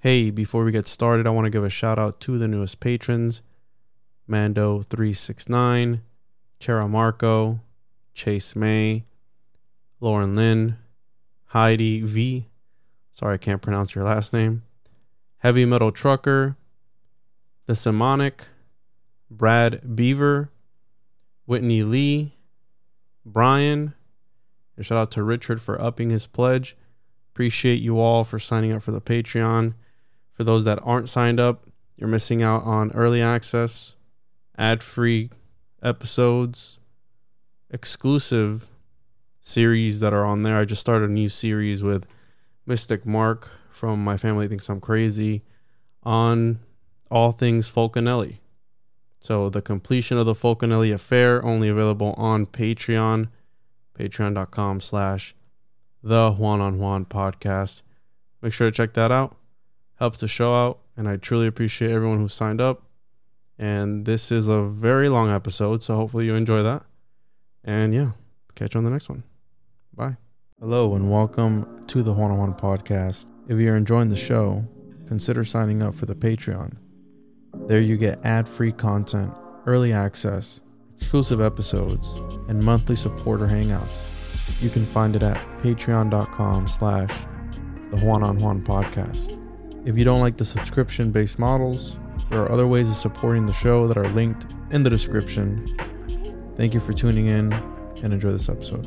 Hey, before we get started, I want to give a shout out to the newest patrons Mando369, Chera Marco, Chase May, Lauren Lynn, Heidi V. Sorry, I can't pronounce your last name. Heavy Metal Trucker, The Simonic, Brad Beaver, Whitney Lee, Brian. And shout out to Richard for upping his pledge. Appreciate you all for signing up for the Patreon. For those that aren't signed up, you're missing out on early access, ad free episodes, exclusive series that are on there. I just started a new series with Mystic Mark from My Family Thinks I'm Crazy on all things Fulcanelli. So the completion of the Fulcanelli affair only available on Patreon, patreon.com slash the Juan on Juan podcast. Make sure to check that out helps the show out, and I truly appreciate everyone who signed up. And this is a very long episode, so hopefully you enjoy that. And yeah, catch you on the next one. Bye. Hello, and welcome to the Juan on Juan podcast. If you're enjoying the show, consider signing up for the Patreon. There you get ad free content, early access, exclusive episodes, and monthly supporter hangouts. You can find it at patreon.com slash the Juan on Juan podcast. If you don't like the subscription based models, there are other ways of supporting the show that are linked in the description. Thank you for tuning in and enjoy this episode.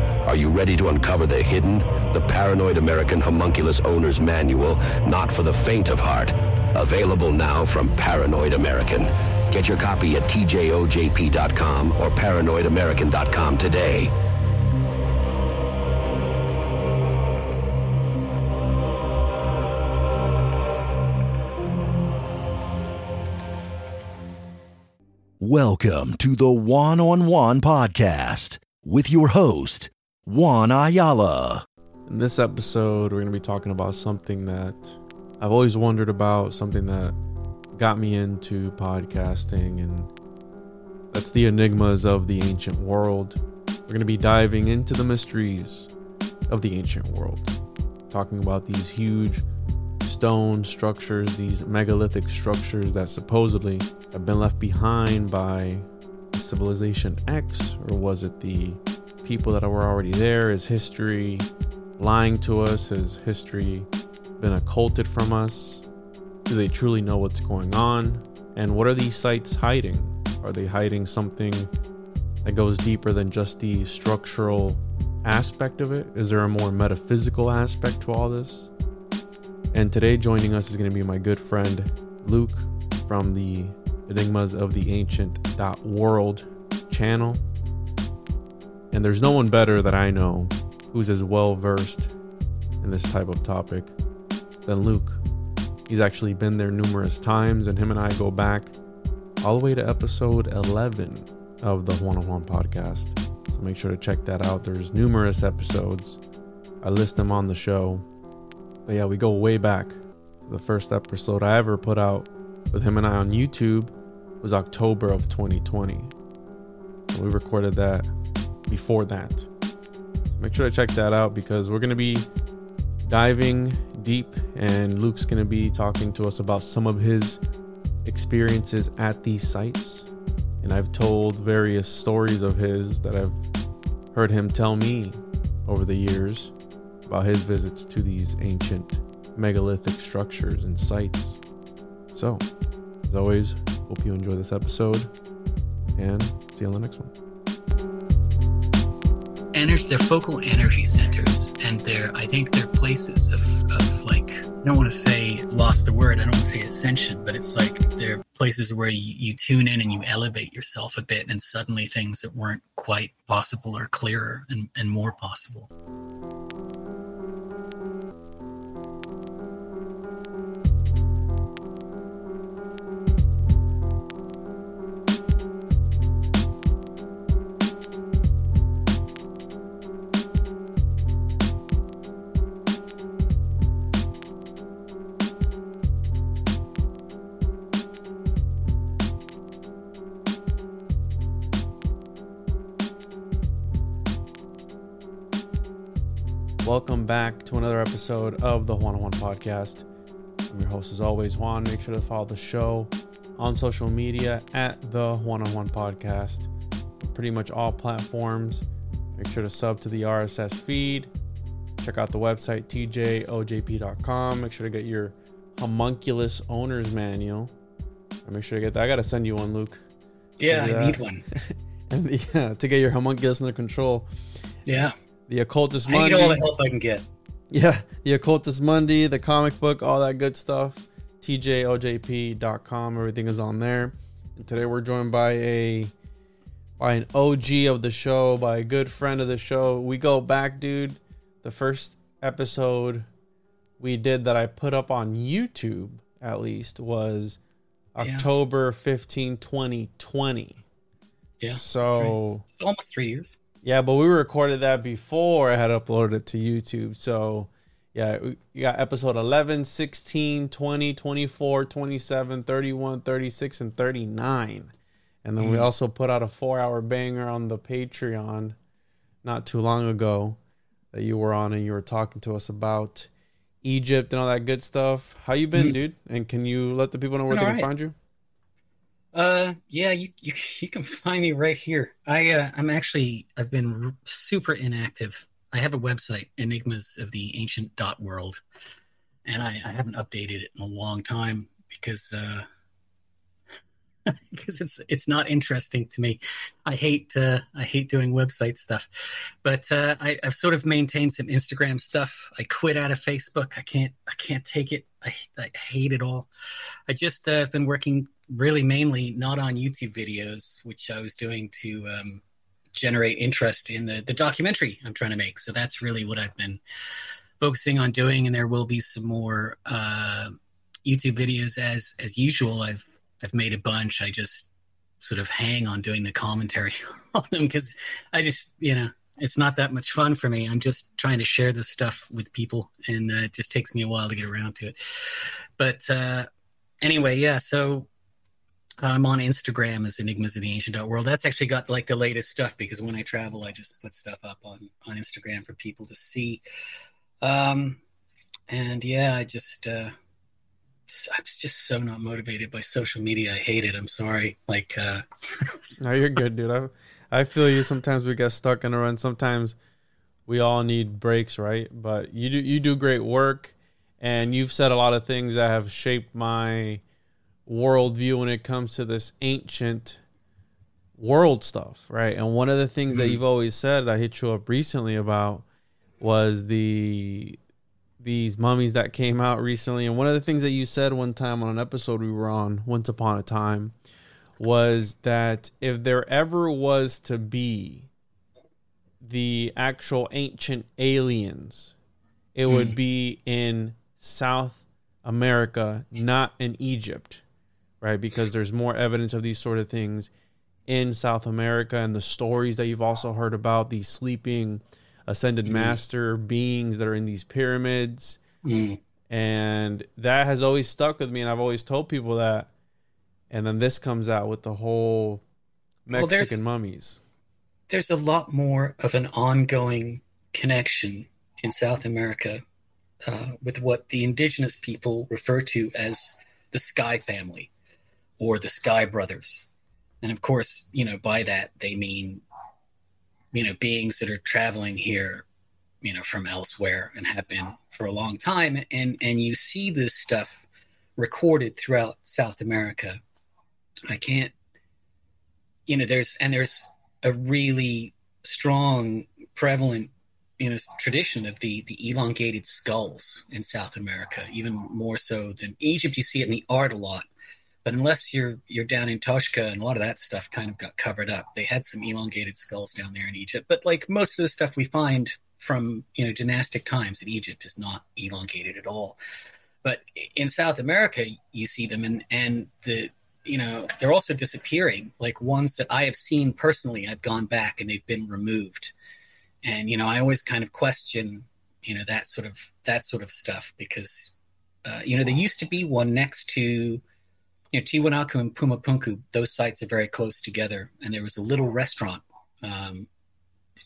Are you ready to uncover the hidden? The Paranoid American Homunculus Owner's Manual, not for the faint of heart. Available now from Paranoid American. Get your copy at tjojp.com or paranoidamerican.com today. Welcome to the Juan on Juan podcast with your host, Juan Ayala. In this episode, we're going to be talking about something that I've always wondered about, something that got me into podcasting, and that's the enigmas of the ancient world. We're going to be diving into the mysteries of the ancient world, talking about these huge stone structures, these megalithic structures that supposedly have been left behind by civilization X, or was it the people that were already there? Is history lying to us? Has history been occulted from us? Do they truly know what's going on? And what are these sites hiding? Are they hiding something that goes deeper than just the structural aspect of it? Is there a more metaphysical aspect to all this? And today, joining us is going to be my good friend Luke from the Enigmas of the Ancient World channel. And there's no one better that I know who's as well versed in this type of topic than Luke. He's actually been there numerous times, and him and I go back all the way to episode 11 of the Juan on Juan podcast. So make sure to check that out. There's numerous episodes. I list them on the show. But yeah, we go way back. The first episode I ever put out with him and I on YouTube was October of 2020. And we recorded that before that. Make sure to check that out because we're going to be diving deep and Luke's going to be talking to us about some of his experiences at these sites. And I've told various stories of his that I've heard him tell me over the years about his visits to these ancient megalithic structures and sites. So, as always, hope you enjoy this episode and see you on the next one. Energy, they're focal energy centers, and they're I think they're places of, of like I don't want to say lost the word, I don't want to say ascension, but it's like they're places where you, you tune in and you elevate yourself a bit, and suddenly things that weren't quite possible are clearer and, and more possible. Back to another episode of the Juan on Juan Podcast. I'm your host, as always, Juan. Make sure to follow the show on social media at the Juan on Juan Podcast. Pretty much all platforms. Make sure to sub to the RSS feed. Check out the website, tjojp.com. Make sure to get your homunculus owner's manual. And make sure to get that. I got to send you one, Luke. Yeah, Yeah. I need one. And yeah, to get your homunculus under control. Yeah, The Occultist I need all the help I can get. Yeah, the Occultist Monday, the comic book, all that good stuff. TJOJP.com, everything is on there. And today we're joined by a by an OG of the show, by a good friend of the show. We go back, dude. The first episode we did that I put up on YouTube, at least, was Yeah. October 15, 2020. Yeah, So almost three years. Yeah, but we recorded that before I had uploaded it to YouTube. So, yeah, we- you got episode 11, 16, 20, 24, 27, 31, 36, and 39. And then we Mm. also put out a four hour banger on the Patreon not too long ago that you were on and you were talking to us about Egypt and all that good stuff. How you been, Mhm. dude? And can you let the people know where Been they can alright. find you? Uh, yeah, you, you you can find me right here. I uh, I'm actually I've been r- super inactive. I have a website, Enigmas of the Ancient dot world, and I, I haven't updated it in a long time because uh, because it's it's not interesting to me. I hate uh, I hate doing website stuff, but uh, I, I've sort of maintained some Instagram stuff. I quit out of Facebook. I can't I can't take it. I, I hate it all. I just uh, have been working really mainly not on YouTube videos, which I was doing to um, generate interest in the, the documentary I'm trying to make. So that's really what I've been focusing on doing. And there will be some more uh, YouTube videos as as usual. I've I've made a bunch. I just sort of hang on doing the commentary on them because I just you know it's not that much fun for me. I'm just trying to share this stuff with people, and uh, it just takes me a while to get around to it. But uh, anyway, yeah. So I'm on Instagram as Enigmas of the Ancient World. That's actually got like the latest stuff because when I travel, I just put stuff up on on Instagram for people to see. Um, and yeah, I just uh, I'm just so not motivated by social media. I hate it. I'm sorry. Like, uh, No, you're good, dude. I I feel you. Sometimes we get stuck in a run. Sometimes we all need breaks, right? But you do you do great work, and you've said a lot of things that have shaped my worldview when it comes to this ancient world stuff, right? And one of the things that Mhm. you've always said, I hit you up recently about, was the these mummies that came out recently. And one of the things that you said one time on an episode we were on, once upon a time, was that if there ever was to be the actual ancient aliens, it would Mm. be in South America, not in Egypt, right? Because there's more evidence of these sort of things in South America and the stories that you've also heard about these sleeping ascended Mm. master beings that are in these pyramids. Mm, and that has always stuck with me and i've always told people that. And then this comes out with the whole Well, mexican mummies. There's a lot more of an ongoing connection in South America uh, with what the indigenous people refer to as the Sky family or the Sky Brothers. And of course, you know, by that they mean, you know, beings that are traveling here, you know, from elsewhere and have been for a long time. And, and you see this stuff recorded throughout South America. I can't, you know, there's, and there's a really strong prevalent you know tradition of the the elongated skulls in South America, even more so than Egypt. You see it in the art a lot, but unless you're you're down in Toshka and a lot of that stuff kind of got covered up. They had some elongated skulls down there in Egypt, but like most of the stuff we find from you know dynastic times in Egypt is not elongated at all. But in South America, you see them, and and the you know they're also disappearing. Like ones that I have seen personally, I've gone back and they've been removed and you know i always kind of question you know that sort of that sort of stuff because uh, you know there used to be one next to you know tiwanaku and pumapunku those sites are very close together and there was a little restaurant um,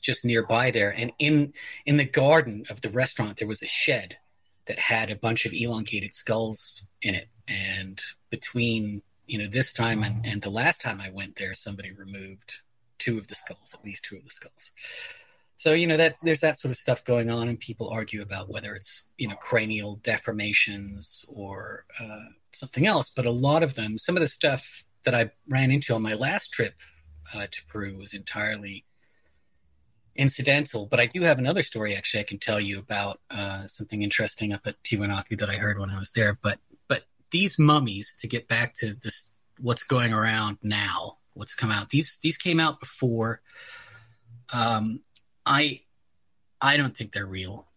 just nearby there. And in in the garden of the restaurant there was a shed that had a bunch of elongated skulls in it. And between you know this time and, and the last time i went there somebody removed two of the skulls at least two of the skulls so you know that there's that sort of stuff going on, and people argue about whether it's you know cranial deformations or uh, something else. But a lot of them, some of the stuff that I ran into on my last trip uh, to Peru was entirely incidental. But I do have another story actually I can tell you about uh, something interesting up at Tiwanaku that I heard when I was there. But but these mummies, to get back to this, what's going around now, what's come out. These these came out before. Um, I I don't think they're real.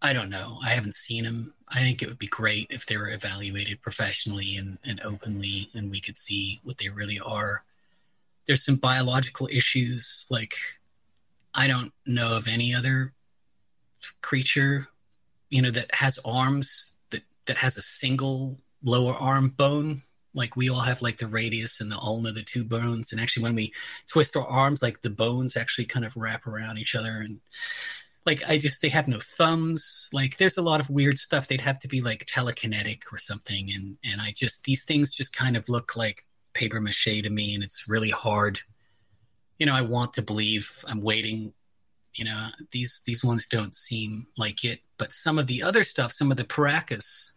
I don't know. I haven't seen them. I think it would be great if they were evaluated professionally and, and openly and we could see what they really are. There's some biological issues. Like, I don't know of any other creature, you know, that has arms that, that has a single lower arm bone like we all have like the radius and the ulna, the two bones. And actually, when we twist our arms, like the bones actually kind of wrap around each other. And like, I just, they have no thumbs. Like, there's a lot of weird stuff. They'd have to be like telekinetic or something. And, and I just, these things just kind of look like paper mache to me. And it's really hard. You know, I want to believe I'm waiting. You know, these, these ones don't seem like it. But some of the other stuff, some of the Paracas,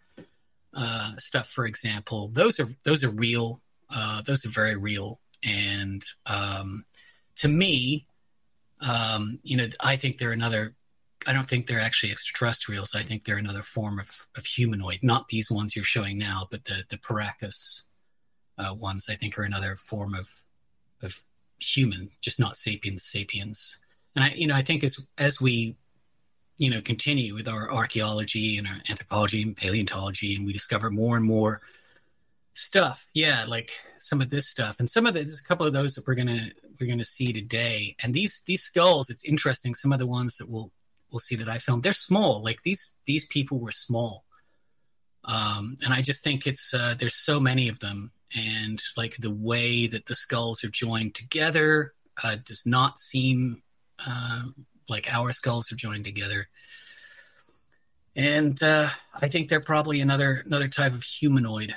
uh, stuff, for example, those are those are real. Uh, those are very real, and um, to me, um, you know, I think they're another. I don't think they're actually extraterrestrials. I think they're another form of, of humanoid, not these ones you're showing now, but the the Paracas uh, ones. I think are another form of of human, just not sapiens sapiens. And I, you know, I think as as we you know continue with our archaeology and our anthropology and paleontology and we discover more and more stuff. Yeah like some of this stuff. And some of the, there's a couple of those that we're gonna we're gonna see today. And these these skulls it's interesting some of the ones that we'll we'll see that i filmed they're small. Like these these people were small. Um and i just think it's uh there's so many of them. And like the way that the skulls are joined together uh, does not seem uh, like our skulls are joined together. And uh, I think they're probably another another type of humanoid,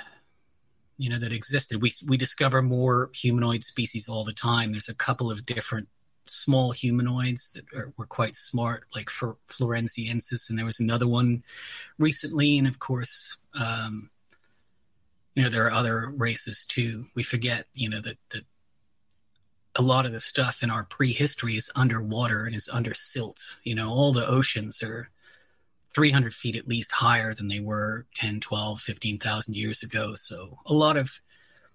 you know, that existed. We we discover more humanoid species all the time. There's a couple of different small humanoids that are, were quite smart, like for Floresiensis, and there was another one recently. And of course, um, you know, there are other races too. We forget, you know, that that a lot of the stuff in our prehistory is underwater and is under silt. You know, all the oceans are 300 feet at least higher than they were 10, 12, 15,000 years ago. So a lot of,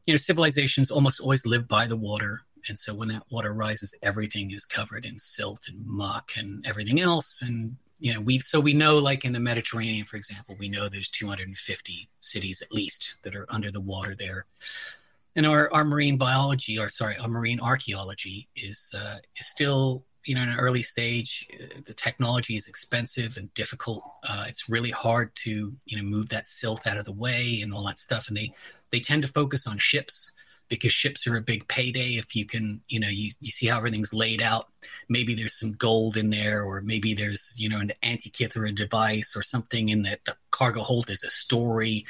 you know, civilizations almost always live by the water. And so when that water rises, everything is covered in silt and muck and everything else. And, you know, we, so we know, like in the Mediterranean, for example, we know there's 250 cities at least that are under the water there and our, our marine biology or sorry our marine archaeology is uh, is still you know in an early stage. The technology is expensive and difficult. Uh, it's really hard to you know move that silt out of the way and all that stuff. And they they tend to focus on ships because ships are a big payday. If you can you know you, you see how everything's laid out maybe there's some gold in there or maybe there's you know an antikythera or a device or something in that the cargo hold. Is a story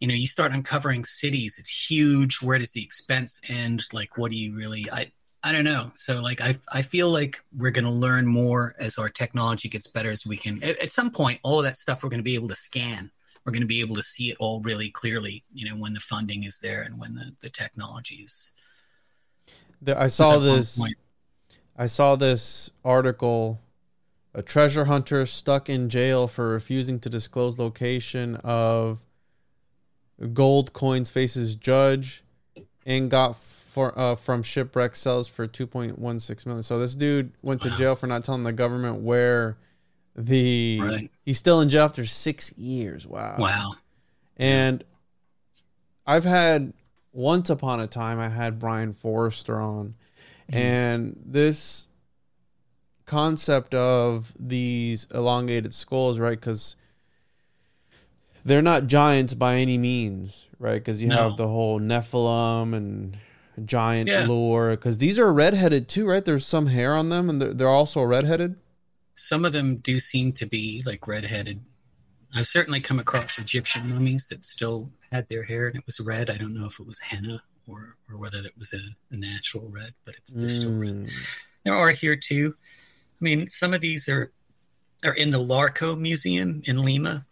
you know you start uncovering cities it's huge where does the expense end? Like what do you really i i don't know. So like i i feel like we're going to learn more as our technology gets better as we can at, at some point all of that stuff we're going to be able to scan. We're going to be able to see it all really clearly you know when the funding is there and when the the technology is. There, i saw this I saw this article a treasure hunter stuck in jail for refusing to disclose location of gold coins faces judge and got for uh, from shipwreck cells for 2.16 million. So this dude went to Wow. jail for not telling the government where the Right. he's still in jail after 6 years. Wow. Wow. And I've had once upon a time I had Brien Foerster on and this concept of these elongated skulls, right? Cuz they're not giants by any means, right? Cuz you No. have the whole Nephilim and giant Yeah. lore cuz these are redheaded too, right? There's some hair on them and they're, they're also redheaded. Some of them do seem to be like redheaded. I've certainly come across Egyptian mummies that still had their hair and it was red. I don't know if it was henna or, or whether it was a, a natural red, but it's they're still red. Mm. There are here too. I mean, some of these are are in the Larco Museum in Lima,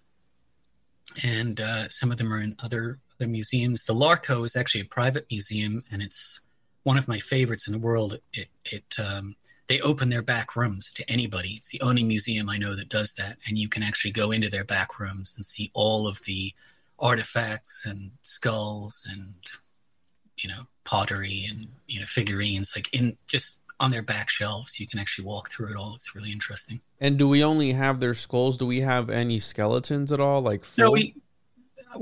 and uh, some of them are in other other museums. The Larco is actually a private museum, and it's one of my favorites in the world. It it um, they open their back rooms to anybody. It's the only museum I know that does that, and you can actually go into their back rooms and see all of the artifacts and skulls and you know pottery and you know figurines like in just on their back shelves you can actually walk through it all it's really interesting And do we only have their skulls? Do we have any skeletons at all? Like no we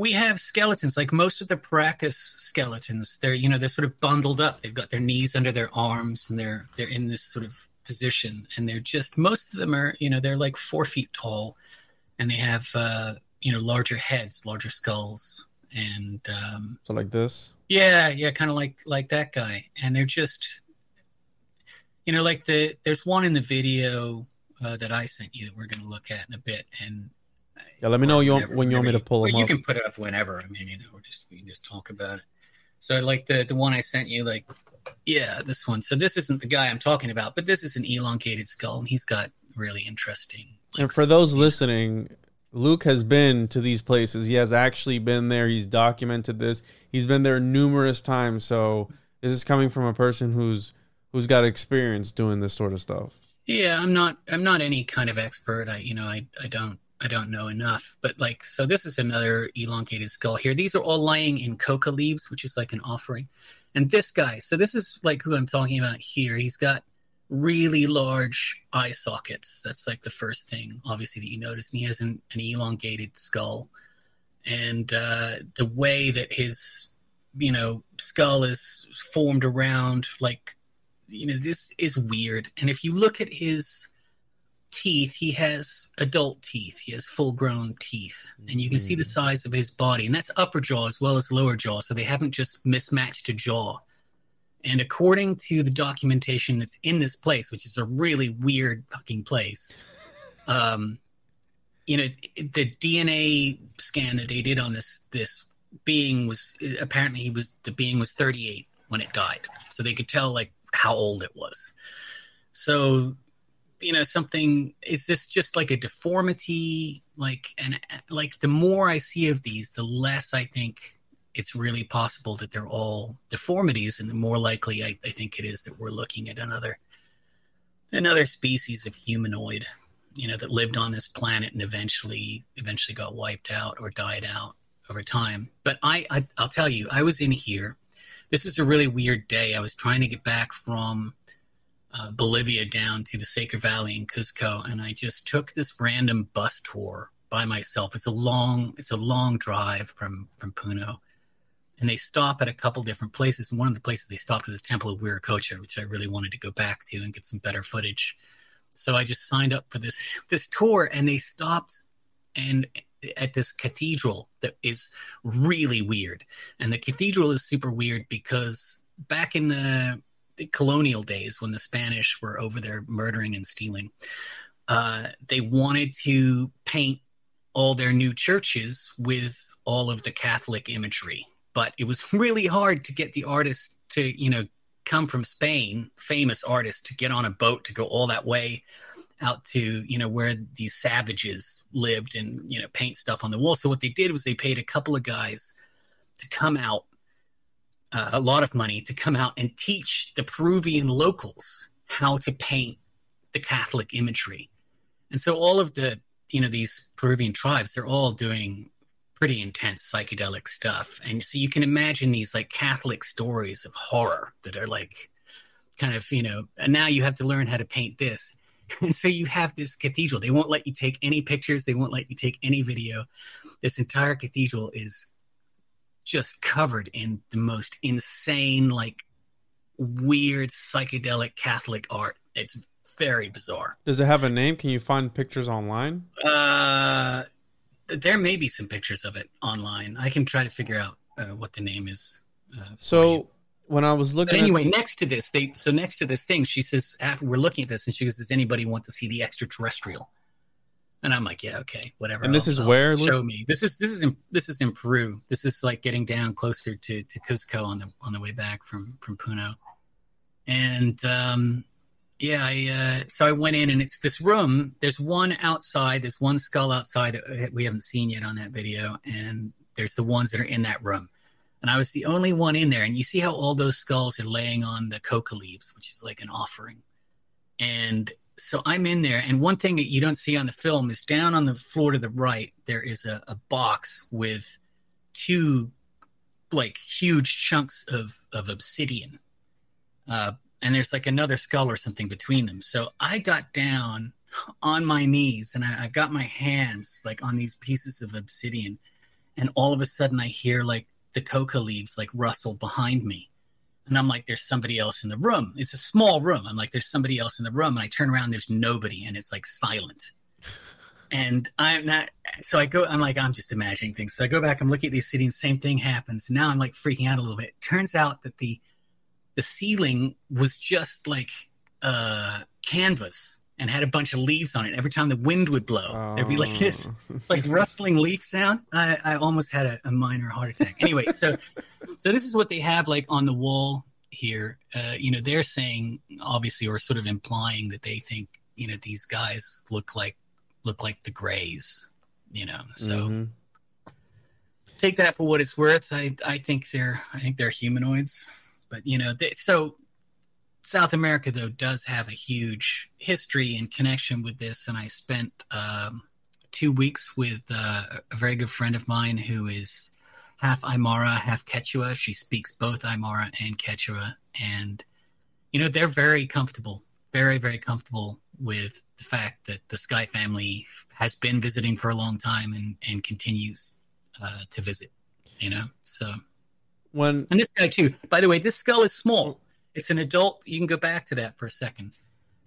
we have skeletons like most of the Paracas skeletons they're you know they're sort of bundled up they've got their knees under their arms and they're they're in this sort of position and they're just most of them are you know they're like four feet tall and they have uh you know larger heads larger skulls and um so like this. Yeah, yeah, kind of like like that guy. And they're just, you know, like the there's one in the video uh, that I sent you that we're going to look at in a bit. And Yeah, let me know you whenever- when you want me to pull well, them you up. can put it up whenever. I mean, you know, we're just we can just talk about it. So like the the one I sent you, like yeah, this one. So this isn't the guy I'm talking about, but this is an elongated skull, and he's got really interesting. like, and for those listening, Luke has been to these places. He has actually been there. He's documented this. He's been there numerous times. So this is coming from a person who's who's got experience doing this sort of stuff. Yeah, I'm not I'm not any kind of expert. I you know, I I don't I don't know enough. But like so this is another elongated skull here. These are all lying in coca leaves, which is like an offering. And this guy, so this is like who I'm talking about here. He's got really large eye sockets. That's like the first thing, obviously, that you notice. And he has an, an elongated skull. And uh, the way that his, you know, skull is formed around, like, you know, this is weird. And if you look at his teeth, he has adult teeth. He has full grown teeth. And you can see the size of his body. And that's upper jaw as well as lower jaw. So they haven't just mismatched a jaw. And according to the documentation that's in this place, which is a really weird fucking place, um, you know, the DNA scan that they did on this this being was apparently he was the being was 38 when it died, so they could tell like how old it was. So, you know, something is this just like a deformity? Like, and like the more I see of these, the less I think it's really possible that they're all deformities, and the more likely I, I think it is that we're looking at another another species of humanoid, you know, that lived on this planet and eventually eventually got wiped out or died out over time. But I, I I'll tell you, I was in here. This is a really weird day. I was trying to get back from uh, Bolivia down to the Sacred Valley in Cuzco, and I just took this random bus tour by myself. It's a long, it's a long drive from from Puno, and they stop at a couple different places. And one of the places they stopped was the Temple of Wiracocha, which I really wanted to go back to and get some better footage. So I just signed up for this this tour, and they stopped and at this cathedral that is really weird. And the cathedral is super weird because back in the, the colonial days when the Spanish were over there murdering and stealing, uh, they wanted to paint all their new churches with all of the Catholic imagery. But it was really hard to get the artists to, you know, come from Spain, famous artists, to get on a boat to go all that way out to you know where these savages lived and you know paint stuff on the wall so what they did was they paid a couple of guys to come out uh, a lot of money to come out and teach the peruvian locals how to paint the Catholic imagery. And so all of the, you know, these Peruvian tribes, they're all doing pretty intense psychedelic stuff. And so you can imagine these like Catholic stories of horror that are like kind of, you know, and now you have to learn how to paint this. And so you have this cathedral. They won't let you take any pictures, they won't let you take any video. This entire cathedral is just covered in the most insane, like weird psychedelic Catholic art. It's very bizarre. Does it have a name? Can you find pictures online? Uh, there may be some pictures of it online. I can try to figure out uh, what the name is. Uh, so when I was looking, but anyway, at- next to this, they so next to this thing, she says, after we're looking at this, and she goes, "Does anybody want to see the extraterrestrial?" And I'm like, "Yeah, okay, whatever." And this I'll, is I'll where? Show me. This is this is in this is in Peru. This is like getting down closer to to Cuzco on the on the way back from from Puno, and um, yeah, I, uh, so I went in and it's this room. There's one outside. There's one skull outside that we haven't seen yet on that video, and there's the ones that are in that room. And I was the only one in there. And you see how all those skulls are laying on the coca leaves, which is like an offering. And so I'm in there, and one thing that you don't see on the film is down on the floor to the right. There is a, a box with two like huge chunks of of obsidian. Uh, and there's like another skull or something between them. So I got down on my knees and I, have got my hands like on these pieces of obsidian, and all of a sudden I hear like the coca leaves like rustle behind me. And I'm like, there's somebody else in the room. It's a small room. I'm like, there's somebody else in the room. And I turn around, there's nobody, and it's like silent. And I'm not, so I go, I'm like, I'm just imagining things. So I go back, I'm looking at the obsidian, same thing happens. And now I'm like freaking out a little bit. Turns out that the the ceiling was just like uh, canvas and had a bunch of leaves on it. Every time the wind would blow, oh. there'd be like this, oh. like rustling leaf sound. I, I almost had a, a, minor heart attack. Anyway, so so this is what they have like on the wall here. Uh, you know, they're saying obviously or sort of implying that they think you know these guys look like look like the Greys. You know, so. Mm-hmm. Take that for what it's worth. I, I think they're I think they're humanoids. But you know, they, so South America though does have a huge history and connection with this, and I spent um, two weeks with uh, a very good friend of mine who is half Aymara, half Quechua. She speaks both Aymara and Quechua, and you know they're very comfortable, very very comfortable with the fact that the Sky family has been visiting for a long time and and continues uh, to visit. You know, so when and this guy too. By the way, this skull is small. It's an adult. You can go back to that for a second.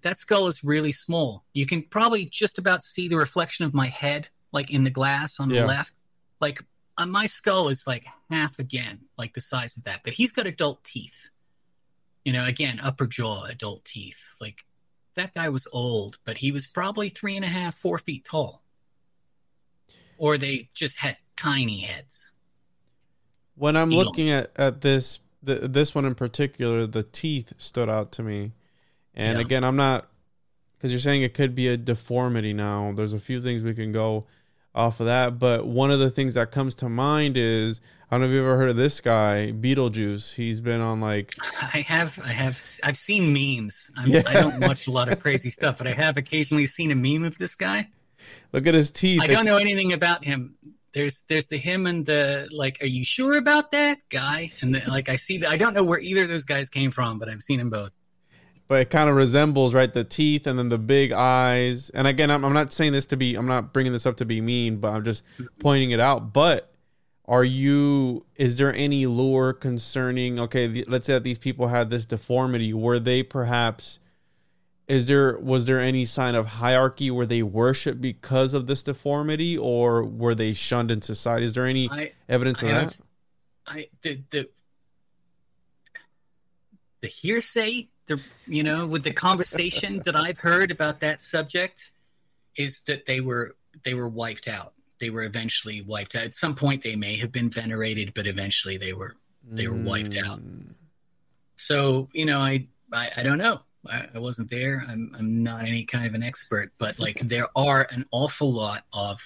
That skull is really small. You can probably just about see the reflection of my head, like in the glass on the left. Like uh, my skull is like half again, like the size of that. But he's got adult teeth. You know, again, upper jaw, adult teeth. Like that guy was old, but he was probably three and a half, four feet tall. Or they just had tiny heads when I'm looking at, at this the, this one in particular, the teeth stood out to me. And yeah. again, I'm not because you're saying it could be a deformity now. There's a few things we can go off of that, but one of the things that comes to mind is I don't know if you've ever heard of this guy, Beetlejuice. He's been on like I have I have I've seen memes. Yeah. I don't watch a lot of crazy stuff, but I have occasionally seen a meme of this guy. Look at his teeth. I don't know anything about him there's there's the him and the like are you sure about that? guy. And the, like i see that i don't know where either of those guys came from but i've seen them both. But it kind of resembles right the teeth and then the big eyes. And again I'm, I'm not saying this to be i'm not bringing this up to be mean but i'm just pointing it out. But are you is there any lore concerning okay let's say that these people had this deformity were they perhaps is there was there any sign of hierarchy where they worship because of this deformity or were they shunned in society? Is there any I, evidence I of have, that i the, the the hearsay the you know with the conversation that i've heard about that subject is that they were they were wiped out. They were eventually wiped out. At some point they may have been venerated but eventually they were they were wiped out. Mm. so you know i i, I don't know I, I wasn't there. I'm I'm not any kind of an expert, but like there are an awful lot of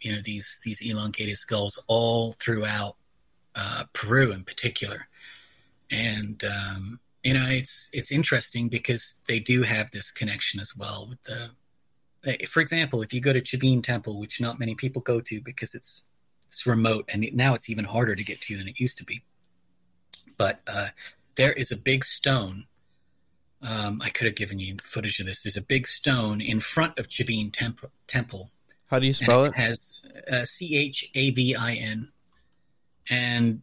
you know these these elongated skulls all throughout uh, Peru in particular, and um, you know, it's it's interesting because they do have this connection as well with the. eh, For example, if you go to Chavin Temple, which not many people go to because it's it's remote and now it's even harder to get to than it used to be. But uh, there is a big stone. Um, I could have given you footage of this. There's a big stone in front of Chavin Temple, Temple How do you spell it it? has uh, C H A V I N, and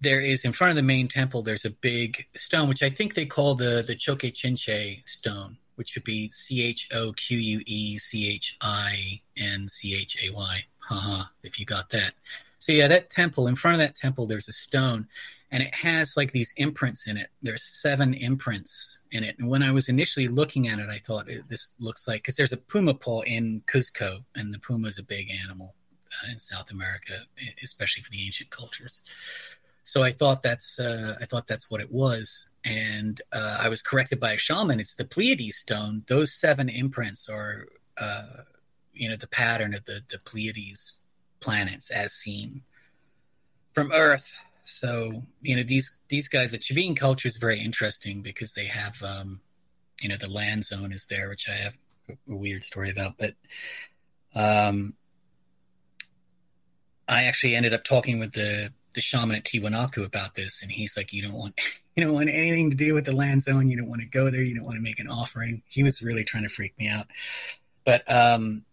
there is in front of the main temple. There's a big stone, which I think they call the the Choque Chinchay stone, which would be C H O Q U E C H I N C H A Y. Haha, if you got that. So yeah, that temple in front of that temple, there's a stone, and it has like these imprints in it. There's seven imprints in it. And when I was initially looking at it, I thought this looks like because there's a puma paw in Cuzco, and the puma is a big animal uh, in South America, especially for the ancient cultures. So I thought that's uh, I thought that's what it was, and uh, I was corrected by a shaman. It's the Pleiades stone. Those seven imprints are, uh, you know, the pattern of the the Pleiades planets as seen from Earth. So you know these these guys, the Chavin culture is very interesting because they have, um, you know, the Lanzón is there, which I have a weird story about, but. Um, I actually ended up talking with the the shaman at Tiwanaku about this, and he's like, "You don't want, you don't want anything to do with the Lanzón. You don't want to go there. You don't want to make an offering." He was really trying to freak me out, but um,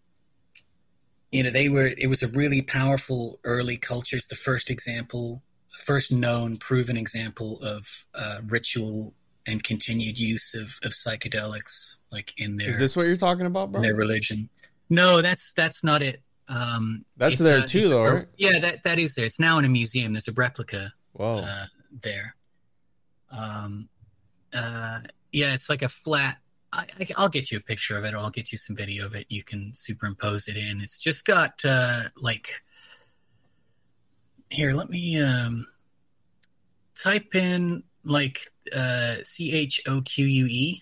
you know, they were. It was a really powerful early culture. It's the first example, first known, proven example of uh, ritual and continued use of, of psychedelics, like in their Is this what you're talking about, bro? their religion. No, that's that's not it. Um, That's there a- too, it's a- though, right? Yeah, that that is there. It's now in a museum. There's a replica Whoa. uh, there. Um, uh, yeah, it's like a flat. I, I, I'll get you a picture of it, or I'll get you some video of it. You can superimpose it in. It's just got uh, like. Here, let me um, type in like uh, C H O Q U E.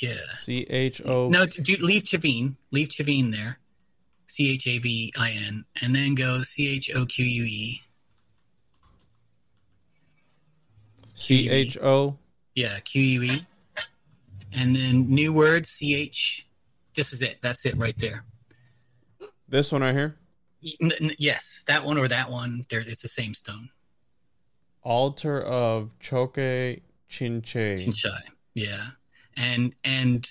Yeah. C H O. No, do, leave Chavin. Leave Chavin there. C H A V I N. And then go C H O Q U E. C H O. Yeah, Q U E. And then new word C H. This is it. That's it right there. This one right here. N- n- yes, that one or that one. There, it's the same stone. Altar of Choque Chinchay. Chinchay. Yeah, and and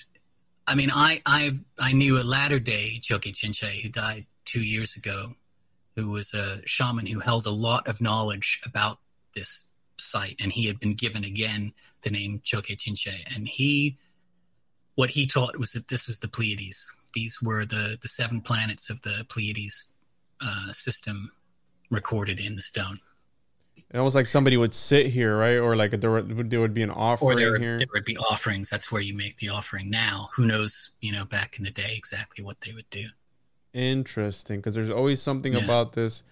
I mean, I I I knew a latter day Choque Chinchay who died two years ago, who was a shaman who held a lot of knowledge about this site, and he had been given again the name Choque Chinchay, and he what he taught was that this was the Pleiades. These were the the seven planets of the Pleiades uh, system recorded in the stone. And almost like somebody would sit here, right? Or like there would there would be an or offering there, here. there would be offerings. That's where you make the offering now. Who knows, you know, back in the day exactly what they would do. Interesting, because there's always something Yeah. about this,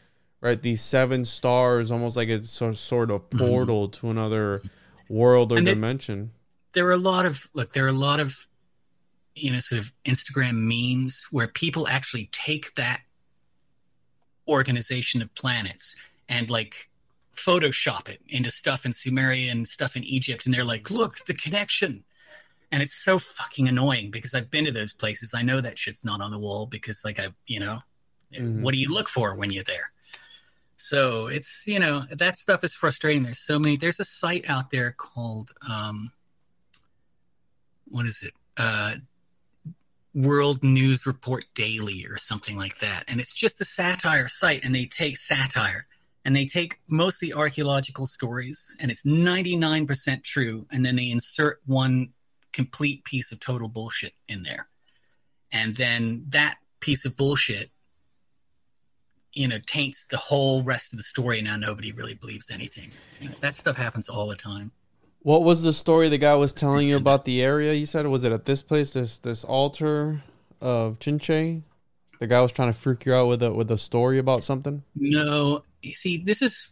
right? These seven stars, almost like it's some sort of portal to another world or Mm-hmm. And dimension. There are a lot of look, there are a lot of you know, sort of Instagram memes where people actually take that organization of planets and like Photoshop it into stuff in Sumeria and stuff in Egypt, and they're like, look, the connection. And it's so fucking annoying because I've been to those places. I know that shit's not on the wall because, like, I, you know, Mhm. what do you look for when you're there? So it's, you know, that stuff is frustrating. There's so many. There's a site out there called, um, what is it? Uh, World News Report Daily or something like that. And it's just a satire site, and they take satire and they take mostly archaeological stories, and it's 99% true, and then they insert one complete piece of total bullshit in there. And then that piece of bullshit, you know, taints the whole rest of the story, and now nobody really believes anything. You know, that stuff happens all the time. What was the story the guy was telling you about the area? You said was it at this place, this this altar of Chinchay? The guy was trying to freak you out with a with a story about something. No, you see, this is.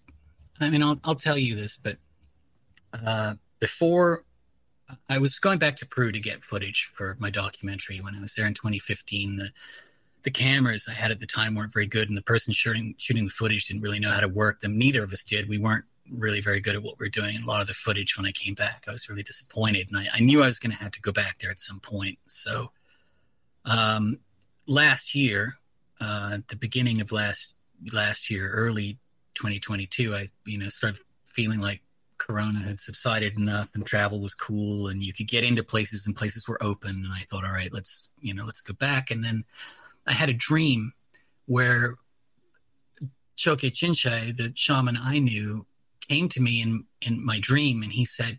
I mean, I'll I'll tell you this, but uh, before I was going back to Peru to get footage for my documentary when I was there in 2015. The the cameras I had at the time weren't very good, and the person shooting shooting the footage didn't really know how to work them. Neither of us did. We weren't really very good at what we are doing. And a lot of the footage when I came back, I was really disappointed, and I, I knew I was going to have to go back there at some point. So, um, last year, uh, the beginning of last last year, early 2022, I you know started feeling like Corona had subsided enough and travel was cool and you could get into places and places were open. And I thought, all right, let's you know let's go back. And then I had a dream where Choque Chinchay, the shaman I knew, came to me in, in my dream and he said,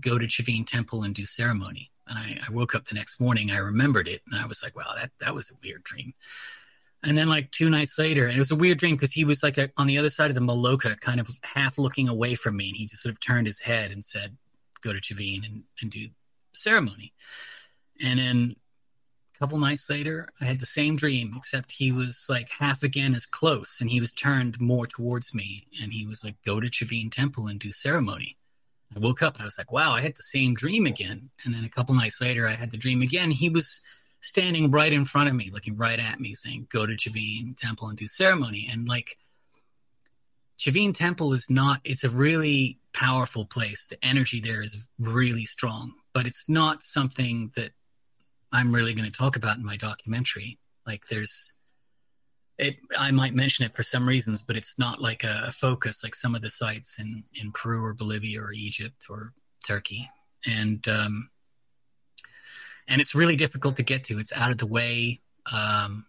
go to Chavin Temple and do ceremony. And I, I, woke up the next morning, I remembered it, and I was like, wow, that, that was a weird dream. And then, like two nights later, and it was a weird dream because he was like a, on the other side of the Maloka, kind of half looking away from me, and he just sort of turned his head and said, go to Chavin and, and do ceremony. And then a couple nights later, I had the same dream, except he was like half again as close, and he was turned more towards me, and he was like, "Go to Chavin Temple and do ceremony." I woke up and I was like, "Wow, I had the same dream again." And then a couple nights later, I had the dream again. He was standing right in front of me, looking right at me, saying, "Go to Chavin Temple and do ceremony." And like, Chavin Temple is not. It's a really powerful place. The energy there is really strong, but it's not something that I'm really going to talk about in my documentary. Like there's it I might mention it for some reasons, but it's not like a, focus like some of the sites in, in Peru or Bolivia or Egypt or Turkey. And um, and it's really difficult to get to. It's out of the way. Um,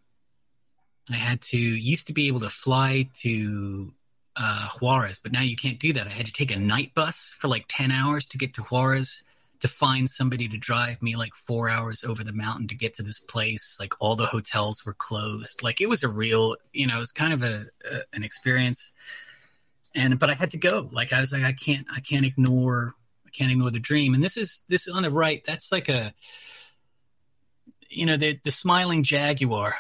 I had to used to be able to fly to uh, Huaraz, but now you can't do that. I had to take a night bus for like ten hours to get to Huaraz to find somebody to drive me like four hours over the mountain to get to this place. Like all the hotels were closed. Like it was a real, you know, it was kind of a, a an experience. And but I had to go. Like I was like, I can't, I can't ignore, I can't ignore the dream. And this is this on the right. That's like a, you know, the the smiling jaguar.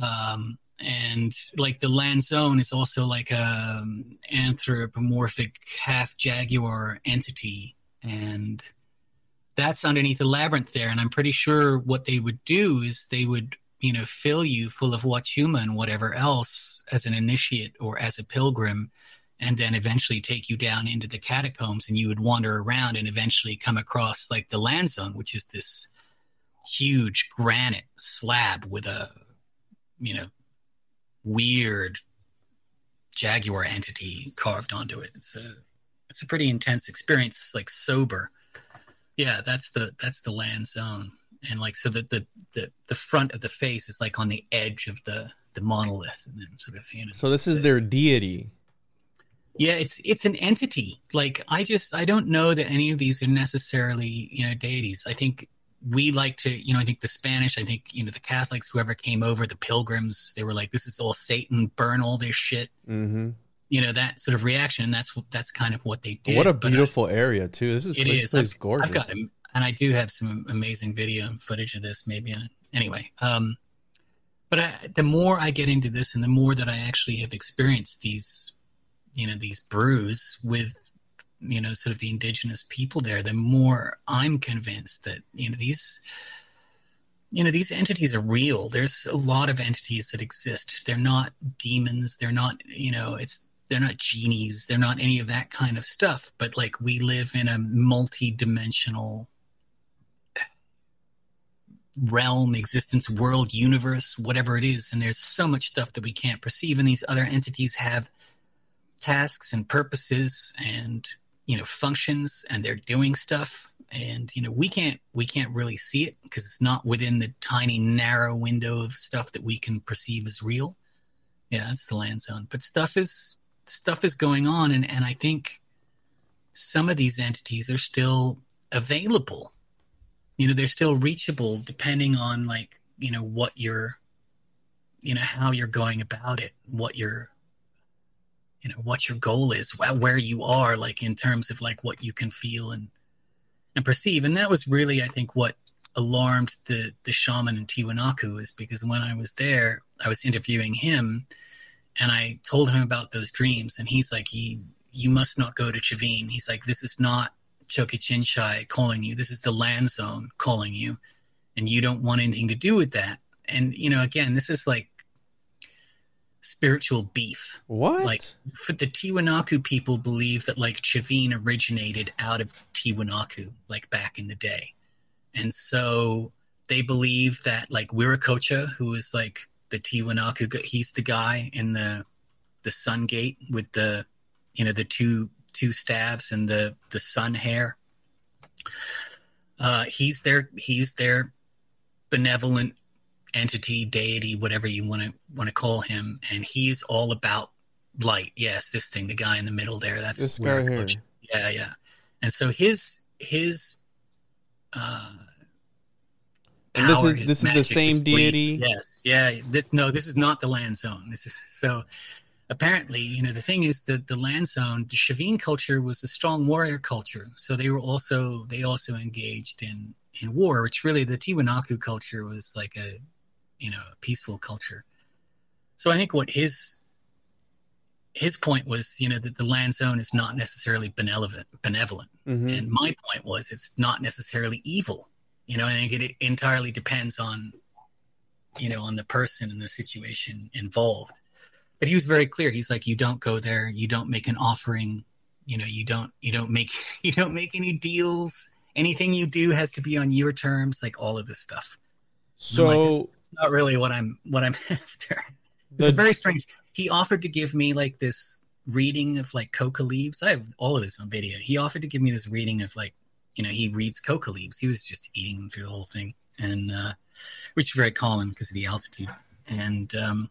Um, and like the Lanzón is also like a um, anthropomorphic half jaguar entity and that's underneath the labyrinth there. And I'm pretty sure what they would do is they would, you know, fill you full of Wachuma and whatever else as an initiate or as a pilgrim, and then eventually take you down into the catacombs and you would wander around and eventually come across like the Lanzón, which is this huge granite slab with a, you know, weird jaguar entity carved onto it. It's a it's a pretty intense experience, like sober yeah, that's the that's the Lanzón, and like so the the the, the front of the face is like on the edge of the the monolith, and then sort of you know. So this is their deity. Yeah, it's it's an entity. Like I just I don't know that any of these are necessarily you know deities. I think we like to you know I think the Spanish, I think you know the Catholics, whoever came over, the Pilgrims, they were like this is all Satan, burn all this shit. Mm-hmm you know that sort of reaction and that's that's kind of what they did. What a beautiful I, area too. This is it this is. I've, gorgeous I've got and i do have some amazing video footage of this maybe anyway um but I, the more i get into this and the more that i actually have experienced these you know these brews with you know sort of the indigenous people there the more i'm convinced that you know these you know these entities are real. There's a lot of entities that exist. They're not demons. They're not you know it's they're not genies. They're not any of that kind of stuff but like we live in a multi-dimensional realm existence world universe whatever it is and there's so much stuff that we can't perceive and these other entities have tasks and purposes and you know functions and they're doing stuff and you know we can't we can't really see it because it's not within the tiny narrow window of stuff that we can perceive as real. Yeah that's the Lanzón. But stuff is stuff is going on, and, and I think some of these entities are still available. You know, they're still reachable depending on like you know what you're, you know, how you're going about it, what your, you know, what your goal is, where you are, like in terms of like what you can feel and and perceive. And that was really, I think, what alarmed the the shaman in Tiwanaku is because when I was there, I was interviewing him and I told him about those dreams, and he's like, "He, you must not go to Chavin." He's like, "This is not Choque Chinchay calling you. This is the Lanzón calling you, and you don't want anything to do with that." And you know, again, this is like spiritual beef. What? Like for the Tiwanaku people believe that like Chavin originated out of Tiwanaku, like back in the day. And so they believe that like Wiracocha, who is like the Tiwanaku, he's the guy in the the sun gate with the you know the two two stabs and the the sun hair. Uh, he's their he's their benevolent entity, deity, whatever you want to want to call him, and he's all about light. Yes, this thing, the guy in the middle there. That's This guy here. Yeah, yeah. And so his his uh, And this is- his this is the same deity? Yes, yeah. This no, this is not the Lanzón. This is so. Apparently, you know, the thing is that the Lanzón, the Chavin culture was a strong warrior culture. So they were also they also engaged in in war, which really the Tiwanaku culture was like a you know a peaceful culture. So I think what his his point was, you know, that the Lanzón is not necessarily benevolent. Benevolent, Mhm. and my point was, it's not necessarily evil. You know, I think it entirely depends on, you know, on the person and the situation involved. But he was very clear. He's like, you don't go there. You don't make an offering. You know, you don't you don't make you don't make any deals. Anything you do has to be on your terms. Like all of this stuff. I'm like, So it's, it's not really what I'm what I'm after. It's very strange. He offered to give me like this reading of like coca leaves. I have all of this on video. He offered to give me this reading of like, you know, he reads coca leaves. He was just eating them through the whole thing, and uh, which is very common because of the altitude. And um,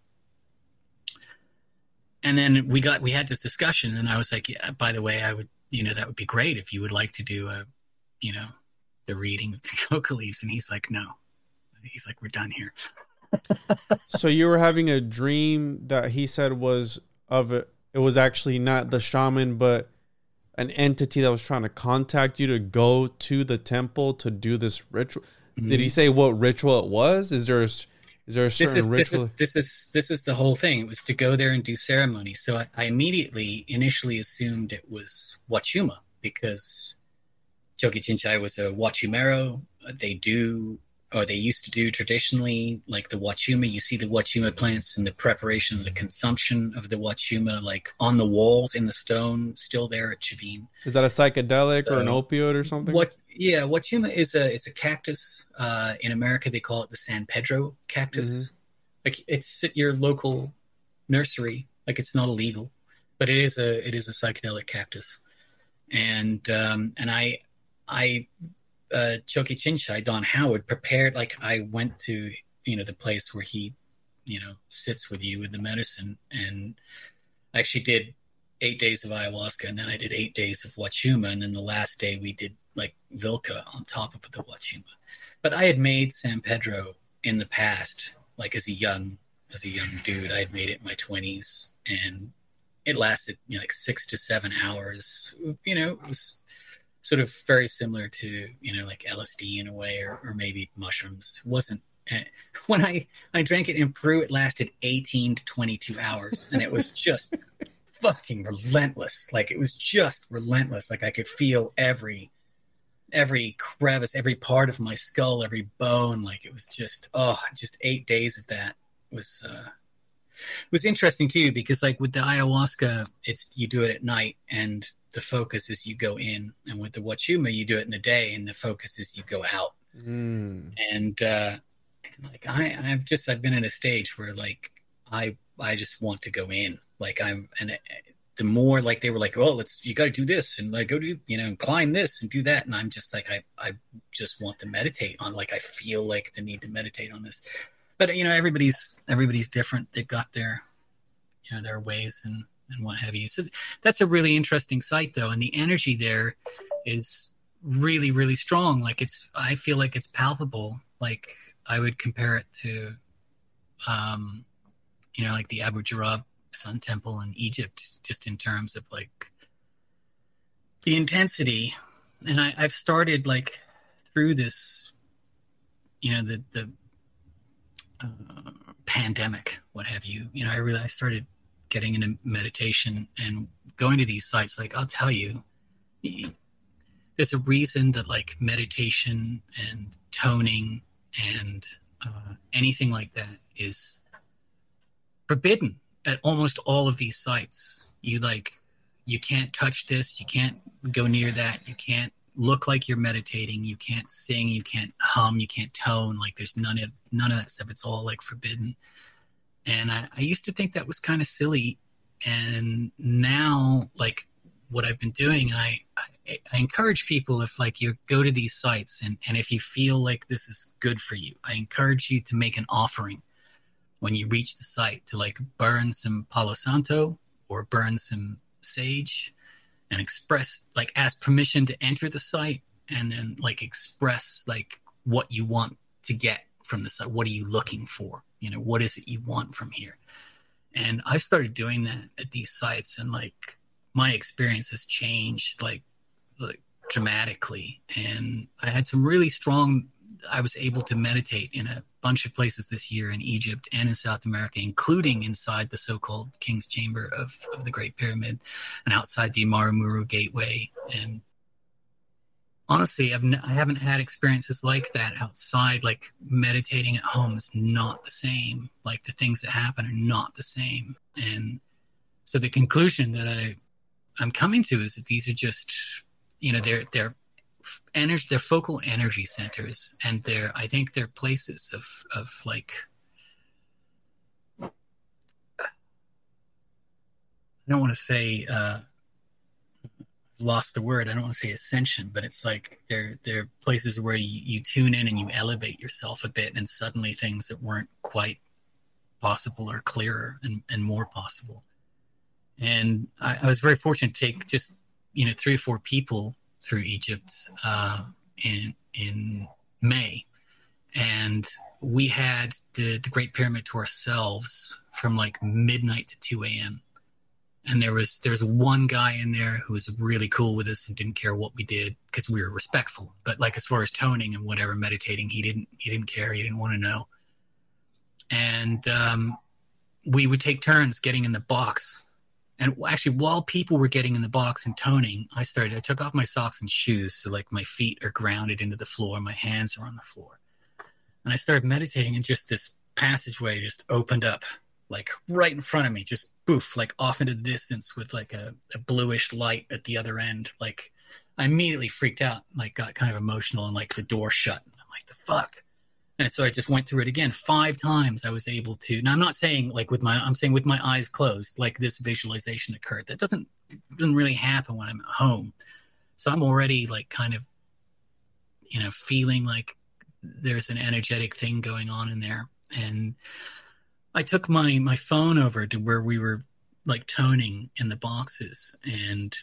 and then we got we had this discussion, and I was like, yeah, by the way, I would, you know, that would be great if you would like to do a, you know, the reading of the coca leaves. And he's like, no. He's like, we're done here. so you were having a dream that he said was of it. It was actually not the shaman, but an entity that was trying to contact you to go to the temple to do this ritual. Did he say what ritual it was? Is there a, is there a Mm-hmm. this certain is, this ritual? is this is this is the whole thing. It was to go there and do ceremony. So I, I immediately initially assumed it was Wachuma because Choque Chinchay was a Wachumero. They do or they used to do traditionally like the Wachuma. You see the Wachuma plants and the preparation, the consumption of the Wachuma, like on the walls in the stone, still there at Chavin. Is that a psychedelic or an So, opioid or something? What? Yeah, Wachuma is a it's a cactus. Uh, in America, they call it the San Pedro cactus. Like it's at your local nursery. Like it's not illegal, but it is a it is a psychedelic cactus. And um, and I I uh, Choque Chinchay Don Howard prepared like I went to you know the place where he you know sits with you with the medicine and I actually did eight days of ayahuasca and then I did eight days of Wachuma and then the last day we did like Vilca on top of the Wachuma. But I had made San Pedro in the past, like as a young as a young dude. I had made it in my twenties and it lasted you know, like six to seven hours. You know, it was sort of very similar to, you know, like LSD in a way or, or maybe mushrooms. Wasn't eh, when I, I drank it in Peru, it lasted 18 to 22 hours and it was just fucking relentless. Like it was just relentless. Like I could feel every every crevice, every part of my skull, every bone. Like it was just oh, just eight days of that was uh was interesting too because like with the ayahuasca, it's you do it at night and the focus is you go in, and with the wachuma, you do it in the day and the focus is you go out. Mm. and uh like i i've just i've been in a stage where like i i just want to go in. Like i'm and the more like they were like oh let's you got to do this and like go do you know climb this and do that. And i'm just like i i just want to meditate on like i feel like the need to meditate on this but you know everybody's everybody's different. They've got their you know their ways and and what have you. So that's a really interesting site though and the energy there is really really strong. Like it's i feel like it's palpable. Like i would compare it to um you know like the Abu Ghurab sun temple in egypt just in terms of like the intensity. And I, i've started like through this you know the the pandemic what have you. You know i really i started getting into meditation and going to these sites. Like i'll tell you there's a reason that like meditation and toning and uh, anything like that is forbidden at almost all of these sites, you like you can't touch this, you can't go near that, you can't look like you're meditating, you can't sing, you can't hum, you can't tone. Like there's none of none of that stuff. It's all like forbidden. And I, I used to think that was kind of silly, and now like what I've been doing, I, I, I encourage people if like you go to these sites and and if you feel like this is good for you, I encourage you to make an offering when you reach the site to like burn some Palo Santo or burn some sage and express like ask permission to enter the site and then like express like what you want to get from the site. What are you looking for? You know what is it you want from here? And i started doing that at these sites and like my experience has changed like like dramatically. And i had some really strong i was able to meditate in a bunch of places this year in Egypt and in South America, including inside the so-called King's Chamber of, of the Great Pyramid and outside the Amaru Muru Gateway. And honestly, I've n- I haven't had experiences like that outside. Like meditating at home is not the same. Like the things that happen are not the same. And so the conclusion that I I'm coming to is that these are just you know they're they're energy they're focal energy centers and they're i think they're places of of like i don't want to say uh lost the word i don't want to say ascension but it's like they're they're places where you, you tune in and you elevate yourself a bit and suddenly things that weren't quite possible are clearer and, and more possible. And I, I was very fortunate to take just you know three or four people through Egypt uh, in in May, and we had the the Great Pyramid to ourselves from like midnight to two a.m. And there was there's one guy in there who was really cool with us and didn't care what we did because we were respectful. But like as far as toning and whatever meditating, he didn't he didn't care. He didn't want to know. And um, we would take turns getting in the box and actually, while people were getting in the box and toning, I started. I took off my socks and shoes, so like my feet are grounded into the floor, my hands are on the floor, and I started meditating. And just this passageway just opened up, like right in front of me, just boof, like off into the distance with like a, a bluish light at the other end. Like I immediately freaked out, like got kind of emotional, and like the door shut. I'm like, the fuck. And so I just went through it again five times. I was able to. Now I'm not saying like with my. I'm saying with my eyes closed, like this visualization occurred. That doesn't doesn't really happen when I'm at home. So I'm already like kind of, you know, feeling like there's an energetic thing going on in there. And I took my my phone over to where we were like toning in the boxes, and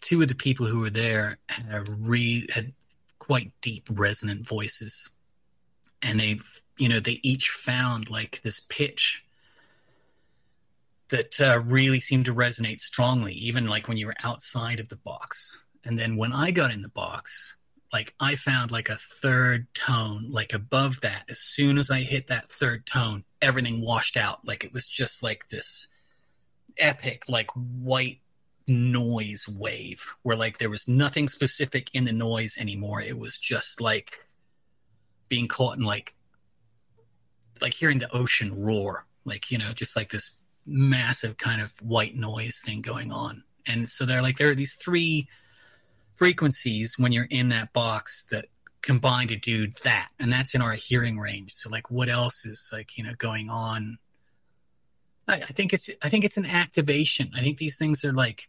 two of the people who were there had re had quite deep resonant voices and they you know they each found like this pitch that uh, really seemed to resonate strongly even like when you were outside of the box. And then when i got in the box like i found like a third tone like above that. As soon as i hit that third tone everything washed out. Like it was just like this epic like white noise wave where like there was nothing specific in the noise anymore. It was just like being caught in like like hearing the ocean roar, like you know, just like this massive kind of white noise thing going on. And so they're like there are these three frequencies when you're in that box that combine to do that, and that's in our hearing range. So like, what else is like you know going on? I, I think it's I think it's an activation. I think these things are like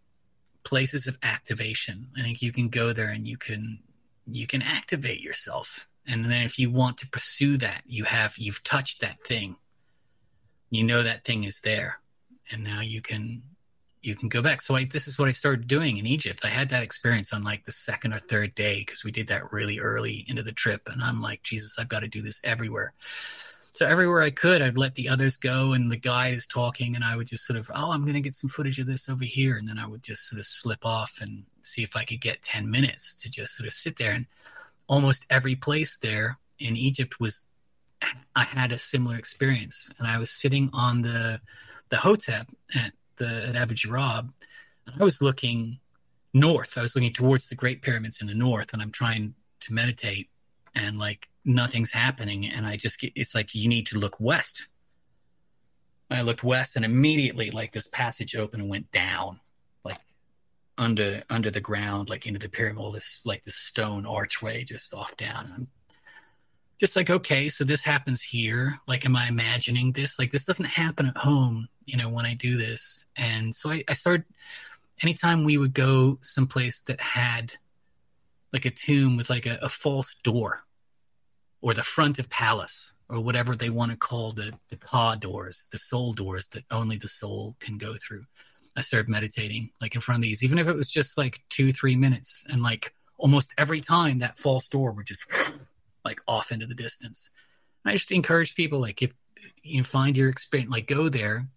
places of activation. I think you can go there and you can you can activate yourself and then if you want to pursue that you have you've touched that thing. You know that thing is there. And now you can you can go back. So I, this is what i started doing in egypt. I had that experience on like the second or third day because we did that really early into the trip. And i'm like jesus i've got to do this everywhere. So everywhere i could i'd let the others go and the guide is talking and i would just sort of oh i'm going to get some footage of this over here. And then i would just sort of slip off and see if i could get 10 minutes to just sort of sit there and almost every place there in Egypt was I had a similar experience, and I was sitting on the the hotep at the at Abu Ghurab, and I was looking north. I was looking towards the Great Pyramids in the north, and I'm trying to meditate, and like nothing's happening, and I just get it's like you need to look west. I looked west, and immediately, like this passage opened and went down, under under the ground, like into the pyramid. This like this stone archway just off down. I'm just like, okay, so this happens here. Like, am I imagining this? Like, this doesn't happen at home, you know, when I do this. And so I, I started. Anytime we would go someplace that had like a tomb with like a, a false door or the front of palace or whatever they want to call the the paw doors, the soul doors that only the soul can go through. I started meditating like in front of these, even if it was just like two, three minutes, and like almost every time that false door would just like off into the distance. I just encourage people like if you find your experience, like go there,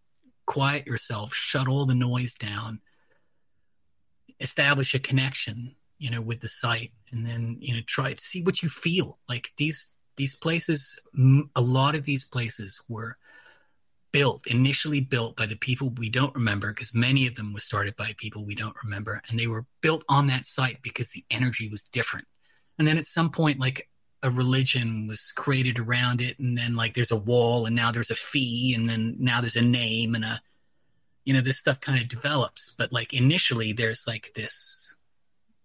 quiet yourself, shut all the noise down, establish a connection, you know, with the site, and then you know try to see what you feel. Like these these places, a lot of these places were built initially built by the people we don't remember because many of them were started by people we don't remember and they were built on that site because the energy was different. And then at some point like a religion was created around it and then like there's a wall and now there's a fee and then now there's a name and a you know this stuff kind of develops. But like initially there's like this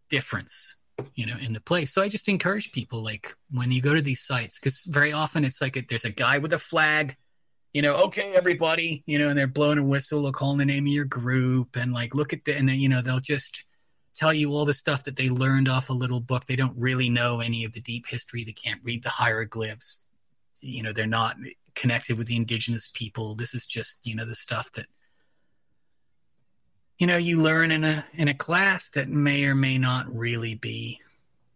difference you know in the place. So i just encourage people like when you go to these sites because very often it's like a, there's a guy with a flag you know okay everybody you know and they're blowing a whistle or calling the name of your group and like look at the and then you know they'll just tell you all the stuff that they learned off a little book. They don't really know any of the deep history they can't read the hieroglyphs. You know they're not connected with the indigenous people. This is just you know the stuff that you know you learn in a in a class that may or may not really be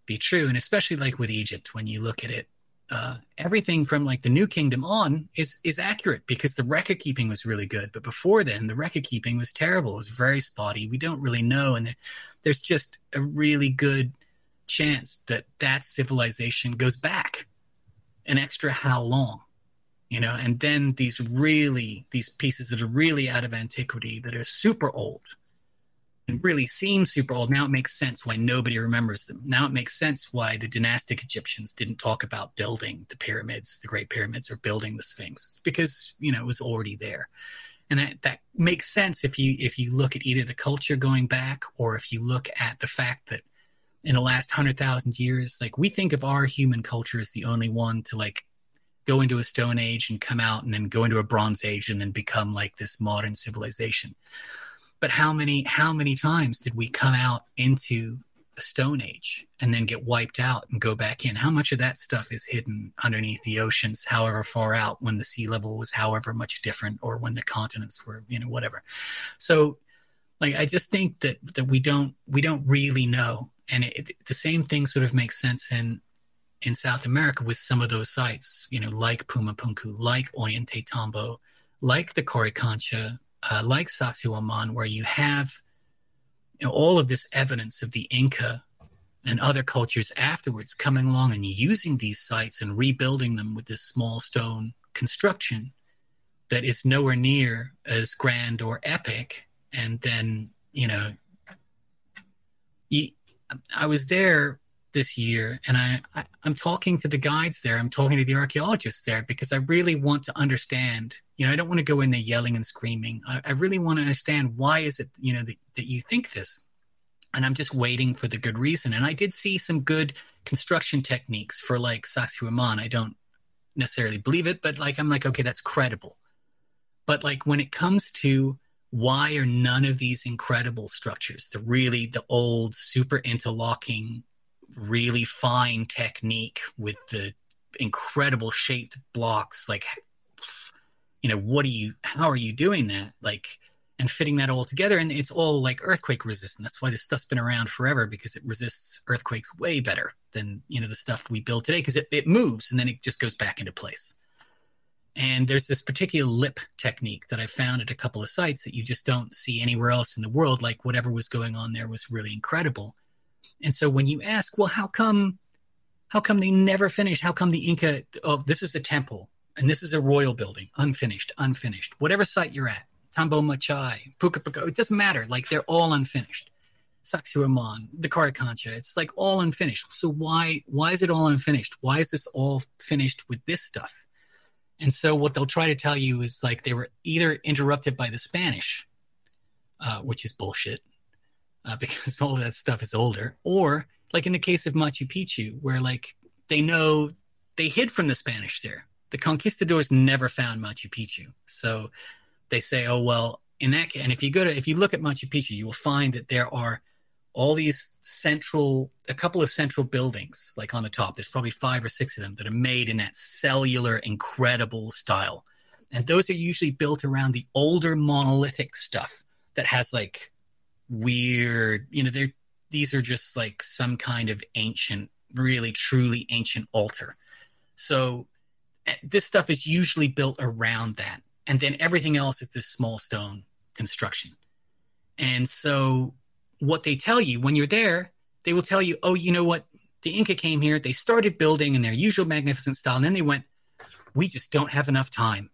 be true. And especially like with egypt when you look at it uh, everything from like the new kingdom on is is accurate because the record keeping was really good. But before then the record keeping was terrible. It was very spotty. We don't really know. And there's just a really good chance that that civilization goes back an extra how long you know? And then these really these pieces that are really out of antiquity that are super old really seem super old. Now it makes sense why nobody remembers them. Now it makes sense why the dynastic egyptians didn't talk about building the pyramids the great pyramids or building the sphinx. It's because you know it was already there. And that, that makes sense if you if you look at either the culture going back or if you look at the fact that in the last 100,000 years like we think of our human culture as the only one to like go into a stone age and come out and then go into a bronze age and then become like this modern civilization but how many how many times did we come out into a stone age and then get wiped out and go back in? How much of that stuff is hidden underneath the oceans however far out when the sea level was however much different or when the continents were you know whatever? So like i just think that that we don't we don't really know. And it, the same thing sort of makes sense in in South America with some of those sites, you know, like puma punku like Ollantaytambo, like the Coricancha, uh, like Sacsayhuaman, where you have you know, all of this evidence of the Inca and other cultures afterwards coming along and using these sites and rebuilding them with this small stone construction that is nowhere near as grand or epic. And then, you know, I was there this year and I, I i'm talking to the guides there. I'm talking to the archaeologists there because i really want to understand you know i don't want to go in there yelling and screaming. I, I really want to understand why is it you know that, that you think this? And i'm just waiting for the good reason. And i did see some good construction techniques for like Sacsayhuaman i don't necessarily believe it but like i'm like okay that's credible. But like when it comes to why are none of these incredible structures the really the old super interlocking really fine technique with the incredible shaped blocks like you know what are you how are you doing that? Like and fitting that all together. And it's all like earthquake resistant. That's why this stuff's been around forever because it resists earthquakes way better than you know the stuff we build today because it, it moves and then it just goes back into place. And there's this particular lip technique that i found at a couple of sites that you just don't see anywhere else in the world. Like whatever was going on there was really incredible and so when you ask, well, how come, how come they never finished? How come the Inca? Oh, this is a temple and this is a royal building, unfinished, unfinished. Whatever site you're at, Tambo Machai, Pukapuka, it doesn't matter. Like they're all unfinished. Sacsayhuaman, the Coricancha, it's like all unfinished. So why why is it all unfinished? Why is this all finished with this stuff? And so what they'll try to tell you is like they were either interrupted by the Spanish, uh, which is bullshit, uh, because all that stuff is older, or like in the case of Machu Picchu, where like they know they hid from the Spanish there. The conquistadors never found Machu Picchu, so they say, "Oh well." In that, and if you go to if you look at Machu Picchu, you will find that there are all these central, a couple of central buildings, like on the top. There's probably five or six of them that are made in that cellular, incredible style. And those are usually built around the older monolithic stuff that has like weird, you know, they're, these are just like some kind of ancient, really truly ancient altar. So eh, this stuff is usually built around that. And then everything else is this small stone construction. And so what they tell you when you're there, they will tell you, oh, you know what? The Inca came here, they started building in their usual magnificent style, and then they went, we just don't have enough time.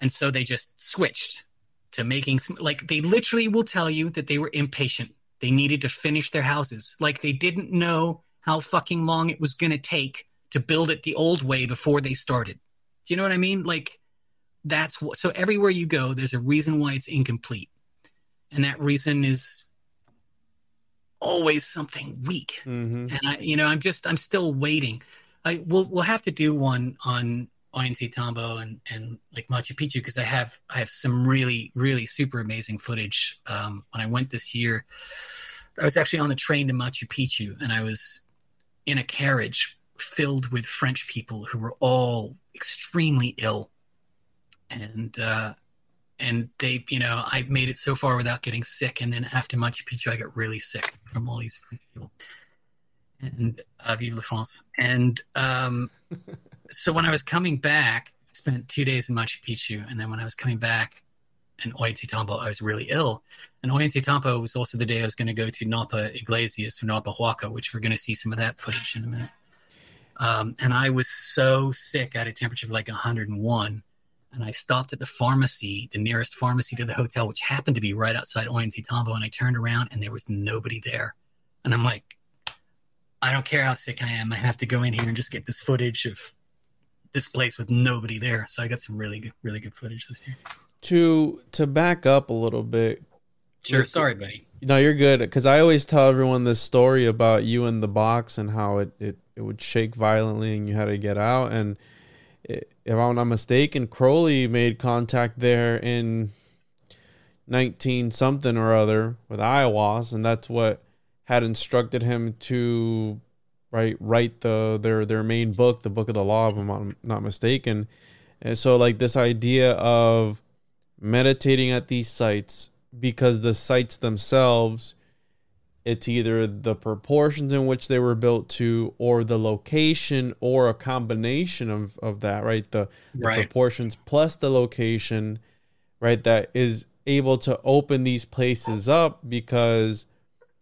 And so they just switched to making some, like, they literally will tell you that they were impatient. They needed to finish their houses. Like, they didn't know how fucking long it was going to take to build it the old way before they started. Do you know what I mean? Like, that's what, so everywhere you go, there's a reason why it's incomplete. And that reason is always something weak. Mm-hmm. And I, you know, I'm just, I'm still waiting. I we'll we'll have to do one on Ollantaytambo and and like Machu Picchu because I have I have some really really super amazing footage. Um, when I went this year, I was actually on the train to Machu Picchu and I was in a carriage filled with French people who were all extremely ill, and uh, and they, you know, I made it so far without getting sick, and then after Machu Picchu, I got really sick from all these French people. And uh, vive la France! And um, so when I was coming back, I spent two days in Machu Picchu, and then when I was coming back in Ollantaytambo, I was really ill. And Ollantaytambo was also the day I was going to go to Napa Iglesias or Ñaupa Huaca, which we're going to see some of that footage in a minute. Um, and I was so sick, I had a temperature of like 101 and I stopped at the pharmacy, the nearest pharmacy to the hotel, which happened to be right outside Ollantaytambo. And I turned around and there was nobody there. And I'm like, I don't care how sick I am. I have to go in here and just get this footage of this place with nobody there. So I got some really good, really good footage this year. To to back up a little bit. Sure. Sorry, buddy. No, you're good. Because I always tell everyone this story about you in the box and how it, it, it would shake violently and you had to get out. And if I'm not mistaken, Crowley made contact there in 19 something or other with Aiwass, and that's what had instructed him to write write the their their main book, the Book of the Law, if I'm not mistaken. And so, like this idea of meditating at these sites because the sites themselves it's either the proportions in which they were built to or the location or a combination of, of that right the, the proportions plus the location right that is able to open these places up because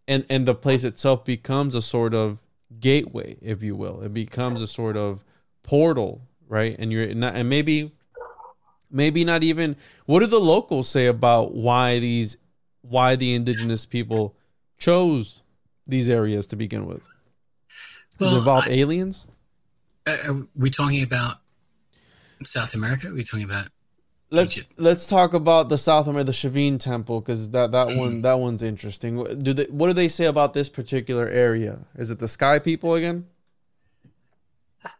and and the place itself becomes a sort of gateway if you will it becomes a sort of portal right and you're not and maybe maybe not even what do the locals say about why these why the indigenous people chose these areas to begin with? Does well, it involve I, aliens? Uh, are we talking about South America? Are we talking about let's Egypt? let's talk about the South America, the Chavin Temple, because that that one that one's interesting. Do they what do they say about this particular area? Is it the Sky People again?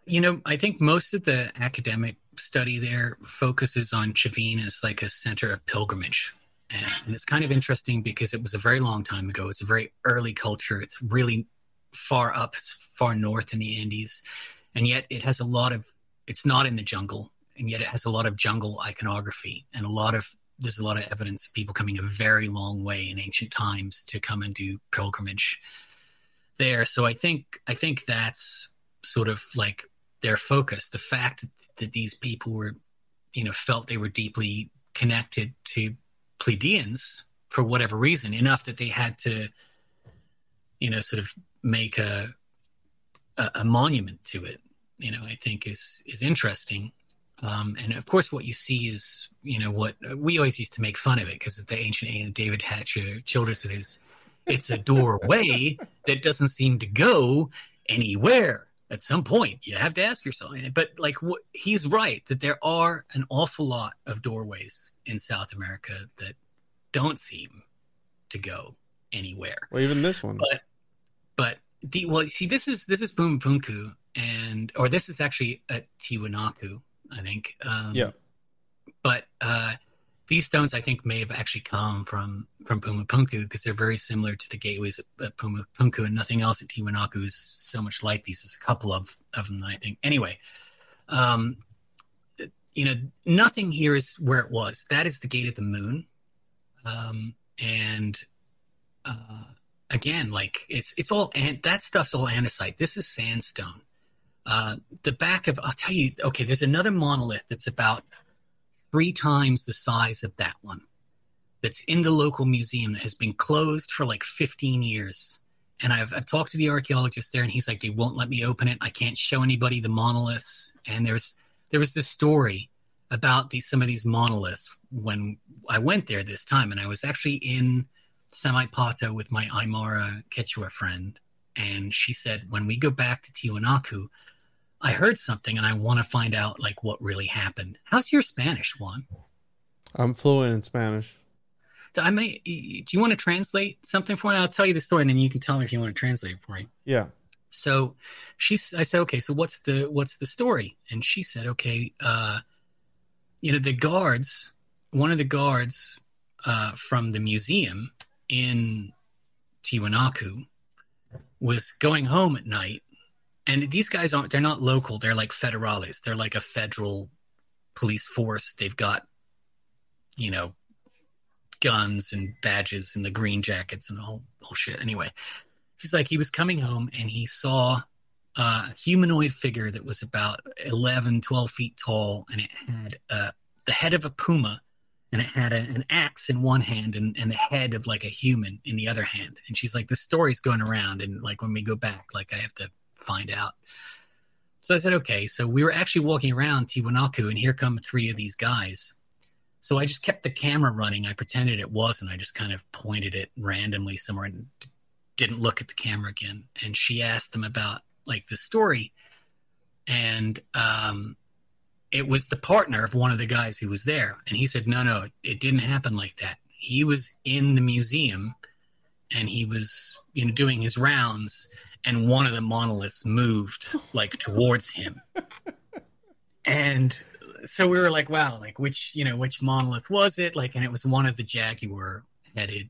You know, I think most of the academic study there focuses on Chavin as like a center of pilgrimage and it's kind of interesting because it was a very long time ago. It's a very early culture. It's really far up, it's far north in the Andes. And yet it has a lot of, it's not in the jungle. And yet it has a lot of jungle iconography and a lot of, there's a lot of evidence of people coming a very long way in ancient times to come and do pilgrimage there. So I think, I think that's sort of like their focus. The fact that these people were, you know, felt they were deeply connected to Pleiadians for whatever reason, enough that they had to, you know, sort of make a, a, a monument to it. You know, I think is is interesting. Um, and of course, what you see is, you know, what we always used to make fun of it because the ancient David Hatcher Childress with his, it's a doorway that doesn't seem to go anywhere. at some point you have to ask yourself but like what, he's right that there are an awful lot of doorways in south america that don't seem to go anywhere Well, even this one. but but the well see this is this is Pumapunku and or this is actually at Tiwanaku I think um, Yeah. but uh, these stones I think may have actually come from from Pumapunku because they're very similar to the gateways at, at Pumapunku and nothing else at Tiwanaku is so much like these. There's a couple of of them I think. Anyway, um, you know, nothing here is where it was. That is the gate of the moon, um, and uh, again, like it's it's all and that stuff's all andesite. This is sandstone. Uh, the back of I'll tell you. Okay, there's another monolith that's about three times the size of that one. That's in the local museum that has been closed for like 15 years. And I've I've talked to the archaeologist there, and he's like, they won't let me open it. I can't show anybody the monoliths. And there's there was this story about these some of these monoliths when I went there this time, and I was actually in Samaipata with my Aymara Quechua friend, and she said, when we go back to Tiwanaku, I heard something, and I want to find out like what really happened. How's your Spanish, Juan? I'm fluent in Spanish. I may. Do you want to translate something for me? I'll tell you the story, and then you can tell me if you want to translate it for me. Yeah. So she, I said, okay, so what's the what's the story? And she said, okay, uh, you know, the guards, one of the guards uh, from the museum in Tiwanaku was going home at night, and these guys aren't. They're not local. They're like federales. They're like a federal police force. They've got, you know, guns and badges and the green jackets and whole shit. Anyway, she's like he was coming home and he saw a humanoid figure that was about 11, 12 feet tall, and it had uh, the head of a puma, and it had a, an axe in one hand and, and the head of like a human in the other hand. And she's like, the story's going around, and like when we go back, like I have to find out. So I said, okay. So we were actually walking around Tiwanaku, and here come three of these guys. So I just kept the camera running. I pretended it wasn't. I just kind of pointed it randomly somewhere and didn't look at the camera again. And she asked them about like the story, and um, it was the partner of one of the guys who was there, and he said, "No, no, it didn't happen like that. He was in the museum, and he was you know doing his rounds, and one of the monoliths moved like towards him." and so we were like, wow, like which, you know, which monolith was it? Like, and it was one of the jaguar headed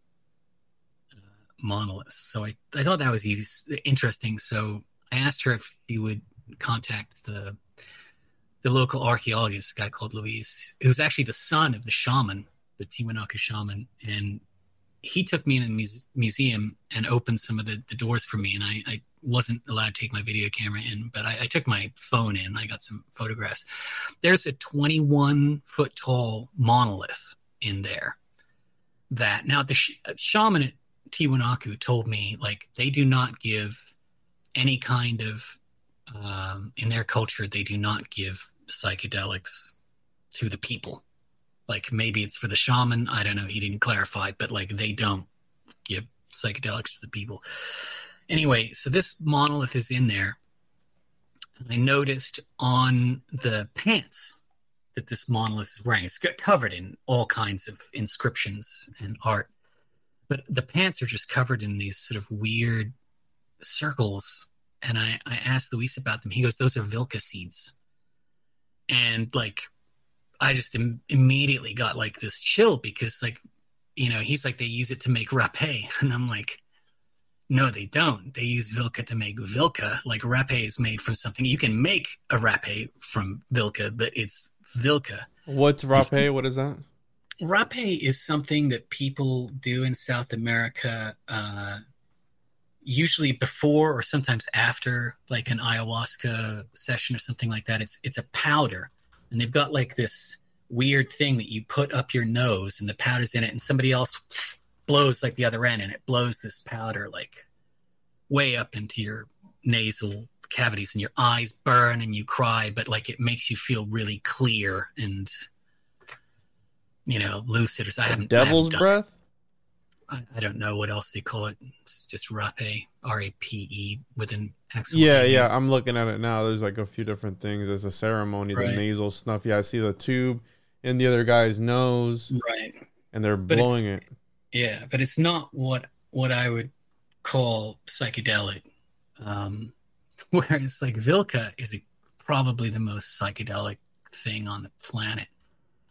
uh, monoliths. So I, I thought that was easy, interesting. So I asked her if she would contact the, the local archaeologist, a guy called Luis, who's actually the son of the shaman, the Tiwanaku shaman. And he took me in the muse- museum and opened some of the, the doors for me. And I, I wasn't allowed to take my video camera in, but I, I, took my phone in. I got some photographs. There's a 21 foot tall monolith in there. That now the sh- shaman at Tiwanaku told me like they do not give any kind of um, in their culture they do not give psychedelics to the people. Like maybe it's for the shaman. I don't know. He didn't clarify, but like they don't give psychedelics to the people anyway, so this monolith is in there. I noticed on the pants that this monolith is wearing, it's covered in all kinds of inscriptions and art. But the pants are just covered in these sort of weird circles. And I, I asked Luis about them. He goes, Those are Vilca seeds. And like, I just Im- immediately got like this chill because, like, you know, he's like, they use it to make rapé. And I'm like, no, they don't. They use Vilca to make Vilca. Like rapé is made from something. You can make a rapé from Vilca, but it's Vilca. What's rapé? What is that? Rapé is something that people do in South America, uh, usually before or sometimes after like an ayahuasca session or something like that. It's it's a powder, and they've got like this weird thing that you put up your nose, and the powder's in it, and somebody else blows like the other end and it blows this powder like way up into your nasal cavities and your eyes burn and you cry but like it makes you feel really clear and you know lucid or I haven't Devil's I haven't breath. I, I don't know what else they call it. It's just rape, R A P E with an Yeah, yeah. I'm looking at it now. There's like a few different things. There's a ceremony, Right. the nasal snuff. Yeah, I see the tube in the other guy's nose, Right. and they're But blowing it. Yeah, but it's not what what I would call psychedelic. Um, whereas like Vilca is a, probably the most psychedelic thing on the planet.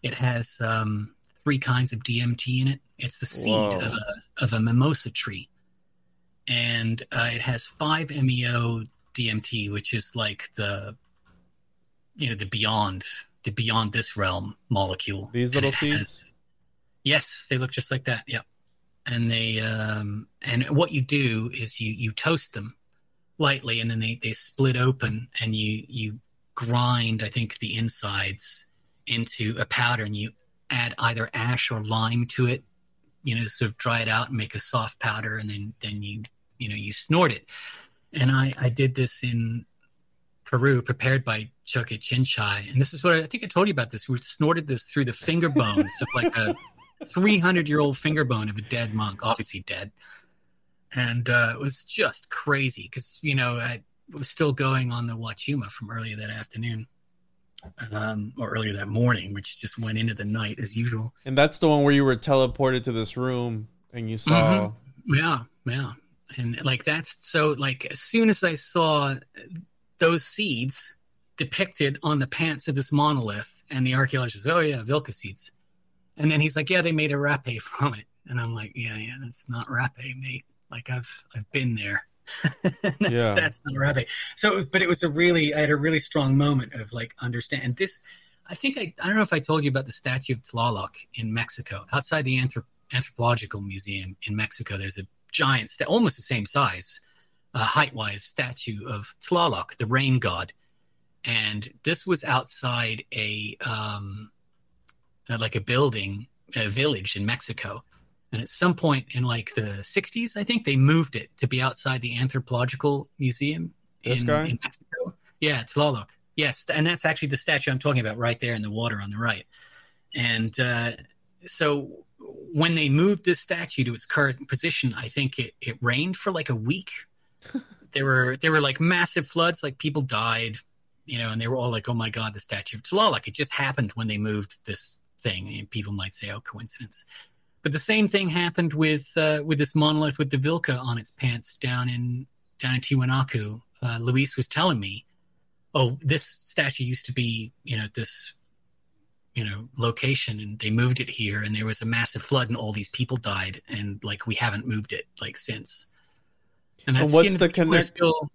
It has um, three kinds of DMT in it. It's the seed Whoa. of a of a mimosa tree, and uh, it has five MEO DMT, which is like the you know the beyond the beyond this realm molecule. These little seeds? has- yes, they look just like that. Yep. And they um, and what you do is you you toast them lightly, and then they they split open, and you you grind I think the insides into a powder, and you add either ash or lime to it. You know, sort of dry it out and make a soft powder, and then then you you know you snort it. And I I did this in Peru, prepared by Choque Chinchay. And this is what I, I think I told you about this. We snorted this through the finger bones of like a 300 year old finger bone of a dead monk, obviously dead. And uh, it was just crazy because, you know, I was still going on the Wachuma from earlier that afternoon um, or earlier that morning, which just went into the night as usual. And that's the one where you were teleported to this room and you saw. Yeah, yeah. And like that's so like as soon as I saw those seeds depicted on the pants of this monolith and the archaeologist, oh yeah, Vilca seeds. And then he's like, yeah, they made a rape from it. And I'm like, yeah, yeah, that's not rape, mate. Like I've I've been there. that's, Yeah. that's not rape. So, but it was a really, I had a really strong moment of like understand. And this, I think I, I don't know if I told you about the statue of Tlaloc in Mexico, outside the anthrop- anthropological museum in Mexico. There's a giant, sta- almost the same size, uh, height-wise statue of Tlaloc, the rain god. And this was outside a, um, uh, like a building, a village in Mexico. And at some point in like the 60s, I think they moved it to be outside the anthropological museum This in, guy? in Mexico. Yeah, Tlaloc. Yes, and that's actually the statue I'm talking about right there in the water on the right. And uh, so when they moved this statue to its current position, I think it, it rained for like a week. there were there were like massive floods, like people died, you know, and they were all like, "Oh my God, the statue of Tlaloc!" It just happened when they moved this thing. And people might say, "Oh, coincidence." But the same thing happened with uh, with this monolith with the Vilca on its pants down in down in Tiwanaku. Uh, Luis was telling me, "Oh, this statue used to be, you know, this, you know, location, and they moved it here, and there was a massive flood, and all these people died, and like we haven't moved it like since." And And that's what's the connection Still,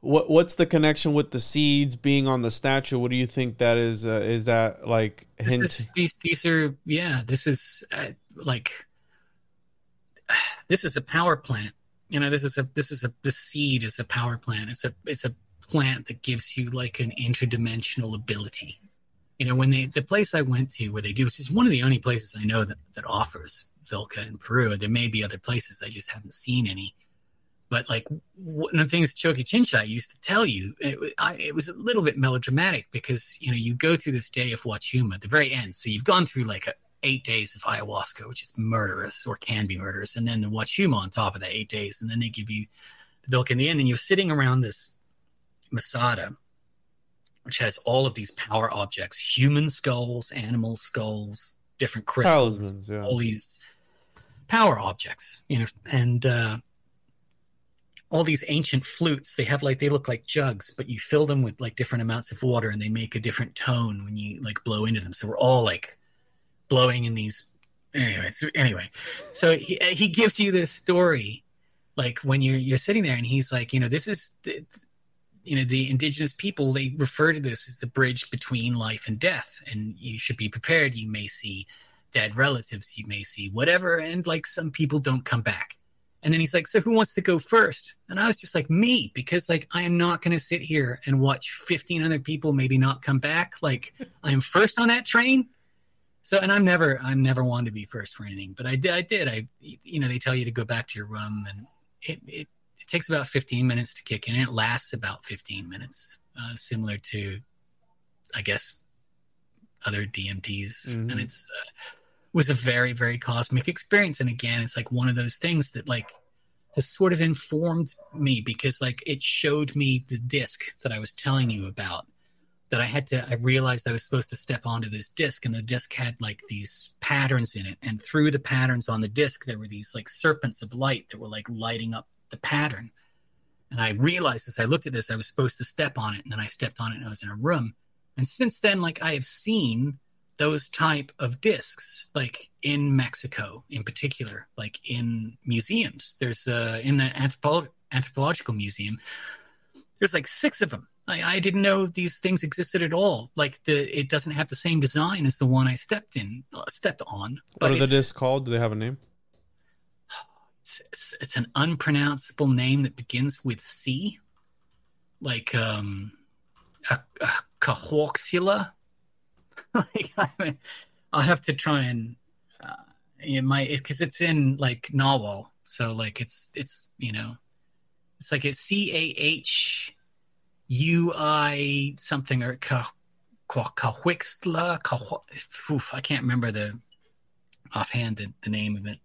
What What's the connection with the seeds being on the statue? What do you think that is? Uh, is that like hint? is, these these are yeah. This is uh, like this is a power plant. You know, this is a this is a the seed is a power plant. It's a it's a plant that gives you like an interdimensional ability. You know, when they the place I went to where they do this is one of the only places I know that that offers Vilca in Peru. There may be other places I just haven't seen any. But like one of the things Choque Chinchay used to tell you, it, I, it was a little bit melodramatic because you know you go through this day of Wachuma at the very end. So you've gone through like a, eight days of ayahuasca, which is murderous or can be murderous, and then the Wachuma on top of that eight days, and then they give you the Vilca in the end, and you're sitting around this masada, which has all of these power objects: human skulls, animal skulls, different crystals, Talismans, yeah. all these power objects, you know, and uh, all these ancient flutes. They have like they look like jugs, but you fill them with like different amounts of water, and they make a different tone when you like blow into them. So we're all like blowing in these. Anyway, so anyway, so he he gives you this story, like when you're you're sitting there, and he's like, you know, this is. You know the indigenous people they refer to this as the bridge between life and death. And you should be prepared. You may see dead relatives. You may see whatever. And like some people don't come back. And then he's like so who wants to go first? And i was just like me because like i am not going to sit here and watch 15 other people maybe not come back. Like i'm first on that train. So and i'm never i'm never one to be first for anything. But i did i did. I you know they tell you to go back to your room and it, it it takes about 15 minutes to kick in. And it lasts about 15 minutes uh, similar to i guess other dmts Mhm. and it's uh, was a very very cosmic experience. And again it's like one of those things that like has sort of informed me because like it showed me the disc that I was telling you about that I had to I realized I was supposed to step onto this disc and the disc had like these patterns in it. And through the patterns on the disc there were these like serpents of light that were like lighting up the pattern. And I realized as I looked at this I was supposed to step on it. And then I stepped on it and I was in a room. And since then like I have seen those type of discs like in mexico in particular like in museums. There's uh in the anthropo- anthropological museum there's like six of them. I, I didn't know these things existed at all. Like the it doesn't have the same design as the one i stepped in uh, stepped on What are the discs called? Do they have a name? It's, it's, it's an unpronounceable name that begins with c like um a, a cahoxula like I mean, I'll have to try and uh, it might because it's in like Nahuatl, so like it's it's you know it's like it's C A H U I something or Cahuixtla. Oof, I can't remember the offhand the, the name of it.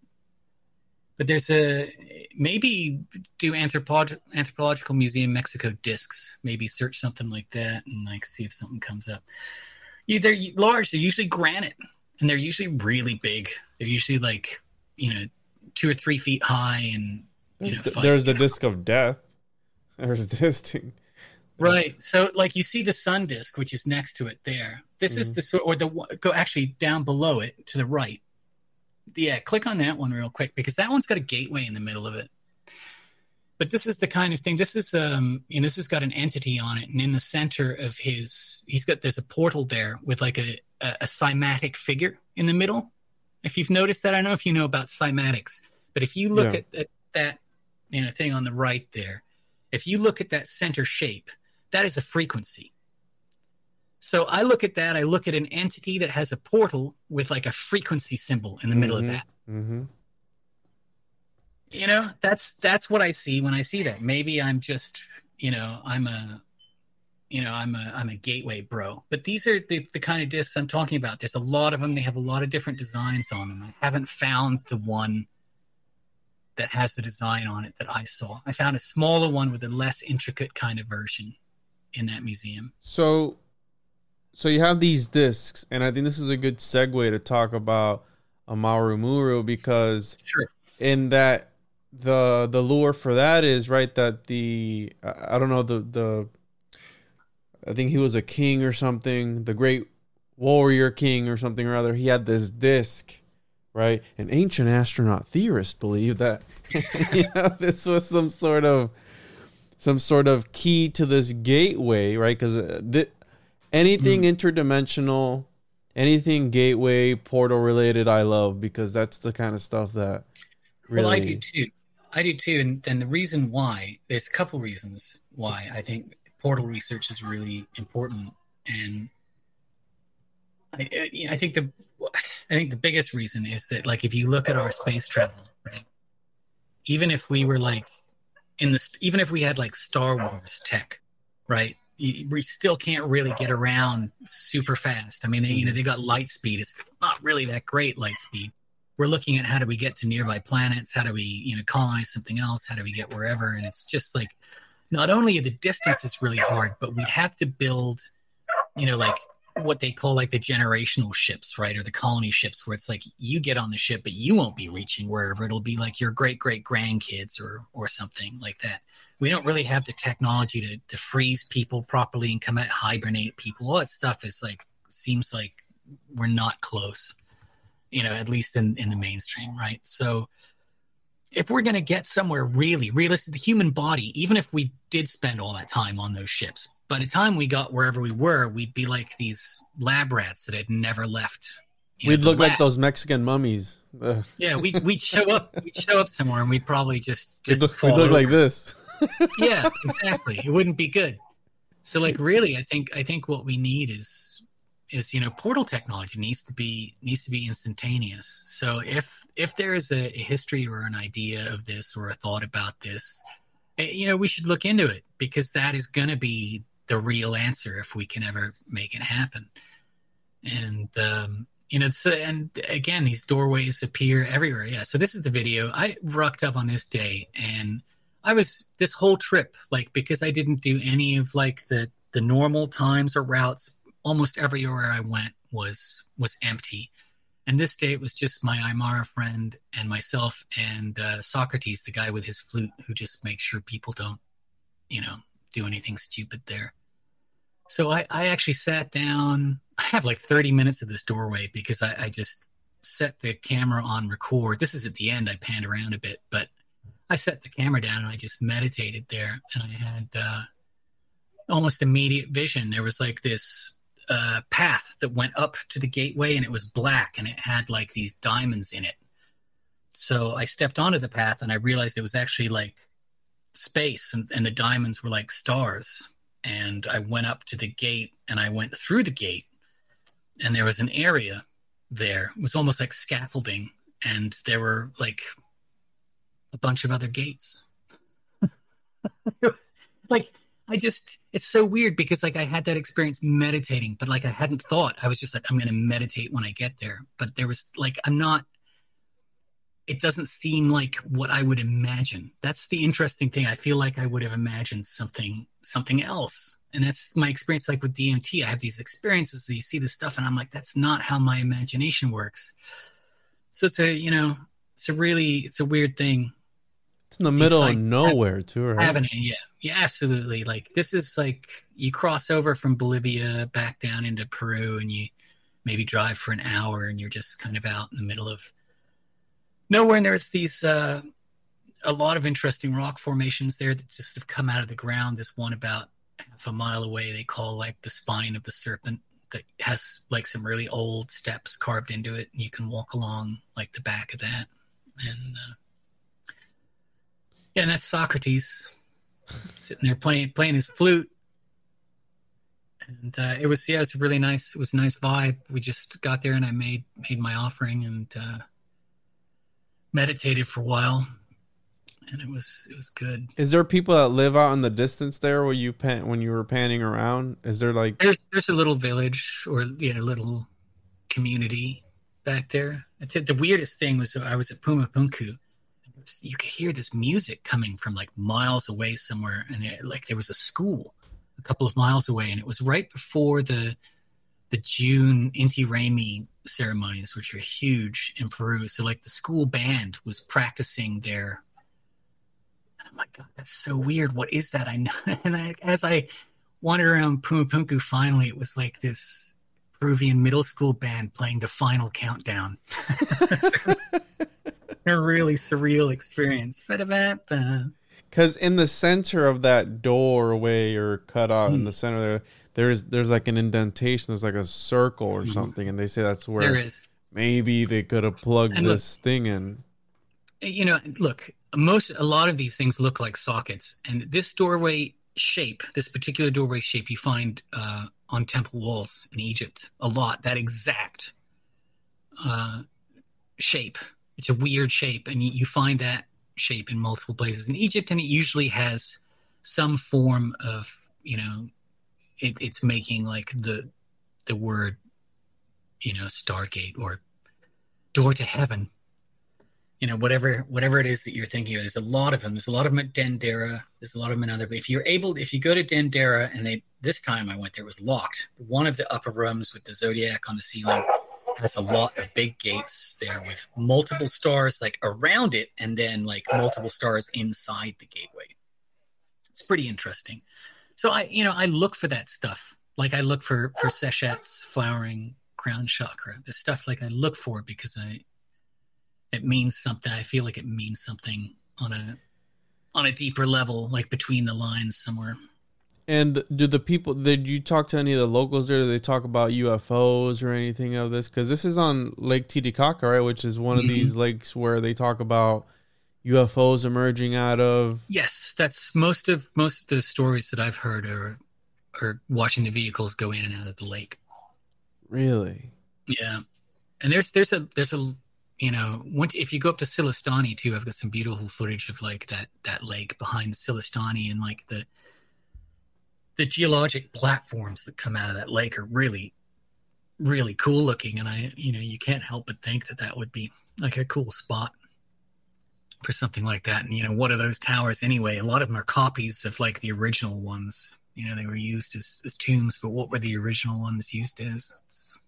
But there's a maybe do anthropo- anthropological museum Mexico discs. Maybe search something like that and like see if something comes up. You, they're large. They're usually granite, and they're usually really big. They're usually like you know two or three feet high, and you know, There's, there's the disc of death. There's this thing. Right. So, like, you see the sun disk, which is next to it there. This is mm-hmm. the sort, or the go actually down below it to the right. Yeah, click on that one real quick because that one's got a gateway in the middle of it. But this is the kind of thing. This is um, you know, this has got an entity on it, and in the center of his, he's got there's a portal there with like a a, a cymatic figure in the middle. If you've noticed that, I don't know if you know about cymatics, but if you look Yeah. at, at that you know thing on the right there, if you look at that center shape, that is a frequency. So I look at that, I look at an entity that has a portal with like a frequency symbol in the middle of Mhm. that. Mm-hmm. You know, that's that's what I see when I see that. Maybe I'm just, you know, I'm a you know, I'm a I'm a gateway bro. But these are the, the kind of discs I'm talking about. There's a lot of them. They have a lot of different designs on them. I haven't found the one that has the design on it that I saw. I found a smaller one with a less intricate kind of version in that museum. So, so you have these discs, and I think this is a good segue to talk about Amaru Muru because Sure. in that the the lure for that is right that the I don't know the the I think he was a king or something, the great warrior king or something or other. He had this disc, right? An ancient astronaut theorist believed that you know this was some sort of some sort of key to this gateway, right? Because uh, th- anything hmm. interdimensional, anything gateway portal related, I love because that's the kind of stuff that really. Well, I do too. I do too, and and the reason why there's a couple reasons why I think portal research is really important, and I, I- I think the I think the biggest reason is that like if you look at our space travel, right? Even if we were like in this, even if we had like Star Wars tech, right? You- We still can't really get around super fast. I mean, they, you know, mm-hmm. they got light speed. It's not really that great light speed. We're looking at how do we get to nearby planets? How do we you know colonize something else? How do we get wherever? And it's just like not only the distance is really hard but we'd have to build you know like what they call like the generational ships right or the colony ships where it's like you get on the ship but you won't be reaching wherever. It'll be like your great great grandkids or or something like that. We don't really have the technology to to freeze people properly and come out hibernate people. All that stuff is like seems like we're not close you know, at least in, in the mainstream, right? So if we're going to get somewhere really realistic, the human body, even if we did spend all that time on those ships, by the time we got wherever we were, we'd be like these lab rats that had never left. We'd the look like those Mexican mummies. Yeah, we, we'd show up, we'd show up somewhere and we'd probably just, We'd just look, we'd look like this. yeah, exactly. It wouldn't be good. So like really I think I think what we need is is you know portal technology needs to be needs to be instantaneous. So if if there is a, history or an idea of this or a thought about this, eh, you know we should look into it because that is going to be the real answer if we can ever make it happen. And um, you know, so, and again, these doorways appear everywhere. Yeah. So this is the video. I rocked up on this day and I was this whole trip, like, because I didn't do any of like the, the normal times or routes, almost everywhere I went was, was empty. And this day it was just my Aymara friend and myself and uh, Socrates, the guy with his flute who just makes sure people don't, you know, do anything stupid there. So I, I actually sat down. I have like 30 minutes of this doorway because I, I just set the camera on record. This is at the end. I panned around a bit, but I set the camera down and I just meditated there. And I had uh, almost immediate vision. There was like this uh, path that went up to the gateway and it was black and it had like these diamonds in it. So I stepped onto the path and I realized it was actually like space and, and the diamonds were like stars and I went up to the gate and I went through the gate and there was an area there. It was almost like scaffolding and there were like a bunch of other gates. like I just it's so weird because like I had that experience meditating, but like I hadn't thought. I was just like I'm going to meditate when I get there, but there was like I'm not it doesn't seem like what I would imagine. That's the interesting thing. I feel like I would have imagined something something else. And that's my experience like with DMT. I have these experiences that you see this stuff and I'm like, that's not how my imagination works. So it's a, you know, it's a really it's a weird thing. It's in the middle of nowhere have, too, right? Having it, yeah. Yeah, absolutely. Like this is like you cross over from Bolivia back down into Peru and you maybe drive for an hour and you're just kind of out in the middle of nowhere. And there's these uh, a lot of interesting rock formations there that just have come out of the ground. This one about half a mile away they call like the spine of the serpent that has like some really old steps carved into it, and you can walk along like the back of that. And uh, yeah, and that's Socrates sitting there playing playing his flute. And uh, it was yeah, it was really nice. It was a nice vibe. We just got there, and I made made my offering, and uh, meditated for a while, and it was it was good. Is there people that live out in the distance there where you pan when you were panning around? Is there like there's there's a little village or you know little community back there. The weirdest thing was I was at Pumapunku. You could hear this music coming from like miles away somewhere, and it, like there was a school a couple of miles away, and it was right before the the June Inti Raymi ceremonies, which are huge in Peru. So like the school band was practicing their. I'm like, God, that's so weird. What is that? I know. And I, as I wandered around Pumapunku, finally it was like this Peruvian middle school band playing the final countdown. so, a really surreal experience. Because in the center of that doorway or cutout mm. in hmm. the center there, there's there's like an indentation. There's like a circle or mm-hmm. something, and they say that's where there is. Maybe they could have plugged and this look, thing in. You know, look, most a lot of these things look like sockets, and this doorway shape, this particular doorway shape, you find uh, on temple walls in Egypt a lot. That exact uh, shape. It's a weird shape, and you, find that shape in multiple places in Egypt, and it usually has some form of you know it, it's making like the the word you know stargate or door to heaven. You know whatever whatever it is that you're thinking of there's a lot of them. There's a lot of them at dendera. There's a lot of them in other but if you're able if you go to dendera and they this time i went there was locked. One of the upper rooms with the zodiac on the ceiling has a lot of big gates there with multiple stars like around it and then like multiple stars inside the gateway it's pretty interesting so I, you know, I look for that stuff. Like I look for for Seshat's flowering crown chakra. The stuff like I look for because I, it means something. I feel like it means something on a on a deeper level, like between the lines somewhere. And do the people? Did you talk to any of the locals there? Do they talk about UFOs or anything of this? Because this is on Lake Titicaca, right? Which is one of mm-hmm. these lakes where they talk about UFOs emerging out of. Yes, that's most of most of the stories that I've heard are are watching the vehicles go in and out of the lake. Really? Yeah, and there's there's a there's a you know once if you go up to Sillustani too, I've got some beautiful footage of like that that lake behind Sillustani and like the the geologic platforms that come out of that lake are really really cool looking, and I you know you can't help but think that that would be like a cool spot for something like that. And you know, what are those towers anyway? A lot of them are copies of like the original ones. You know, they were used as, as tombs, but what were the original ones used as? It's,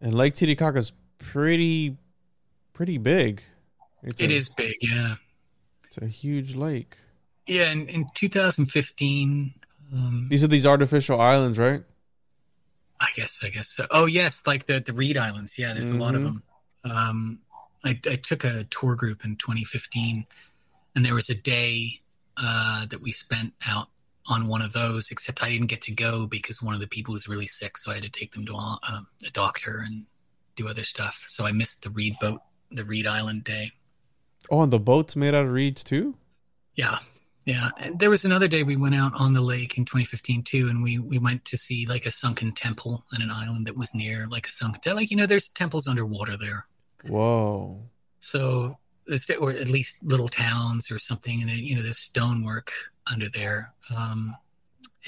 And Lake Titicaca's pretty, pretty big. It's it a, is big, yeah. It's a huge lake. Yeah, in, in 2015, um, These are these artificial islands, right? I guess, I guess. So. Oh, yes, like the the Reed Islands. Yeah, there's a lot of Mhm. them. Um, I, I took a tour group in 2015, and there was a day uh, that we spent out on one of those. Except I didn't get to go because one of the people was really sick, so I had to take them to a, um, a doctor and do other stuff. So I missed the Reed boat, the Reed Island day. Oh, and the boats made out of reeds too. Yeah. Yeah. And there was another day we went out on the lake in 2015 too, and we, we went to see like a sunken temple on an island that was near like a sunken temple. like you know, there's temples underwater there. Whoa. So or at least little towns or something, and you know, there's stonework under there. Um,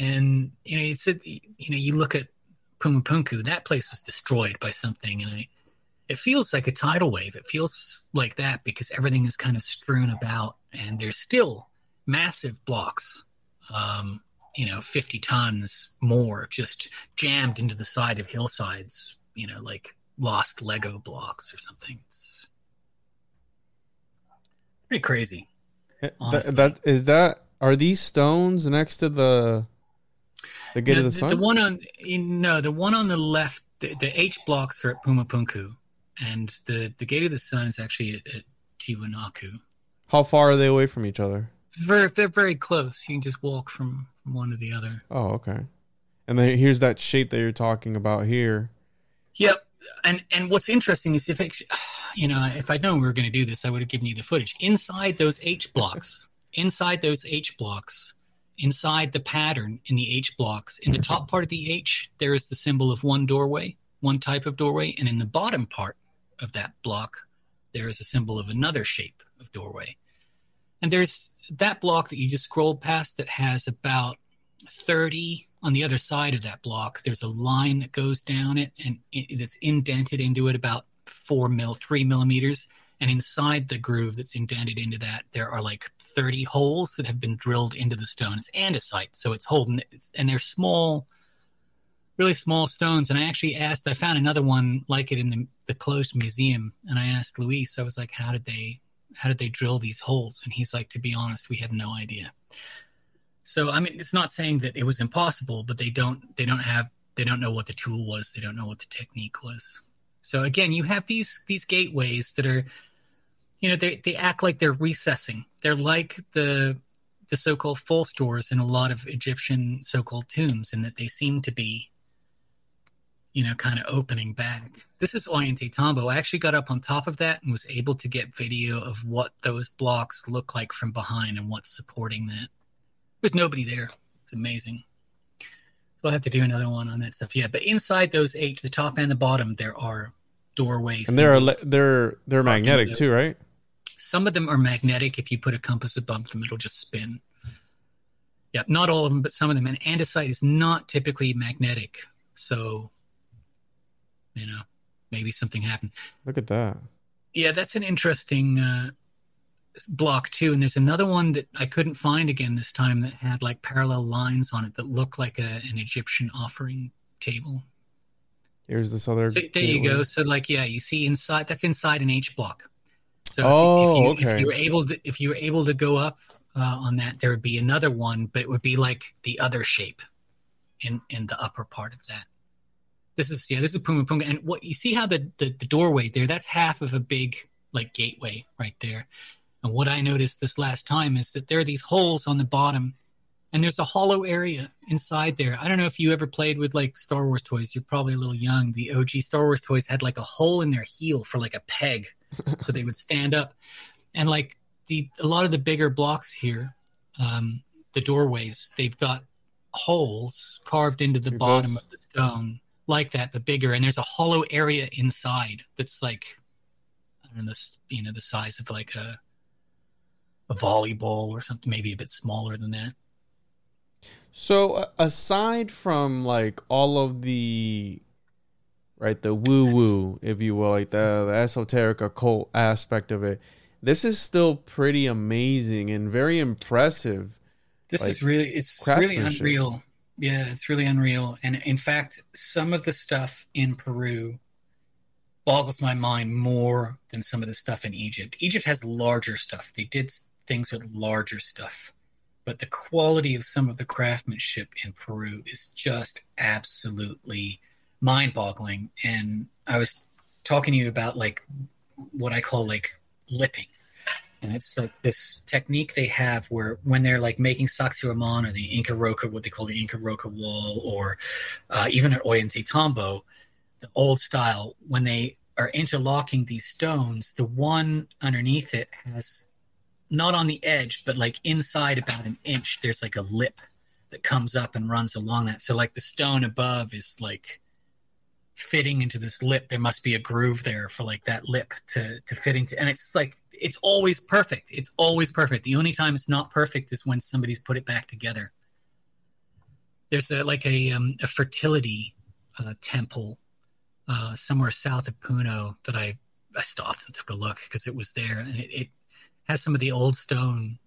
and you know, it's a, you know, you look at Pumapunku, that place was destroyed by something, and I, it feels like a tidal wave. It feels like that because everything is kind of strewn about, and there's still massive blocks. Um, you know, 50 tons more just jammed into the side of hillsides, you know, like lost Lego blocks or something. It's pretty crazy. Eh, That, Honestly. that is that. Are these stones next to the the gate No, of the the, sun? the one on no, the one on the left, the, the H blocks are at Pumapunku, and the the Gate of the Sun is actually at, at Tiwanaku. How far are they away from each other? Very, they're very close. You can just walk from from one to the other. Oh, okay. And then here's that shape that you're talking about here. Yep. And and what's interesting is if it, you know if I'd known we were going to do this, I would have given you the footage inside those H blocks. inside those H blocks, inside the pattern in the H blocks, in the mm-hmm. top part of the H, there is the symbol of one doorway, one type of doorway, and in the bottom part of that block, there is a symbol of another shape of doorway. And there's that block that you just scrolled past that has about 30 on the other side of that block. There's a line that goes down it and that's indented into it about four mil, three millimeters. And inside the groove that's indented into that, there are like 30 holes that have been drilled into the stone. It's andesite, so it's holding. And they're small, really small stones. And I actually asked, I found another one like it in the, the closed museum. And I asked Luis, I was like, how did they, how did they drill these holes? And he's like, to be honest, we have no idea. So I mean, it's not saying that it was impossible, but they don't they don't have they don't know what the tool was. They don't know what the technique was. So again, you have these these gateways that are, you know, they they act like they're recessing. They're like the the so-called false doors in a lot of Egyptian so-called tombs, in that they seem to be, you know, kind of opening back. This is Ollantaytambo. I actually got up on top of that and was able to get video of what those blocks look like from behind and what's supporting that. There's nobody there. It's amazing. So I'll have to do another one on that stuff. Yeah, but inside those eight, the top and the bottom, there are doorways. And they're ele- they're they're magnetic too, right? Some of them are magnetic. If you put a compass above them, it'll just spin. Yeah, not all of them, but some of them. And andesite is not typically magnetic. So, you know, maybe something happened. Look at that. Yeah, that's an interesting uh, block too. And there's another one that I couldn't find again this time that had like parallel lines on it that looked like a, an Egyptian offering table. Here's this other. So there you go. So like, yeah, you see inside. That's inside an H block. So Oh, if, you, okay. if you were able to, if you were able to go up uh, on that, there would be another one, but it would be like the other shape in in the upper part of that. This is yeah, this is Pumapunku, and what you see how the, the the doorway there? That's half of a big like gateway right there. And what I noticed this last time is that there are these holes on the bottom, and there's a hollow area inside there. I don't know if you ever played with like Star Wars toys. You're probably a little young. The OG Star Wars toys had like a hole in their heel for like a peg, so they would stand up. And like the a lot of the bigger blocks here, um, the doorways, they've got holes carved into the Like bottom this? of the stone, like that, but bigger. And there's a hollow area inside that's like I don't know, this you know, the size of like a a volleyball or something, maybe a bit smaller than that. So uh, aside from like all of the right the woo woo, if you will, like the, the esoteric occult aspect of it, this is still pretty amazing and very impressive. This Like, is really it's really unreal. Yeah, it's really unreal. And in fact, some of the stuff in Peru boggles my mind more than some of the stuff in Egypt. Egypt has larger stuff. They did things with larger stuff. But the quality of some of the craftsmanship in Peru is just absolutely mind-boggling. And I was talking to you about like what I call like lipping and it's like this technique they have where when they're like making Sacsayhuaman or the Inca Roca, what they call the Inca Roca wall, or uh, even at Oyente Ollantaytambo, the old style, when they are interlocking these stones, the one underneath it has not on the edge, but like inside about an inch, there's like a lip that comes up and runs along that. So like the stone above is like fitting into this lip. There must be a groove there for like that lip to to fit into, and it's like it's always perfect. It's always perfect. The only time it's not perfect is when somebody's put it back together. There's a, like a um, a fertility uh, temple uh, somewhere south of Puno that I I stopped and took a look because it was there, and it, it has some of the old stone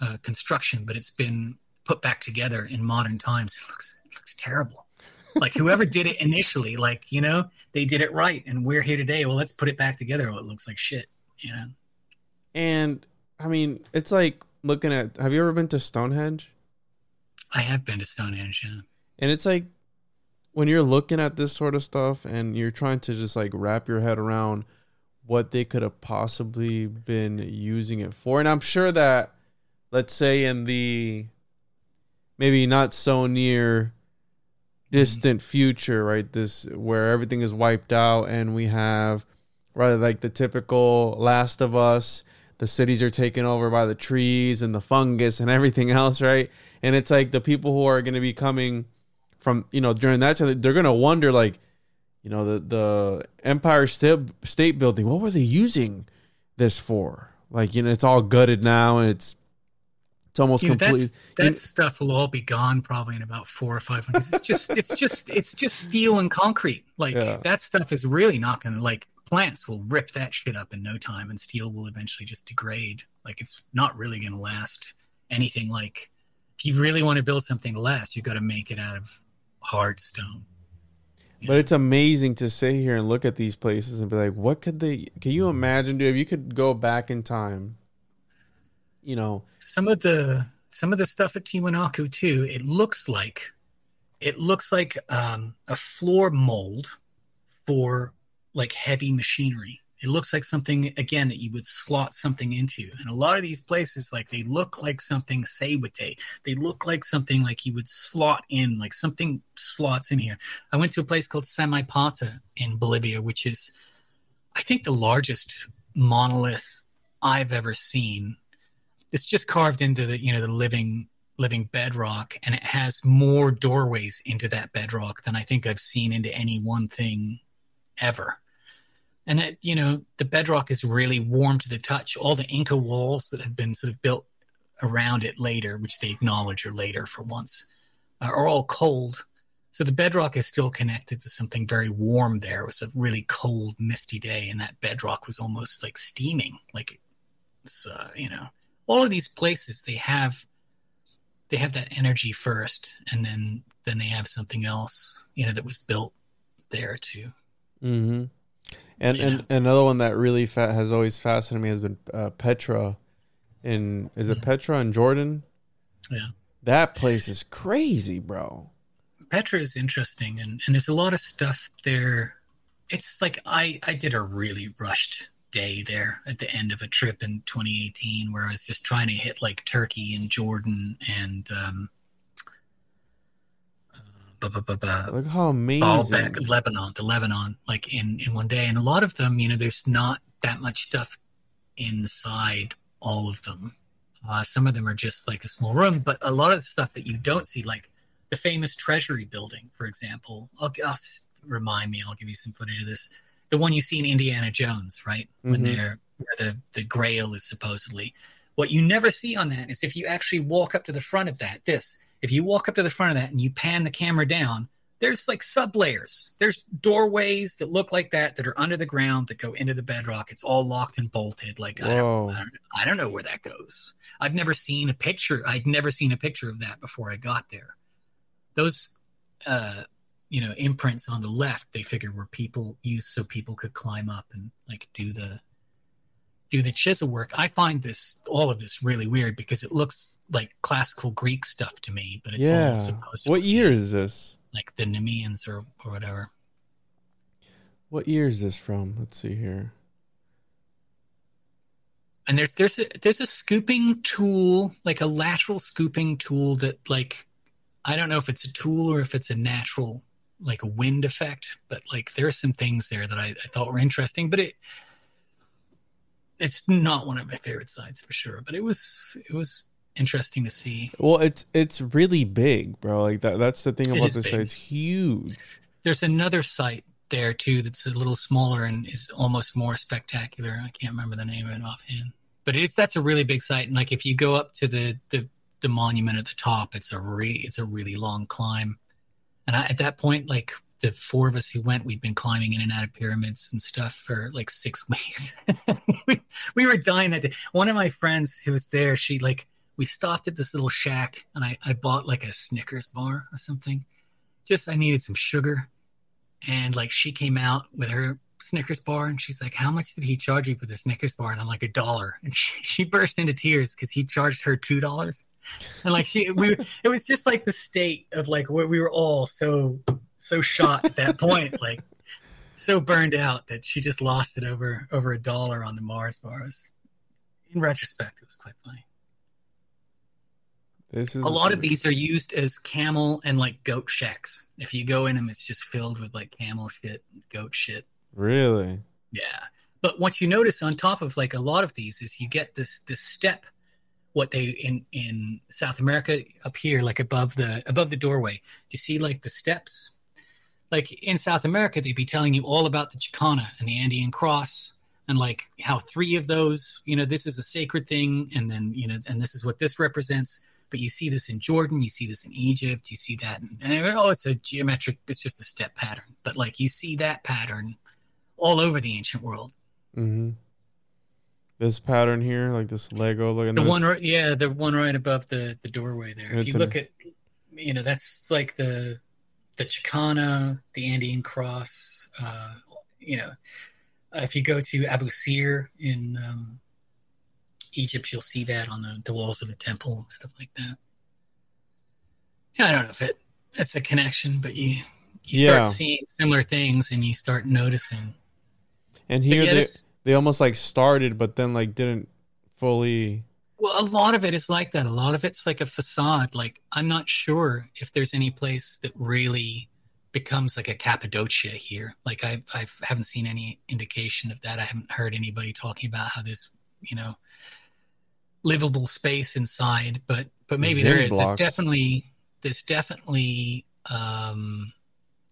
uh, construction, but it's been put back together in modern times. It looks it looks terrible. Like whoever did it initially, like you know, they did it right, and we're here today. Well, let's put it back together. Well, it looks like shit. You know. And I mean, it's like looking at. Have you ever been to Stonehenge? I have been to Stonehenge. Yeah. And it's like when you're looking at this sort of stuff and you're trying to just like wrap your head around what they could have possibly been using it for. And I'm sure that let's say in the maybe not so near distant mm-hmm. future, right? This where everything is wiped out and we have rather like the typical Last of Us, the cities are taken over by the trees and the fungus and everything else, right? And it's like the people who are going to be coming from, you know, during that time, they're going to wonder, like, you know, the the Empire State State Building, what were they using this for? Like, you know, it's all gutted now, and it's it's almost You know, complete. that stuff will all be gone probably in about four or five months. It's just, it's just, it's just steel and concrete. Like Yeah. that stuff is really not going to like plants will rip that shit up in no time, and steel will eventually just degrade. Like it's not really going to last anything. Like if you really want to build something to last, you've got to make it out of hard stone. But it's amazing to sit here and look at these places and be like, what could they? Can you imagine, dude? If you could go back in time, you know, some of the some of the stuff at Tiwanaku too, it looks like it looks like um, a floor mold for like heavy machinery. It looks like something again that you would slot something into. And a lot of these places, like they look like something Seiwate. They look like something like you would slot in, like something slots in here. I went to a place called Samaipata in Bolivia, which is I think the largest monolith I've ever seen it's just carved into the you know the living living bedrock and it has more doorways into that bedrock than i think i've seen into any one thing ever. And that you know the bedrock is really warm to the touch. All the inca walls that have been sort of built around it later which they acknowledge are later for once uh, are all cold. So the bedrock is still connected to something very warm there. It was a really cold misty day and that bedrock was almost like steaming like it's uh, you know all of these places they have they have that energy first and then then they have something else you know that was built there too hmm and Yeah. and another one that really fa- has always fascinated me has been uh, Petra, in is it Petra in Jordan? Yeah. that place is crazy, bro. petra is interesting and and there's a lot of stuff there it's like i i did a really rushed day there at the end of a trip in 2018 where i was just trying to hit like turkey and jordan and um Look how amazing. all back Lebanon, the Lebanon, like in in one day, and a lot of them, you know, there's not that much stuff inside all of them. Uh, some of them are just like a small room, but a lot of the stuff that you don't see, like the famous Treasury Building, for example. I'll, I'll remind me. I'll give you some footage of this. The one you see in Indiana Jones, right? When Mhm. they're where the the Grail is supposedly. What you never see on that is if you actually walk up to the front of that, this if you walk up to the front of that and you pan the camera down, there's like sub layers. There's doorways that look like that that are under the ground that go into the bedrock. It's all locked and bolted. Like I don't, I don't, I don't know where that goes. I've never seen a picture. I'd never seen a picture of that before I got there. Those, uh, you know, imprints on the left, they figured were people used so people could climb up and like do the do the chisel work. I find this all of this really weird because it looks like classical Greek stuff to me, but it's yeah. supposed to be. What year is this? like the Nabataeans or, or whatever. What year is this from? Let's see here. And there's there's a there's a scooping tool, like a lateral scooping tool that like I don't know if it's a tool or if it's a natural like a wind effect, but like there are some things there that I, I thought were interesting, but it it's not one of my favorite sites for sure. But it was it was interesting to see. Well, it's it's really big, bro. Like that. That's the thing about is this big. site. It's huge. There's another site there too that's a little smaller and is almost more spectacular. I can't remember the name of it offhand, but it's that's a really big site. And like if you go up to the the, the monument at the top, it's a re it's a really long climb. And I, at that point, like the four of us who went, we'd been climbing in and out of pyramids and stuff for like six weeks. we, we were dying that day. One of my friends who was there, she like we stopped at this little shack and I, I bought like a Snickers bar or something. Just I needed some sugar. And like she came out with her Snickers bar and she's like, How much did he charge you for the Snickers bar? And I'm like, a dollar. And she, she burst into tears because he charged her two dollars. And like she we it was just like the state of like where we were all so so shot at that point, like so burned out that she just lost it over over a dollar on the Mars bars. In retrospect, it was quite funny. This is A lot of these are used as camel and like goat shacks. If you go in them, it's just filled with like camel shit, goat shit. Really. Yeah. But what you notice on top of like a lot of these is you get this this step what they in in South America up here like above the above the doorway. You see like the steps? Like in South America they'd be telling you all about the Chakana and the Andean cross and like how three of those, you know, this is a sacred thing and then, you know, and this is what this represents. But you see this in Jordan, you see this in Egypt, you see that, in, and oh, it's a geometric, it's just a step pattern. But like you see that pattern all over the ancient world. Mm-hmm. This pattern here, like this Lego, look at The one, right, yeah, the one right above the the doorway there. If you look at, you know, that's like the the Chakana, the Andean cross. Uh, you know, uh, if you go to Abu Sir in um, Egypt, you'll see that on the, the walls of the temple, stuff like that. Yeah, I don't know if it it's a connection, but you you Yeah. start seeing similar things and you start noticing. And here yeah, they, they almost like started, but then like didn't fully. Well, a lot of it is like that. A lot of it's like a facade. Like I'm not sure if there's any place that really becomes like a Cappadocia here. Like I I haven't seen any indication of that. I haven't heard anybody talking about how there's you know livable space inside. But but maybe there Gym blocks. There's definitely there's definitely um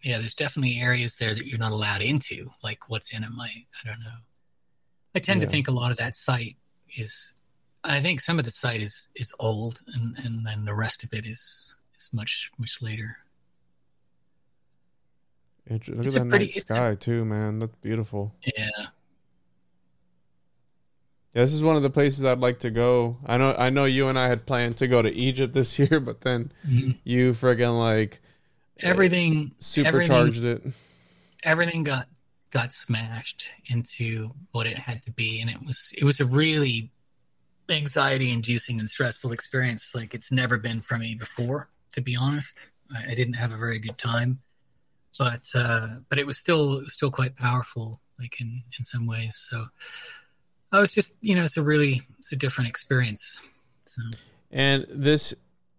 yeah there's definitely areas there that you're not allowed into. Like what's in them, I I don't know. I tend to think a lot of that site is I think some of the site is is old, and and then the rest of it is is much much later. Int- Look It's at a that pretty- night it's a- sky too, man. That's beautiful. Yeah, Yeah, this is one of the places I'd like to go. I know, I know you and I had planned to go to Egypt this year, but then Mhm. you friggin' like everything supercharged everything, it. everything got got smashed into what it had to be, and it was it was a really anxiety inducing and stressful experience. Like it's never been for me before, to be honest. I, I didn't have a very good time, but uh, but it was still still quite powerful, like in in some ways. So I was just you know it's a really it's a different experience. So And this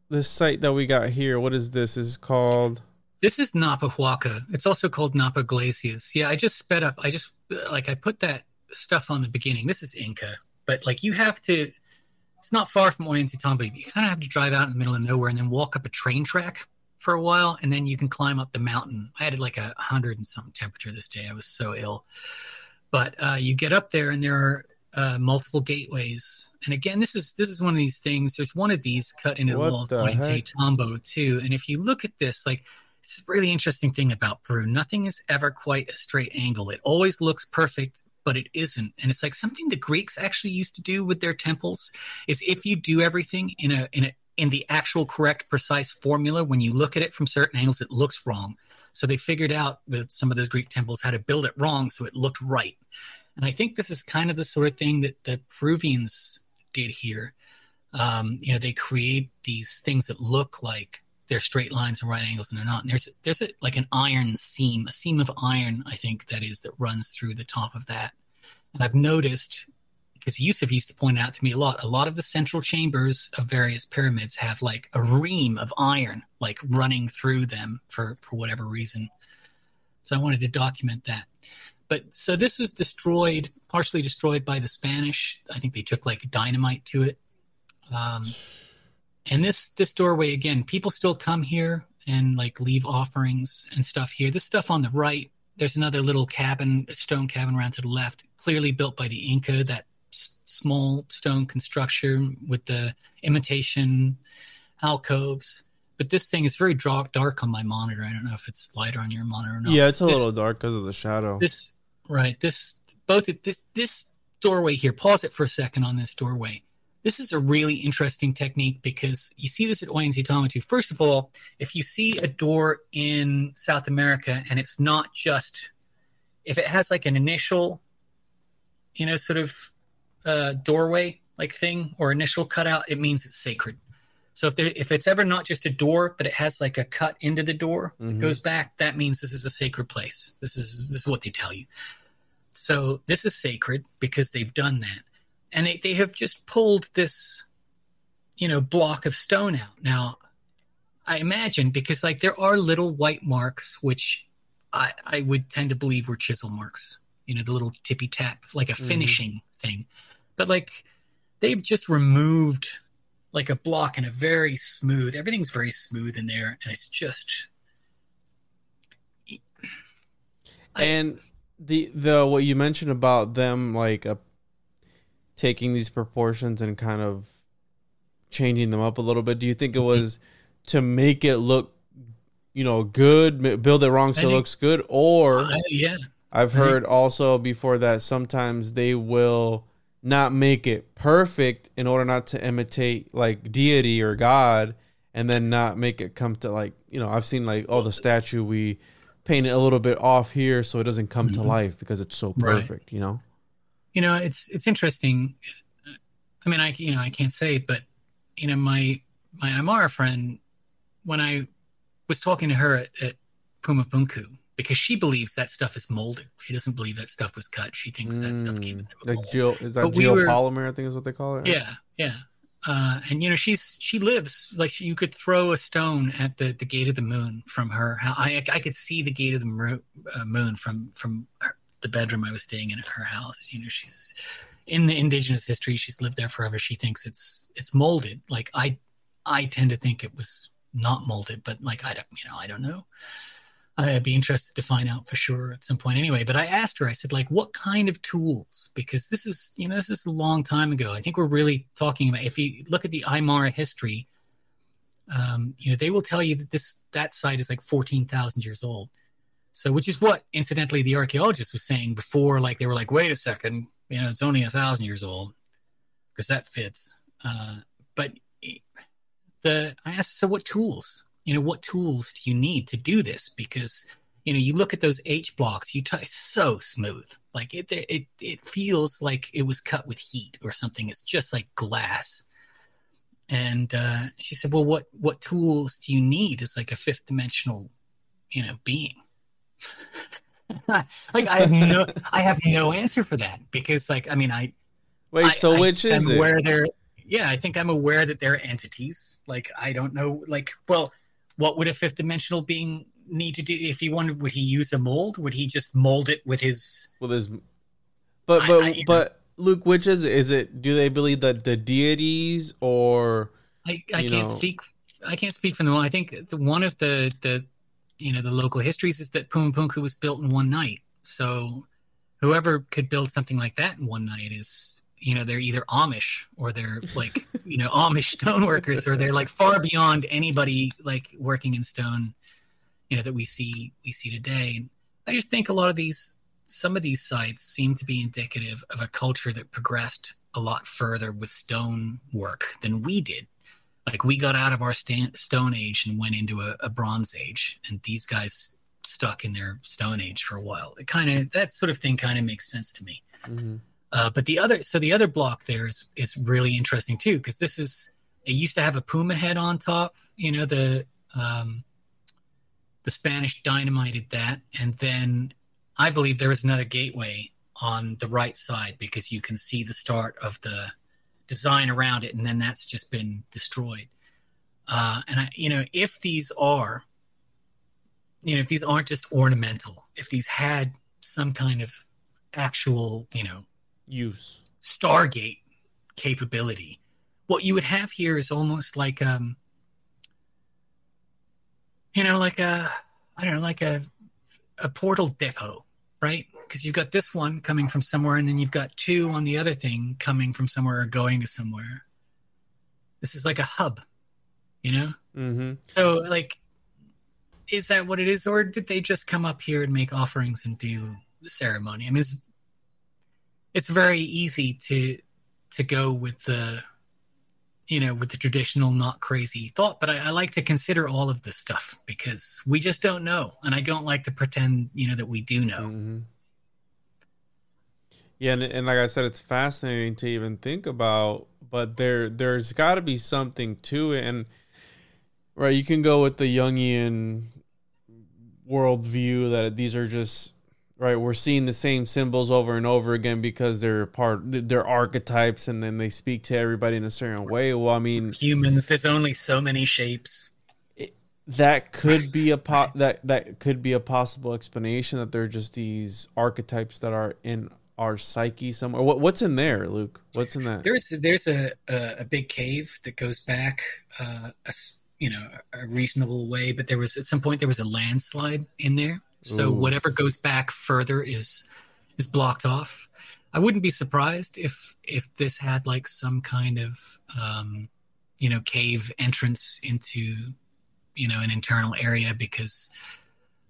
this site that we got here, what is this? This is called This is Ñaupa Huaca. It's also called Ñaupa Iglesia. Yeah, I just sped up. I just like I put that stuff on the beginning. This is Inca, but like you have to. It's not far from Ollantaytambo. You kind of have to drive out in the middle of nowhere and then walk up a train track for a while, and then you can climb up the mountain. I had like a hundred and something temperature this day. I was so ill, but uh, you get up there and there are uh, multiple gateways. And again, this is this is one of these things. There's one of these cut into What the walls heck? Tombo too. And if you look at this, like it's a really interesting thing about Peru. Nothing is ever quite a straight angle. It always looks perfect, but it isn't. And it's like something the Greeks actually used to do with their temples is if you do everything in a in a in the actual correct precise formula when you look at it from certain angles it looks wrong. So they figured out with some of those greek temples how to build it wrong so it looked right. And i think this is kind of the sort of thing that the peruvians did here. Um, you know they create these things that look like they're straight lines and right angles and they're not and there's there's a, like an iron seam a seam of iron i think that is that runs through the top of that and i've noticed because Yusuf used to point out to me a lot. A lot of the central chambers of various pyramids have like a ream of iron, like running through them for for whatever reason. So I wanted to document that. But so this was destroyed, partially destroyed by the Spanish. I think they took like dynamite to it. Um, and this this doorway again, people still come here and like leave offerings and stuff here. This stuff on the right. There's another little cabin, a stone cabin around to the left, clearly built by the Inca. That s- small stone construction with the imitation alcoves. But this thing is very dark, dark on my monitor. I don't know if it's lighter on your monitor or not. yeah, it's a This- little dark because of the shadow. This right. This both this this doorway here. Pause it for a second on this doorway. This is a really interesting technique because you see this at Ollantaytambo. First of all, if you see a door in South America and it's not just if it has like an initial, you know, sort of uh, doorway like thing or initial cutout, it means it's sacred. So if there, if it's ever not just a door, but it has like a cut into the door that Mhm. goes back, that means this is a sacred place. This is this is what they tell you. So this is sacred because they've done that, and they they have just pulled this, you know, block of stone out. Now, I imagine because like there are little white marks which I I would tend to believe were chisel marks. You know, the little tippy tap, like a Mhm. finishing thing, but like they've just removed like a block and a very smooth everything's very smooth in there and it's just I- and the the what you mentioned about them like uh, taking these proportions and kind of changing them up a little bit do you think it was to make it look you know good build it wrong so I it looks good or I, yeah i've I think- heard also before that sometimes they will not make it perfect in order not to imitate like deity or god and then not make it come to like you know i've seen like oh the statue we paint it a little bit off here so it doesn't come to Mhm. life because it's so Right. perfect you know you know it's it's interesting i mean i you know i can't say but you know my my Aymara friend when i was talking to her at, at Pumapunku because she believes that stuff is molded she doesn't believe that stuff was cut she thinks that stuff came Mm, into a like mold. geo is that But we were- geopolymer i think is what they call it Yeah, yeah. Uh, and you know, she's she lives like she, you could throw a stone at the, the gate of the moon from her. I I could see the gate of the mo- uh, moon from from her, the bedroom I was staying in at her house. You know, she's in the indigenous history. She's lived there forever. She thinks it's it's molded. Like I I tend to think it was not molded, but like I don't you know I don't know. I'd be interested to find out for sure at some point anyway. But I asked her, I said, like, what kind of tools? Because this is, you know, this is a long time ago. I think we're really talking about, if you look at the Aymara history, um, you know, they will tell you that this, that site is like 14,000 years old. So, which is what, incidentally, the archaeologist was saying before, like, they were like, wait a second, you know, it's only a thousand years old because that fits. Uh, but the, I asked, so what tools? you know what tools do you need to do this because you know you look at those h blocks you t- it's so smooth like it it it feels like it was cut with heat or something it's just like glass and uh, she said well what what tools do you need as like a fifth dimensional you know being like i have no i have no answer for that because like i mean i wait I- so I which is am it? they're yeah i think i'm aware that they're entities. Like i don't know like well what would a fifth dimensional being need to do? If he wanted would he use a mold? Would he just mold it with his with his but I- but I- but luke which is it? Is it do they believe that the deities or i, I can't know- speak i can't speak for them all. I think the, one of the the you know the local histories is that Pumapunku was built in one night. So whoever could build something like that in one night is you know they're either amish or they're like you know amish stoneworkers or they're like far beyond anybody like working in stone you know that we see we see today. And i just think a lot of these some of these sites seem to be indicative of a culture that progressed a lot further with stone work than we did like we got out of our sta- stone age and went into a, a bronze age and these guys stuck in their stone age for a while it kind of that sort of thing kind of makes sense to me Mm-hmm. uh, but the other, so the other block there is is really interesting too because this is it used to have a puma head on top. You know the um, the Spanish dynamited that, and then I believe there is another gateway on the right side because you can see the start of the design around it, and then that's just been destroyed. Uh, and I, you know, if these are, you know, if these aren't just ornamental, if these had some kind of actual, you know, Use. Stargate capability. What you would have here is almost like um you know like a I don't know like a a portal depot, right? Because you've got this one coming from somewhere and then you've got two on the other thing coming from somewhere or going to somewhere. This is like a hub, you know? Mm-hmm. So like is that what it is or did they just come up here and make offerings and do the ceremony? I mean it's it's very easy to to go with the you know with the traditional not crazy thought but I, I like to consider all of this stuff because we just don't know and i don't like to pretend you know that we do know Mm-hmm. Yeah, and, and like I said, it's fascinating to even think about. But there, there's got to be something to it, and right, you can go with the Jungian worldview that these are just right. We're seeing the same symbols over and over again because they're part, they're archetypes, and then they speak to everybody in a certain way. Well, I mean, humans there's only so many shapes that could be a po- that that could be a possible explanation that they're just these archetypes that are in our psyche somewhere. What, what's in there, Luke? What's in that? there's there's a, a, a big cave that goes back uh, a you know a reasonable way but there was at some point there was a landslide in there so Ooh. whatever goes back further is is blocked off i wouldn't be surprised if if this had like some kind of um you know cave entrance into you know an internal area because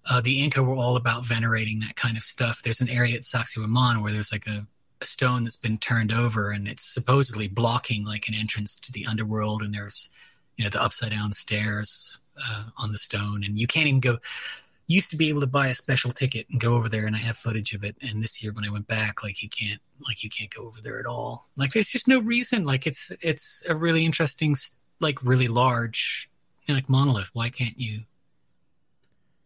uh, the Inca were all about venerating that kind of stuff. There's an area at Sacsayhuaman where there's like a, a stone that's been turned over and it's supposedly blocking like an entrance to the underworld. And there's, you know, the upside down stairs uh, on the stone. And you can't even go. Used to be able to buy a special ticket and go over there, and I have footage of it. And this year when I went back, like you can't, like you can't go over there at all. Like there's just no reason. Like it's it's a really interesting, like really large, like monolith. Why can't you?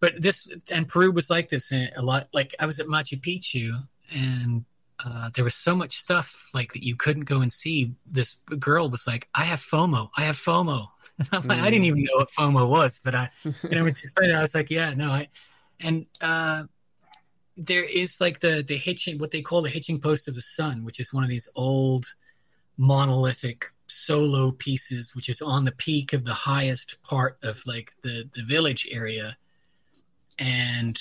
But this and Peru was like this eh, a lot. Like I was at Machu Picchu and uh, there was so much stuff like that you couldn't go and see. This girl was like, "I have FOMO. I have FOMO." Like, I didn't even know what FOMO was, but I, you know, when she explained it, I was like, "Yeah, no." I, and uh, there is like the the hitching, what they call the hitching post of the sun, which is one of these old monolithic solo pieces, which is on the peak of the highest part of like the the village area and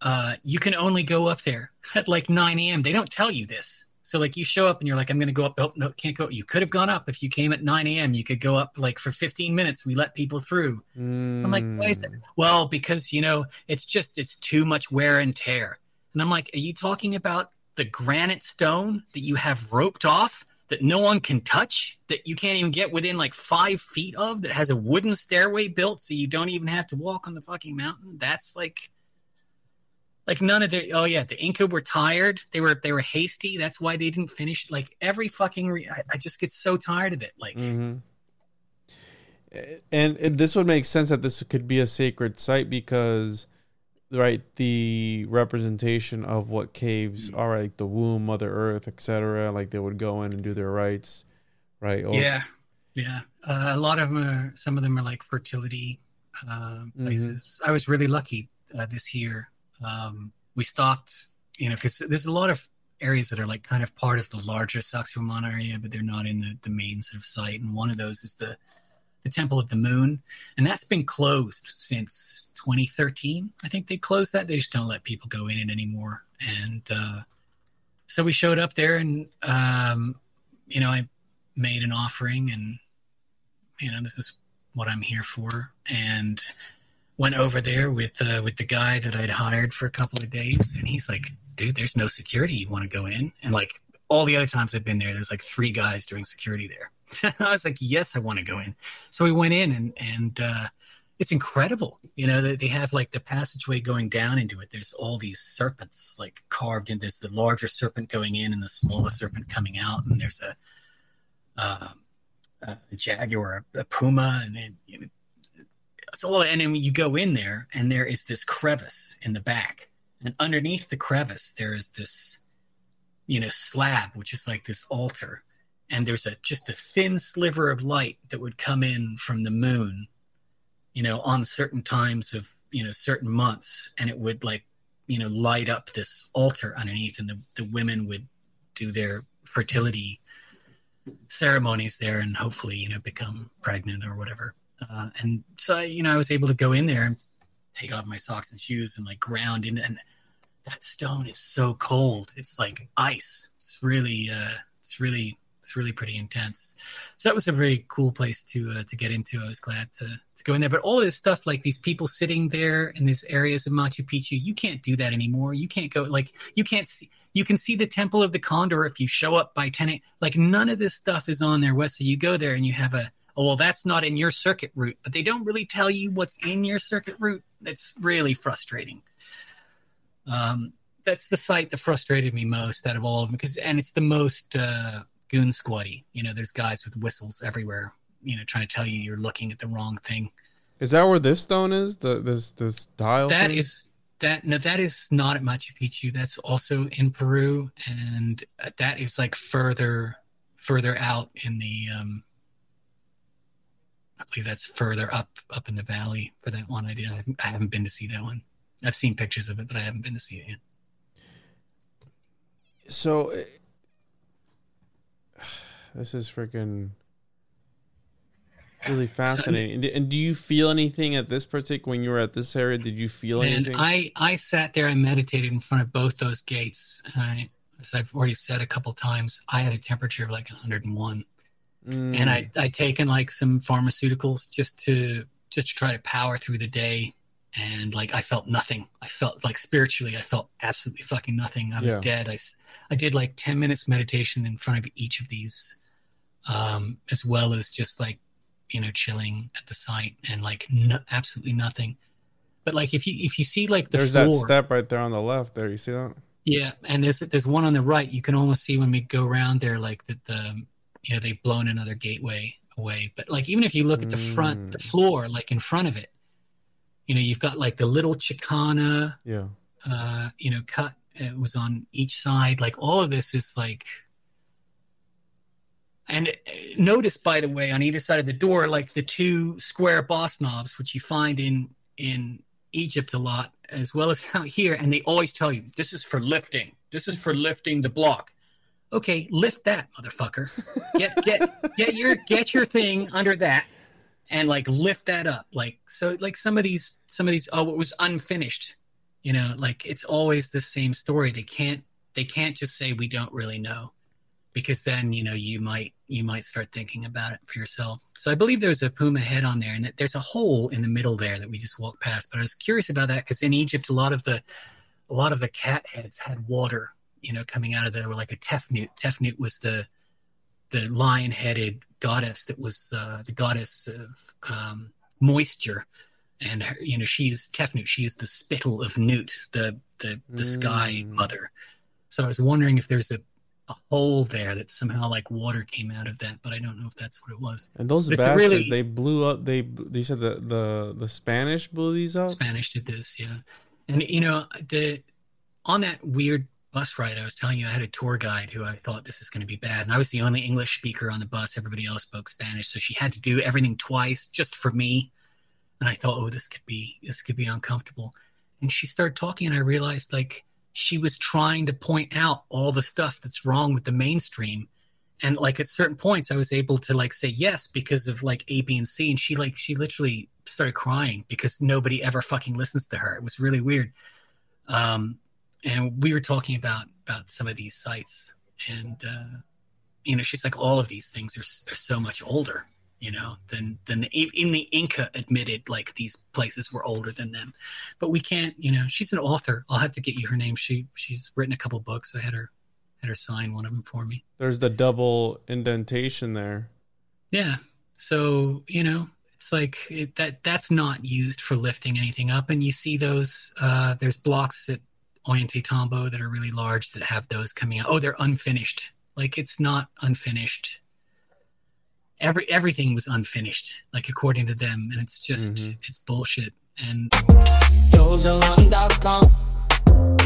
uh, you can only go up there at like 9 a.m. They don't tell you this. So like you show up and you're like, I'm going to go up. Oh, no, can't go. You could have gone up if you came at 9 a.m. You could go up like for 15 minutes. We let people through. I'm like, why is that? Well, because you know, it's just it's too much wear and tear. And I'm like, are you talking about the granite stone that you have roped off that no one can touch, that you can't even get within like five feet of, that has a wooden stairway built so you don't even have to walk on the fucking mountain? That's like like none of the oh yeah the inca were tired. They were they were hasty. That's why they didn't finish like every fucking re- I, I just get so tired of it like. Hmm And this would make sense that this could be a sacred site because, right, the representation of what caves are, like the womb, Mother Earth, etc. Like they would go in and do their rites, right? Or- Yeah, yeah. Uh, a lot of them are. Some of them are like fertility uh, places. I was really lucky uh, this year. Um, we stopped, you know, because there's a lot of areas that are like kind of part of the larger Sacsayhuaman area, but they're not in the, the main sort of site. And one of those is the the Temple of the Moon, and that's been closed since 2013. I think they closed that. They just don't let people go in it anymore. And uh, so we showed up there, and um, you know, I made an offering, and you know, this is what I'm here for, and went over there with uh, with the guy that I'd hired for a couple of days, and he's like, "Dude, there's no security. You want to go in?" And like all the other times I've been there, there's like three guys doing security there. I was like, "Yes, I want to go in." So we went in, and and uh, it's incredible. You know, they have like the passageway going down into it. There's all these serpents like carved in. There's the larger serpent going in and the smaller serpent coming out, and there's a, uh, a jaguar, a, puma, and it, it's all. And then you go in there, and there is this crevice in the back, and underneath the crevice there is this, you know, slab which is like this altar, and there's a just a thin sliver of light that would come in from the moon you know, on certain times of, you know, certain months. And it would like, you know, light up this altar underneath and the, the women would do their fertility ceremonies there and hopefully, you know, become pregnant or whatever. Uh, and so, you know, I was able to go in there and take off my socks and shoes and like ground in and that stone is so cold. It's like ice. It's really, uh, it's really it's really pretty intense. So that was a very cool place to uh, to get into. I was glad to to go in there. But all this stuff, like these people sitting there in these areas of Machu Picchu, you can't do that anymore. You can't go like you can't see. You can see the Temple of the Condor if you show up by ten. Like none of this stuff is on there. West, so you go there and you have a oh well, that's not in your circuit route. But they don't really tell you what's in your circuit route. It's really frustrating. Um, that's the site that frustrated me most out of all of them because and it's the most uh, goon squatty. You know, there's guys with whistles everywhere. You know, trying to tell you you're looking at the wrong thing. Is that where this stone is? The this this dial. That thing? is that no, that is not at Machu Picchu. That's also in Peru, and that is like further further out in the. Um, I believe that's further up up in the valley for that one. I did. I haven't, I haven't been to see that one. I've seen pictures of it, but I haven't been to see it yet. So this is freaking really fascinating. and do you feel anything at this particular when you were at this area? Did you feel And anything? I I sat there and meditated in front of both those gates. And I, as I've already said a couple times, I had a temperature of like 101, Mm, and I I taken like some pharmaceuticals just to just to try to power through the day. And like I felt nothing. I felt like spiritually, I felt absolutely fucking nothing. I was Yeah. dead. I did like 10 minutes meditation in front of each of these, um, as well as just like you know chilling at the site and like no, absolutely nothing. But like if you if you see like the there's that step right there on the left. There, you see that? yeah, and there's there's one on the right. You can almost see when we go around there, like that the you know they've blown another gateway away. But like even if you look at the front, the Mm. floor, like in front of it, you know you've got like the little Chakana, Yeah. uh, you know, cut. It was on each side. Like all of this is like. And uh, notice, by the way, on either side of the door, like the two square boss knobs, which you find in in Egypt a lot, as well as out here, and they always tell you this is for lifting. This is for lifting the block. Okay, lift that, motherfucker. Get get get your get your thing under that, and like lift that up. Like so, like some of these some of these oh, it was unfinished. You know, like it's always the same story. They can't they can't just say we don't really know, because then you know you might you might start thinking about it for yourself. So I believe there's a puma head on there, and that there's a hole in the middle there that we just walked past. But I was curious about that because in Egypt, a lot of the a lot of the cat heads had water, you know, coming out of there, Were like a Tefnut. Tefnut was the the lion-headed goddess that was uh, the goddess of um, moisture, and her, you know she is Tefnut. She is the spittle of Nut, the the the sky Mm. mother. So I was wondering if there's a a hole there that somehow like water came out of that, but I don't know if that's what it was. And those bastards, really- they blew up. They they said the the the Spanish blew these up. Spanish did this, yeah. And you know, the on that weird bus ride, I was telling you, I had a tour guide who I thought this is going to be bad, and I was the only English speaker on the bus. Everybody else spoke Spanish, so she had to do everything twice just for me. And I thought, oh, this could be this could be uncomfortable. And she started talking, and I realized like she was trying to point out all the stuff that's wrong with the mainstream. And like at certain points, I was able to like say yes because of like A, B, and C. And she like she literally started crying because nobody ever fucking listens to her. It was really weird. Um, and we were talking about about some of these sites, and uh, you know, she's like, all of these things are are so much older, you know, than than the, in the Inca admitted like these places were older than them, but we can't, you know, she's an author. I'll have to get you her name. She she's written a couple books. I had her had her sign one of them for me. There's the double indentation there. Yeah. So, you know, it's like it, that that's not used for lifting anything up. And you see those, uh, there's blocks at Ollantaytambo that are really large that have those coming out. Oh, they're unfinished. Like it's not unfinished. Every everything was unfinished, like according to them, and it's just Mhm. it's bullshit. And chosenone.com.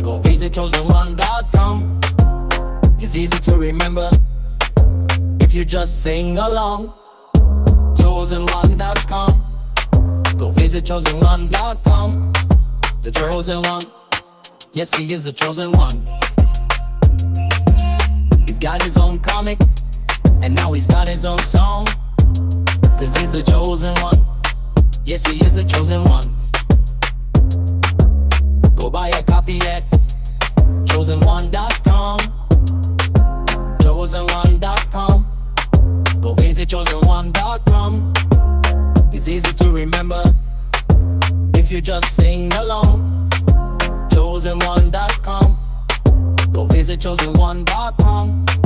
Go visit chosenone.com. It's easy to remember if you just sing along. Chosenone.com. Go visit chosenone.com. The chosen one. Yes, he is the chosen one. He's got his own comic, and now he's got his own song. Cause he's the chosen one. Yes, he is the chosen one. Go buy a copy at chosen1.com. Chosen1.com. Go visit chosen1.com. It's easy to remember if you just sing along. Chosen1.com. Go visit chosen1.com.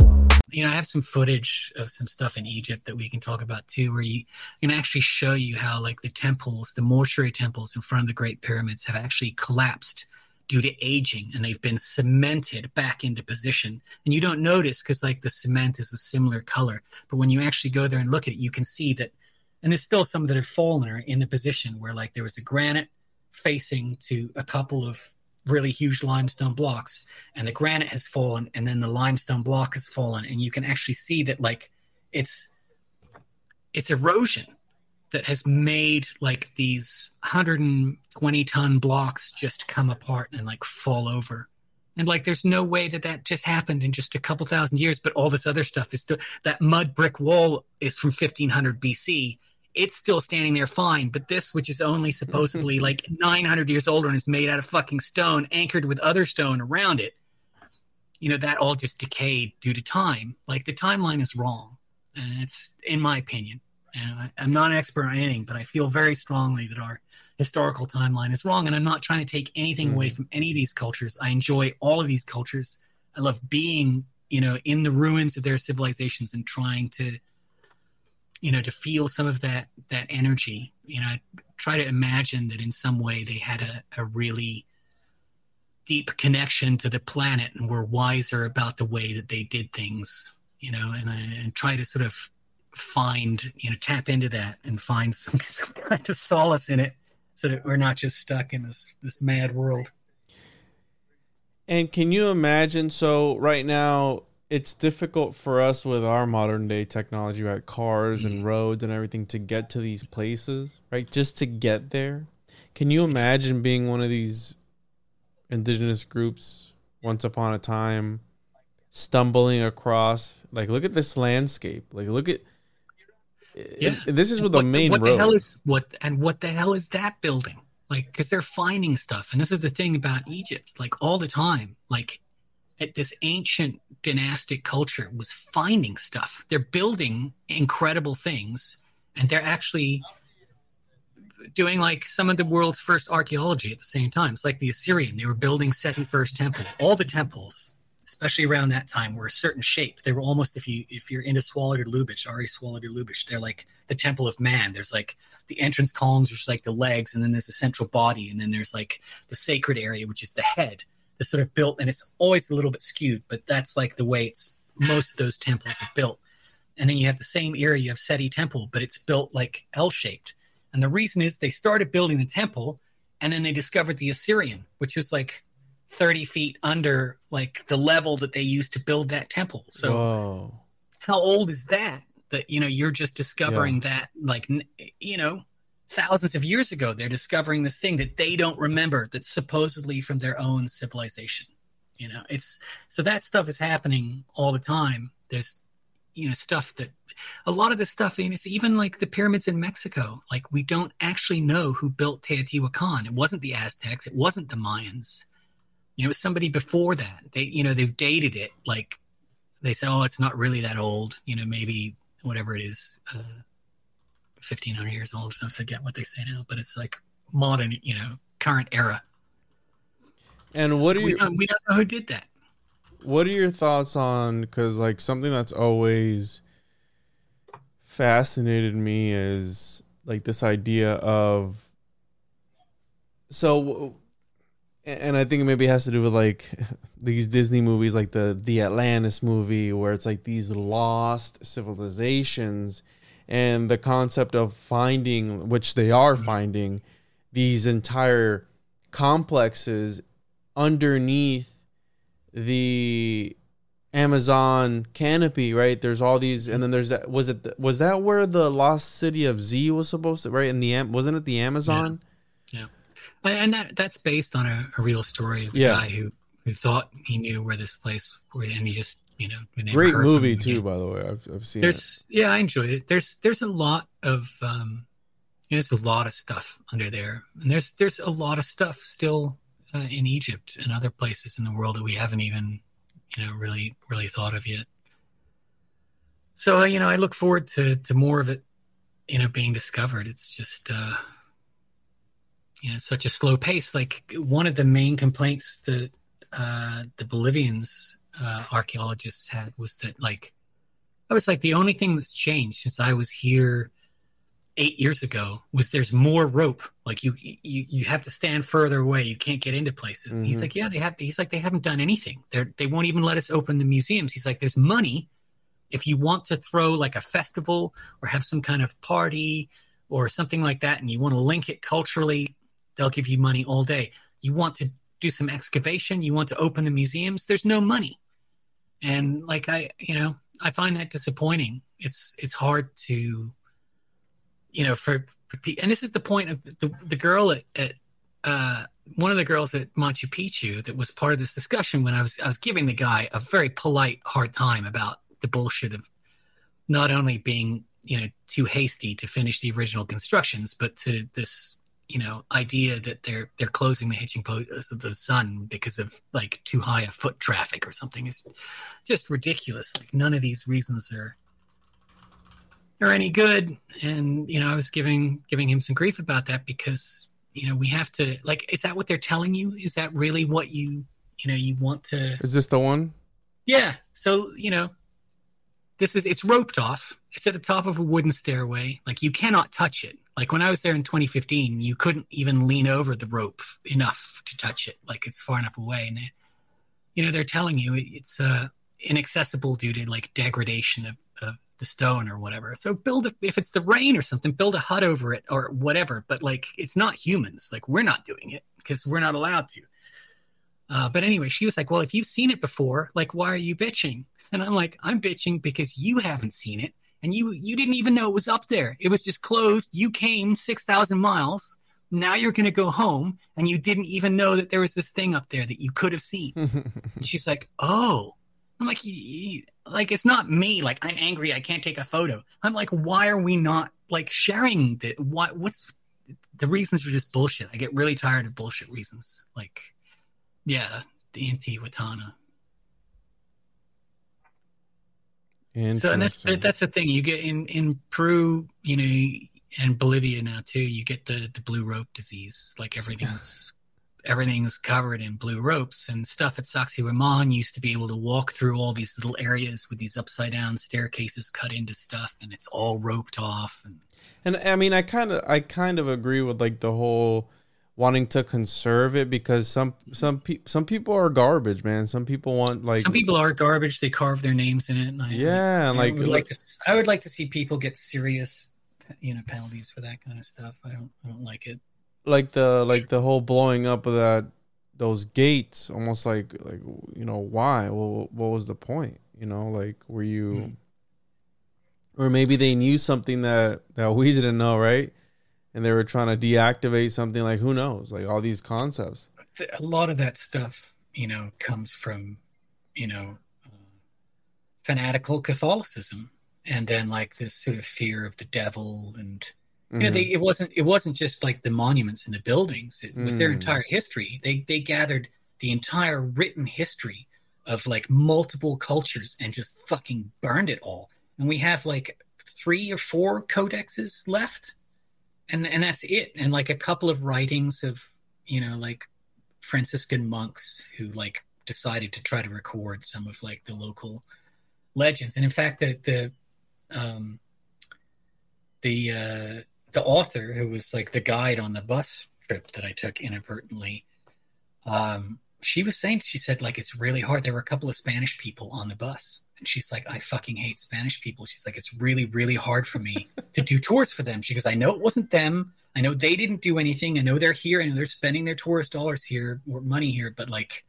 you know, I have some footage of some stuff in Egypt that we can talk about too, where you can actually show you how like the temples, the mortuary temples in front of the Great Pyramids have actually collapsed due to aging and they've been cemented back into position. And you don't notice because like the cement is a similar color. But when you actually go there and look at it, you can see that and there's still some that have fallen are in the position where like there was a granite facing to a couple of really huge limestone blocks and the granite has fallen and then the limestone block has fallen and you can actually see that like it's it's erosion that has made like these 120 ton blocks just come apart and like fall over. And like there's no way that that just happened in just a couple thousand years but all this other stuff is still that mud brick wall is from 1500 bc it's still standing there fine but this which is only supposedly like 900 years older and is made out of fucking stone anchored with other stone around it you know that all just decayed due to time. Like the timeline is wrong and it's in my opinion and I, i'm not an expert on anything but i feel very strongly that our historical timeline is wrong and i'm not trying to take anything away mm. from any of these cultures. I enjoy all of these cultures. I love being you know in the ruins of their civilizations and trying to you know to feel some of that that energy you know I try to imagine that in some way they had a, a really deep connection to the planet and were wiser about the way that they did things you know and, and try to sort of find you know tap into that and find some, some kind of solace in it so that we're not just stuck in this this mad world And can you imagine? So right now, it's difficult for us with our modern day technology, right? Cars and mm. roads and everything to get to these places, right? Just to get there. Can you imagine being one of these indigenous groups once upon a time, stumbling across? Like, look at this landscape. Like, look at. Uh, yeah. This is with the what main what road. the hell is what and what the hell is that building like because they're finding stuff and this is the thing about egypt like all the time like this ancient dynastic culture was finding stuff they're building incredible things and they're actually doing like some of the world's first archaeology at the same time it's like the Osireion they were building seti first temple all the temples especially around that time, were a certain shape. They were almost if you if you're into Schwaller de Lubicz, Ari Schwaller de Lubicz, they're like the temple of man. There's like the entrance columns, which is like the legs, and then there's a central body, and then there's like the sacred area, which is the head. That's sort of built, and it's always a little bit skewed, but that's like the way it's most of those temples are built. And then you have the same area, you have Seti Temple, but it's built like L shaped. And the reason is they started building the temple, and then they discovered the Osireion, which was like 30 feet under like the level that they used to build that temple. So Whoa. how old is that? That you know you're just discovering that like you know thousands of years ago they're discovering this thing that they don't remember that's supposedly from their own civilization. You know, it's so that stuff is happening all the time. There's you know stuff that a lot of this stuff and it's even like the pyramids in Mexico. Like we don't actually know who built Teotihuacan. It wasn't the Aztecs, it wasn't the Mayans You know, it was somebody before that. They, you know, they've dated it. Like they say, oh, it's not really that old. You know, maybe whatever it is, uh, fifteen hundred years old. So I forget what they say now, but it's like modern. You know, current era. And So what are we, don't, we don't know who did that. what are your thoughts on because like something that's always fascinated me is like this idea of so and i think it maybe has to do with like these disney movies like the the atlantis movie where it's like these lost civilizations and the concept of finding which they are mm-hmm. finding these entire complexes underneath the Amazon canopy, right? There's all these, and then there's that. Was it was that where the lost city of Z was supposed to? Right in the wasn't it the Amazon? Yeah. And that that's based on a, a real story of a Yeah. guy who, who thought he knew where this place was, and he just you know Great movie too, by the way. I've I've seen it. There's yeah, I enjoyed it. There's there's a lot of um, you know, there's a lot of stuff under there, and there's there's a lot of stuff still uh, in Egypt and other places in the world that we haven't even you know really really thought of yet. So uh, you know, I look forward to to more of it, you know, being discovered. It's just uh, you know it's such a slow pace. Like one of the main complaints that uh, the Bolivians uh, archaeologists had was that like I was like the only thing that's changed since I was here eight years ago was there's more rope. Like you you you have to stand further away. You can't get into places. And He's like, yeah, they have. He's like, they haven't done anything. They they won't even let us open the museums. He's like, there's money if you want to throw like a festival or have some kind of party or something like that, and you want to link it culturally. They'll give you money all day. You want to do some excavation. You want to open the museums. There's no money and like i you know i find that disappointing it's it's hard to you know for, for and this is the point of the, the girl at, at uh one of the girls at machu picchu that was part of this discussion when i was i was giving the guy a very polite hard time about the bullshit of not only being you know too hasty to finish the original constructions but to this you know idea that they're they're closing the hitching post of the sun because of like too high a foot traffic or something is just ridiculous like none of these reasons are are any good and you know i was giving giving him some grief about that because you know we have to like is that what they're telling you is that really what you you know you want to Is this the one? yeah. So, you know, this is it's roped off. It's at the top of a wooden stairway. Like you cannot touch it. Like when I was there in 2015, you couldn't even lean over the rope enough to touch it. Like it's far enough away and they, you know, they're telling you it's uh inaccessible due to like degradation of, of the stone or whatever. So build a, if it's the rain or something, build a hut over it or whatever, but like it's not humans. Like we're not doing it because we're not allowed to. Uh, but anyway, she was like, "Well, if you've seen it before, like, why are you bitching?" And I'm like, "I'm bitching because you haven't seen it, and you you didn't even know it was up there. It was just closed. You came six thousand miles. Now you're going to go home, and you didn't even know that there was this thing up there that you could have seen." She's like, "Oh." I'm like, "Y- y- like it's not me. Like I'm angry. I can't take a photo. I'm like, why are we not like sharing that? What what's the reasons are just bullshit. I get really tired of bullshit reasons. Like, yeah, the Intihuatana. So and that's that's the thing you get in in Peru, you know, and Bolivia now too. You get the the blue rope disease. Like everything's everything's covered in blue ropes and stuff at Sacsayhuaman used to be able to walk through all these little areas with these upside down staircases cut into stuff, and it's all roped off. And And I mean, I kind of, I kind of agree with like the whole wanting to conserve it because some, some people, some people are garbage, man. Some people want like, some people are garbage; they carve their names in it. And I, yeah, I like, would like to. I would like to see people get serious, you know, penalties for that kind of stuff. I don't. I don't like it. like the, like the whole blowing up of that, those gates, almost like, like you know, why? Well, what was the point? You know, like, were you, Mm. or maybe they knew something that that we didn't know, right? And they were trying to deactivate something. Like, who knows? Like all these concepts. a lot of that stuff, you know, comes from, you know, uh, fanatical Catholicism, and then like this sort of fear of the devil, and you know, Mhm. they, it wasn't it wasn't just like the monuments and the buildings; it was their Mm. entire history. They they gathered the entire written history of like multiple cultures and just fucking burned it all. And we have like three or four codexes left, and and that's it. And like a couple of writings of you know like Franciscan monks who like decided to try to record some of like the local legends. And in fact, the the um, the uh, the author who was like the guide on the bus trip that I took inadvertently, um, she was saying she said like it's really hard. There were a couple of Spanish people on the bus, and she's like, I fucking hate Spanish people. She's like, it's really really hard for me to do tours for them. She goes, I know it wasn't them. I know they didn't do anything. I know they're here. I know they're spending their tourist dollars here or money here, but like,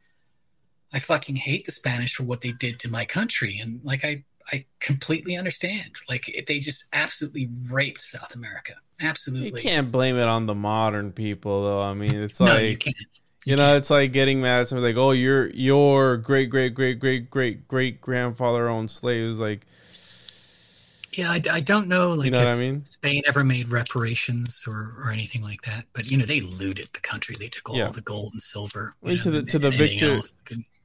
I fucking hate the Spanish for what they did to my country. And like, I I completely understand. Like they just absolutely raped South America. Absolutely. You can't blame it on the modern people though. I mean, it's no, like you can't. You know, it's like getting mad at somebody like, "Oh, your your great great great great great great grandfather owned slaves." Like, Yeah, I, I don't know. Like, You know if what I mean? Spain ever made reparations or, or anything like that, but you know, they looted the country. They took all Yeah. the gold and silver. Mean, you to know, the- to the victor- else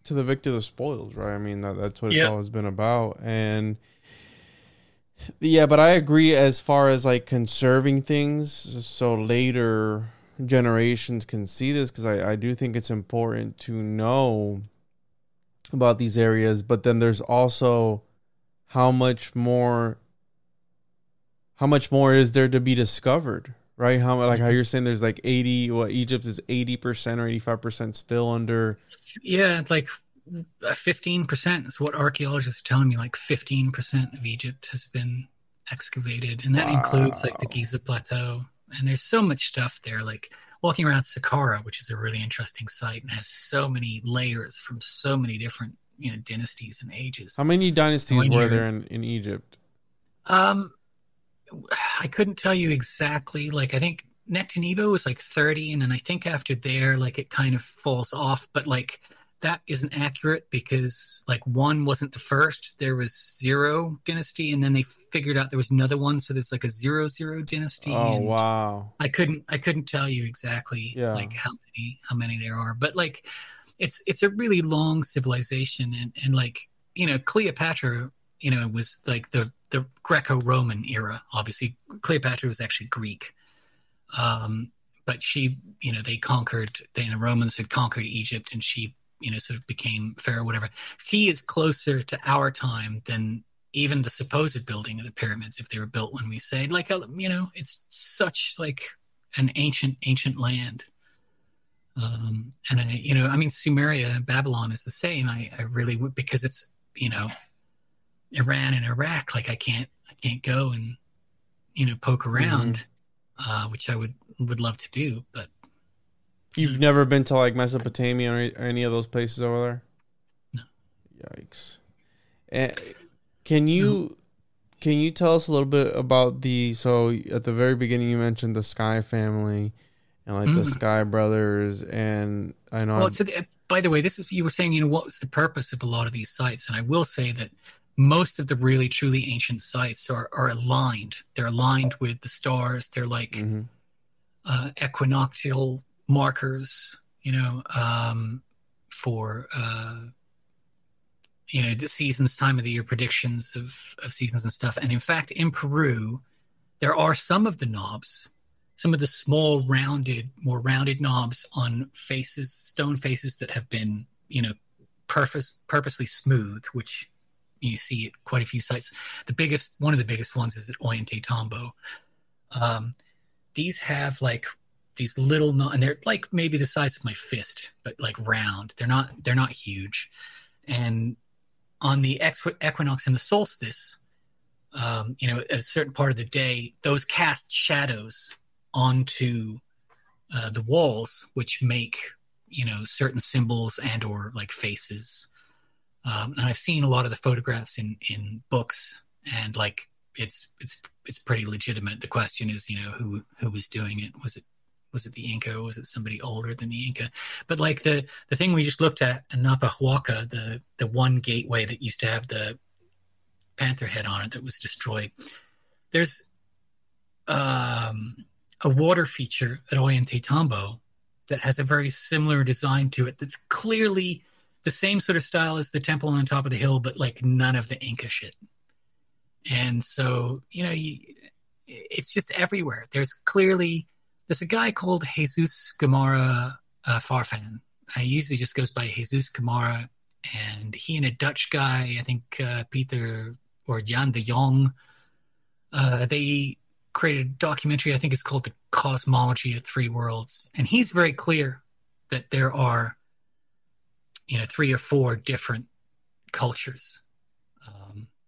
to the victor the spoils, right? I mean, that, that's what it's always been about. And yeah, but I agree as far as like conserving things so later generations can see this because I, I do think it's important to know about these areas. But then there's also how much more how much more is there to be discovered right how like how you're saying there's like 80 what egypt is 80% or 85% still under Yeah, it's like uh, fifteen percent is what archaeologists are telling me. Like fifteen percent of Egypt has been excavated, and that includes like the Giza Plateau. And there's so much stuff there. Like walking around Saqqara, which is a really interesting site, and has so many layers from so many different you know dynasties and ages. How many dynasties One were there in, in Egypt? Um, I couldn't tell you exactly. Like, I think Nectanebo was like 30, and then I think after there, like, it kind of falls off. But like, that isn't accurate because like one wasn't the first. There was zero dynasty, and then they figured out there was another one. So there's like a zero zero dynasty. Oh wow! I couldn't I couldn't tell you exactly Yeah. like how many how many there are, but like it's it's a really long civilization and and like you know Cleopatra you know was like the the Greco-Roman era. Obviously Cleopatra was actually Greek, um, but she you know they conquered they, the Romans had conquered Egypt and she you know sort of became pharaoh whatever. She is closer to our time than even the supposed building of the pyramids if they were built when we say like uh, you know it's such like an ancient ancient land. Um and I, you know i mean sumeria and babylon is the same. I i really would because it's you know iran and iraq like i can't i can't go and you know poke around uh which i would would love to do but You've never been to like Mesopotamia or, or any of those places over there? No. Yikes! And can you can you tell us a little bit about the so at the very beginning you mentioned the Sky family and like the Mhm. Sky brothers and I know Well, so the, by the way, this is you were saying, you know, what was the purpose of a lot of these sites? And I will say that most of the really truly ancient sites are are aligned. They're aligned with the stars. They're like Mhm. uh, equinoctial markers, you know, um, for uh, you know the seasons, time of the year predictions of of seasons and stuff. And in fact, in Peru, there are some of the knobs, some of the small rounded, more rounded knobs on faces, stone faces that have been, you know, purpose purposely smooth, which you see at quite a few sites. The biggest, one of the biggest ones is at Ollantaytambo. Um, these have like these little and they're like maybe the size of my fist but like round. They're not they're not huge. And on the equinox and the solstice um, you know at a certain part of the day those cast shadows onto uh, the walls which make you know certain symbols and or like faces. Um, and i've seen a lot of the photographs in in books and like it's it's it's pretty legitimate. The question is you know who who was doing it? Was it was it the Inca was it somebody older than the Inca? But like the the thing we just looked at in Ñaupa Huaca, the the one gateway that used to have the panther head on it that was destroyed. There's um, a water feature at Ollantaytambo that has a very similar design to it. That's clearly the same sort of style as the temple on top of the hill, but like none of the Inca shit. And so, you know, you, it's just everywhere. There's clearly there's a guy called Jesus Gamarra uh, Farfan. Uh, he usually just goes by Jesus Gamarra, and he and a Dutch guy, I think uh, Peter or Jan de Jong, uh, they created a documentary. I think it's called "The Cosmology of Three Worlds," and he's very clear that there are, you know, three or four different cultures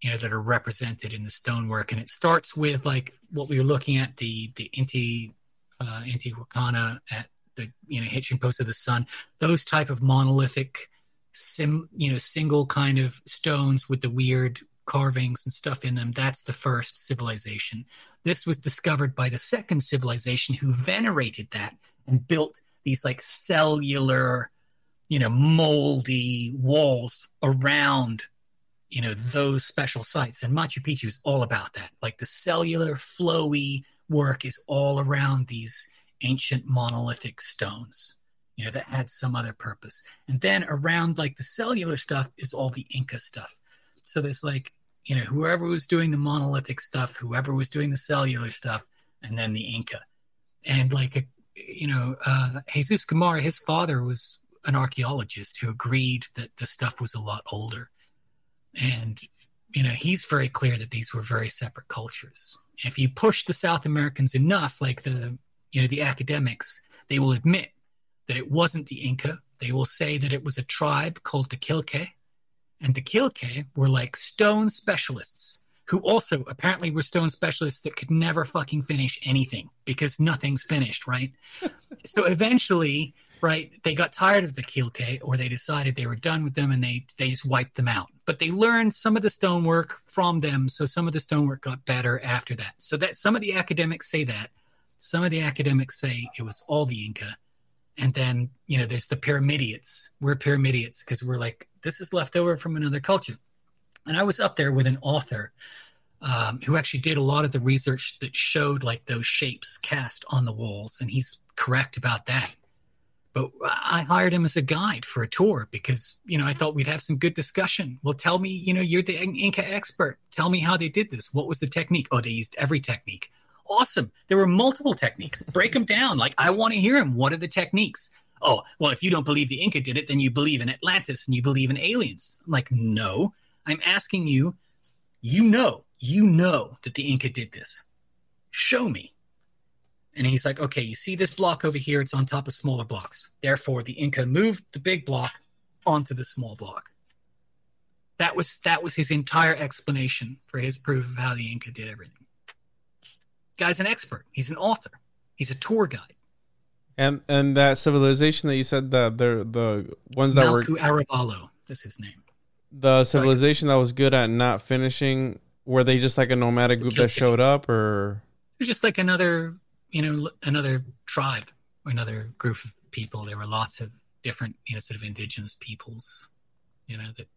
you know that are represented in the stonework and it starts with like what we were looking at the the inti uh intihuatana at the you know hitching post of the sun. Those type of monolithic sim you know single kind of stones with the weird carvings and stuff in them that's the first civilization. This was discovered by the second civilization who venerated that and built these like cellular you know moldy walls around you know those special sites. And machu picchu is all about that like the cellular flowy work is all around these ancient monolithic stones you know that had some other purpose. And then around like the cellular stuff is all the inca stuff. So there's like you know whoever was doing the monolithic stuff whoever was doing the cellular stuff and then the inca. And like a, you know uh jesus Gamarra, his father was an archaeologist who agreed that the stuff was a lot older. And, you know, he's very clear that these were very separate cultures. If you push the South Americans enough, like the, you know, the academics, they will admit that it wasn't the Inca. They will say that it was a tribe called the Killke. And the Killke were like stone specialists who also apparently were stone specialists that could never fucking finish anything because nothing's finished, right? so eventually, right, they got tired of the Killke or they decided they were done with them and they, they just wiped them out but they learned some of the stonework from them. So some of the stonework got better after that. So that some of the academics say that. Some of the academics say it was all the Inca. And then, you know, there's the pyramidiates. We're pyramidiates because we're like, this is left over from another culture. And I was up there with an author um, who actually did a lot of the research that showed like those shapes cast on the walls. And he's correct about that. But I hired him as a guide for a tour because, you know, I thought we'd have some good discussion. Well, tell me, you know, you're the Inca expert. Tell me how they did this. What was the technique? Oh, they used every technique. Awesome. There were multiple techniques. Break them down. Like, I want to hear them. What are the techniques? Oh, well, if you don't believe the Inca did it, then you believe in Atlantis and you believe in aliens. I'm like, no. I'm asking you, you know, you know that the Inca did this. Show me. And he's like, okay, you see this block over here? It's on top of smaller blocks. Therefore, the Inca moved the big block onto the small block. That was that was his entire explanation for his proof of how the Inca did everything. Guy's an expert. He's an author. He's a tour guide. And and that civilization that you said the the the ones that Mallku were Aribalo, that's his name. The civilization that was good at not finishing, were they just like a nomadic group that showed up, or it was just like another you know another tribe or another group of people. There were lots of different you know sort of indigenous peoples, you know that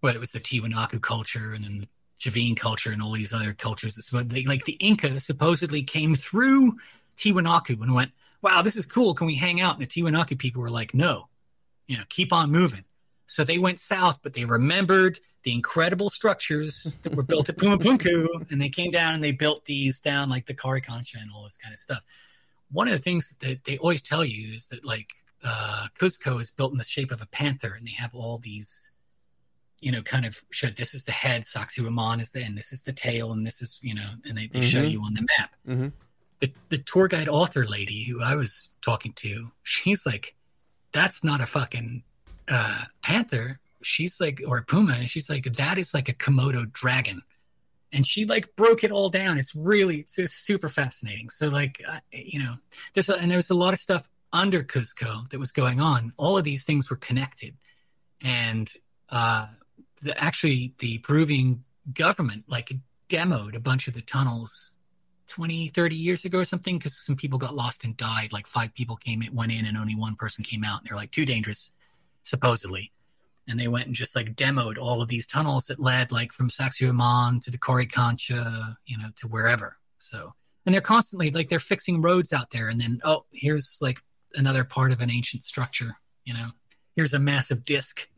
whether it was the Tiwanaku culture and then the Chavin culture and all these other cultures that they, like the Inca supposedly came through Tiwanaku and went, "Wow, this is cool. Can we hang out?" And the Tiwanaku people were like, "No, you know, keep on moving." So they went south, but they remembered the incredible structures that were built at Pumapunku, and they came down and they built these down like the Coricancha and all this kind of stuff. One of the things that they always tell you is that like uh, Cuzco is built in the shape of a panther, and they have all these, you know, kind of show this is the head, Sacsayhuaman is the, and this is the tail, and this is you know, and they, they mm-hmm. show you on the map. Mm-hmm. The the tour guide author lady who I was talking to, she's like, that's not a fucking uh, panther, she's like, or puma, she's like, that is like a Komodo dragon. And she like broke it all down. It's really, it's, it's super fascinating. So like, uh, you know, there's a, and there's a lot of stuff under Cuzco that was going on. All of these things were connected. And uh, the, actually, the Peruvian government like demoed a bunch of the tunnels 20, 30 years ago or something because some people got lost and died. Like five people came in, went in, and only one person came out. And they're like, too dangerous supposedly. And they went and just like demoed all of these tunnels that led like from Sacsayhuaman to the Coricancha, you know, to wherever. So, and they're constantly like they're fixing roads out there. And then, oh, here's like another part of an ancient structure. You know, here's a massive disc.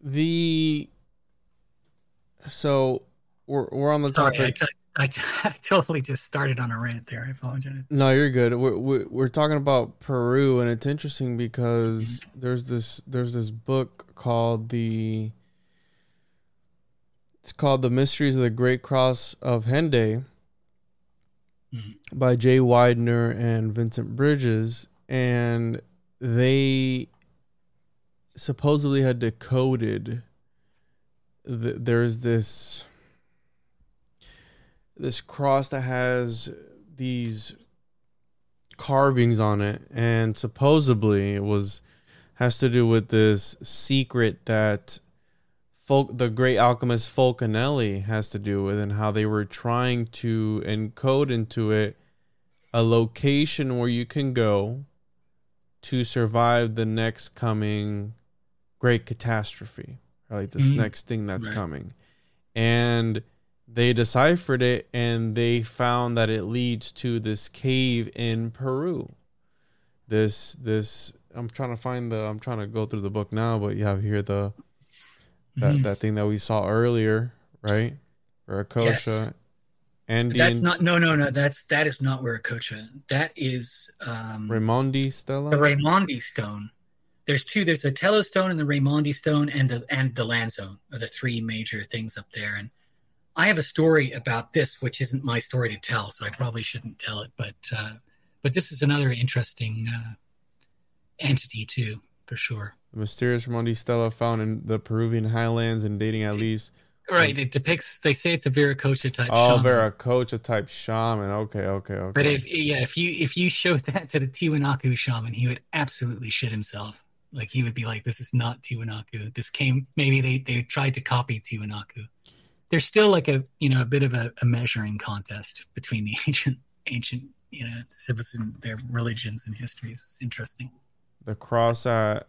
The so we're we're on the Sorry, topic. t- I, t- I totally just started on a rant there. I apologize. No, you're good. We're, we're we're talking about Peru, and it's interesting because there's this there's this book called the it's called the Mysteries of the Great Cross of Hendaye Mhm. by Jay Weidner and Vincent Bridges, and they supposedly had decoded. The, there's this this cross that has these carvings on it and supposedly it was has to do with this secret that folk the great alchemist Fulcanelli has to do with and how they were trying to encode into it a location where you can go to survive the next coming great catastrophe like this Mhm. next thing that's Right. coming and they deciphered it and they found that it leads to this cave in Peru. This this I'm trying to find the I'm trying to go through the book now, but you have here the that Mhm. that thing that we saw earlier, right? Viracocha. Yes. Andean That's not no no no. That's that is not Wiracocha. That is um, Raimondi Stela. the Raimondi stone. There's two. There's a Tello stone and the Raimondi stone and the and the Lanzón are the three major things up there. And I have a story about this, which isn't my story to tell, so I probably shouldn't tell it. But uh, but this is another interesting uh, entity too, for sure. the mysterious Raimondi Stela found in the Peruvian highlands and dating at least Right. It depicts. They say it's a Viracocha type. oh shaman. Viracocha type shaman. Okay, okay, okay. But if yeah, if you if you showed that to the Tiwanaku shaman, he would absolutely shit himself. Like he would be like, "This is not Tiwanaku. This came maybe they they tried to copy Tiwanaku." There's still like a you know a bit of a, a measuring contest between the ancient ancient you know and their religions and histories. It's interesting. the cross at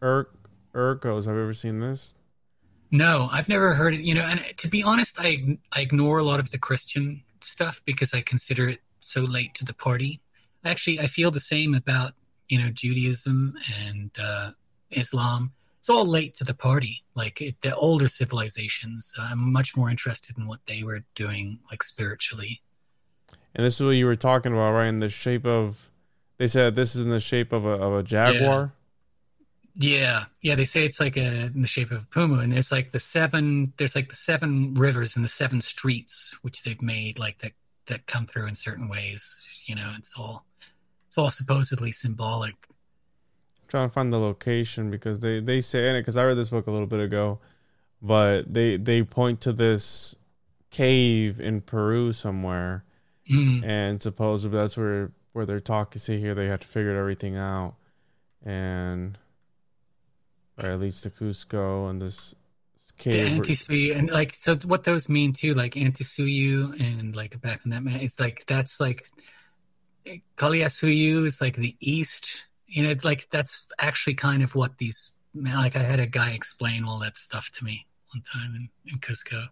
Ur- Urcos. Have you ever seen this? No, I've never heard it. You know, and to be honest, I I ignore a lot of the Christian stuff because I consider it so late to the party. Actually, I feel the same about you know Judaism and uh, Islam. It's all late to the party. Like it, the older civilizations, uh, I'm much more interested in what they were doing, like spiritually. And this is what you were talking about, right? In the shape of, they said this is in the shape of a of a jaguar. Yeah, yeah. They say it's like a in the shape of a puma, and it's like the seven. There's like the seven rivers and the seven streets which they've made, like that that come through in certain ways. You know, it's all it's all supposedly symbolic. Trying to find the location because they they say in it because I read this book a little bit ago, but they they point to this cave in Peru somewhere, Mm. and supposedly that's where where they're talking. See here, they had to figure everything out, and or at least to Cusco and this, this The cave. Antisuyu and like so what those mean too, like Antisuyu and like back in that man, it's like that's like Collasuyu is like the east. You know, like that's actually kind of what these man. Like I had a guy explain all that stuff to me one time in, in Cusco.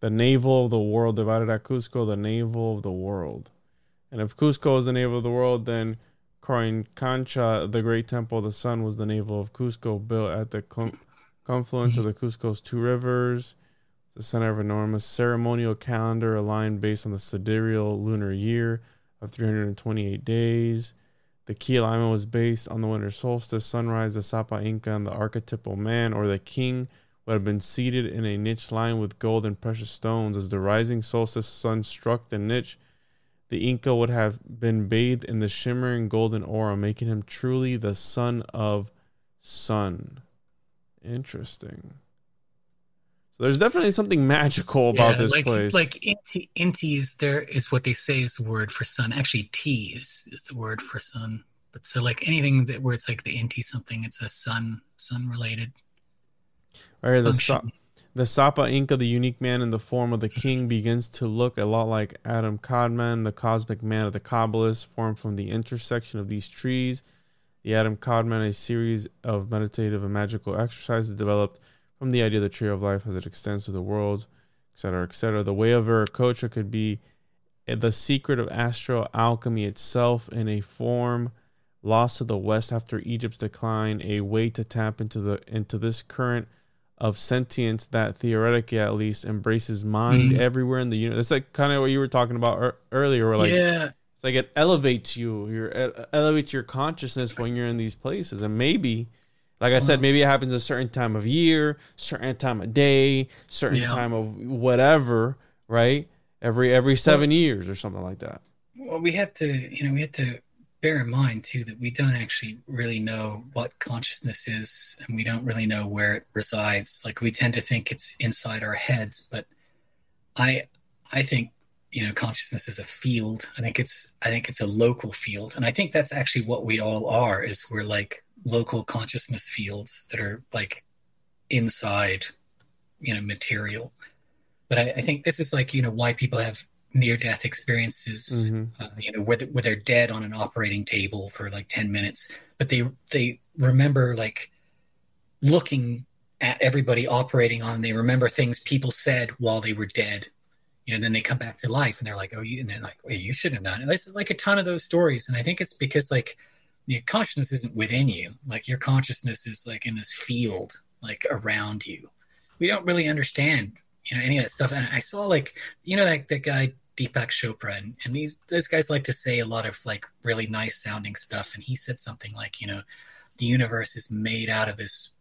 the navel of the world divided at Cusco, the navel of the world. And if Cusco is the navel of the world, then Corincancha, the great temple of the sun, was the navel of Cusco, built at the con- confluence of the mm-hmm. Cusco's two rivers. It's the center of enormous ceremonial calendar aligned based on the sidereal lunar year of 328 days. The key alignment was based on the winter solstice, sunrise, the Sapa Inca, and the archetypal man or the king would have been seated in a niche lined with gold and precious stones. As the rising solstice sun struck the niche, the Inca would have been bathed in the shimmering golden aura, making him truly the son of sun. Interesting. So there's definitely something magical about Yeah, this like, place. Like inti, inti is there is what they say is the word for sun. Actually, T is is the word for sun. But so like anything that where it's like the inti something, it's a sun sun related All right, the, Sa- the Sapa Inca, the unique man in the form of the king, begins to look a lot like Adam Kadmon, the cosmic man of the Kabbalists, formed from the intersection of these trees. The Adam Kadmon, a series of meditative and magical exercises developed from the idea of the tree of life as it extends to the world, etc., etc. The way of Viracocha could be the secret of astral alchemy itself in a form lost to the West after Egypt's decline, a way to tap into the into this current of sentience that theoretically at least embraces mind Mhm. everywhere in the universe. It's like kind of what you were talking about ear- earlier, where like yeah, it's like it elevates you, your ele- elevates your consciousness when you're in these places, and maybe, like I said, uh-huh. maybe it happens a certain time of year, certain time of day, certain Yeah. time of whatever, right? Every every seven years or something like that. well, we have to, you know, we have to bear in mind too that we don't actually really know what consciousness is, and we don't really know where it resides. Like we tend to think it's inside our heads, but I, I think you know consciousness is a field. I think it's, I think it's a local field, and I think that's actually what we all are. Is we're like local consciousness fields that are like inside, you know, material. But I, I think this is like you know why people have near-death experiences Mhm. uh, you know where, they- where they're dead on an operating table for like 10 minutes but they they remember like looking at everybody operating on they remember things people said while they were dead you know then they come back to life and they're like oh you and they're like well, you should have done it there's like a ton of those stories and i think it's because like your consciousness isn't within you. Like your consciousness is like in this field like around you. We don't really understand you know any of that stuff. And i saw like you know that, that guy deepak chopra and, and these those guys like to say a lot of like really nice sounding stuff. And he said something like you know the universe is made out of this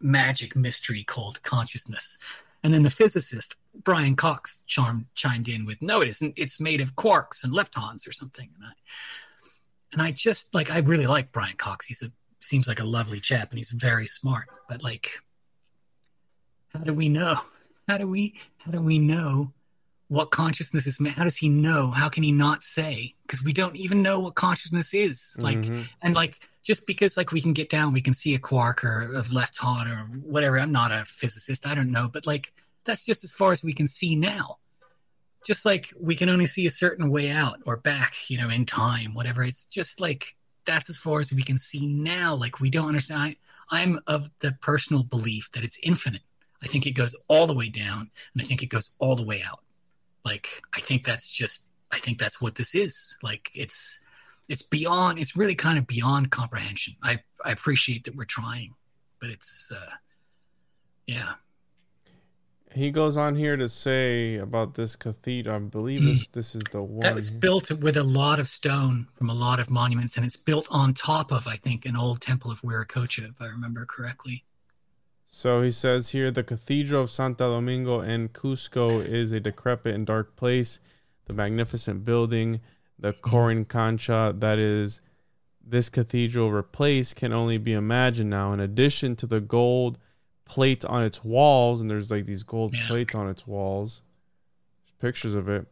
magic mystery called consciousness. And then the physicist brian cox charmed, chimed in with no it isn't. It's made of quarks and leptons or something. And i and i just like i really like brian cox. He's a seems like a lovely chap and he's very smart but like how do we know? How do we how do we know what consciousness is how does he know? How can he not say? Because we don't even know what consciousness is. Like Mhm. and like just because like we can get down we can see a quark or a lepton or whatever i'm not a physicist i don't know but like that's just as far as we can see now just like we can only see a certain way out or back you know in time whatever. It's just like that's as far as we can see now. Like we don't understand. I, i'm of the personal belief that it's infinite. I think it goes all the way down and i think it goes all the way out. Like i think that's just i think that's what this is. Like it's it's beyond it's really kind of beyond comprehension. I i appreciate that we're trying but it's uh yeah He goes on here to say about this cathedral. I believe this mm. this is the one. that was built with a lot of stone from a lot of monuments and it's built on top of i think an old temple of Huiracocha, if i remember correctly So he says here the Cathedral of Santo Domingo in Cusco is a decrepit and dark place. The magnificent building, the Corin Concha that is this cathedral replaced can only be imagined now. In addition to the gold plates on its walls, and there's like these gold Yeah. plates on its walls, pictures of it.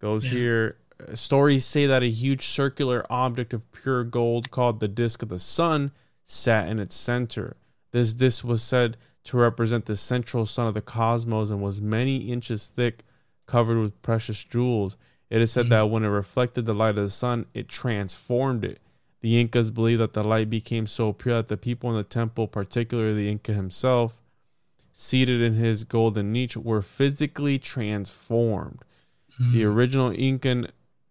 Goes Yeah. here. uh, Stories say that a huge circular object of pure gold called the disk of the sun sat in its center. This disc was said to represent the central sun of the cosmos and was many inches thick, covered with precious jewels. It is said Mhm. that when it reflected the light of the sun, it transformed it. The Incas believed that the light became so pure that the people in the temple, particularly the Inca himself, seated in his golden niche, were physically transformed. The Hmm. original Incan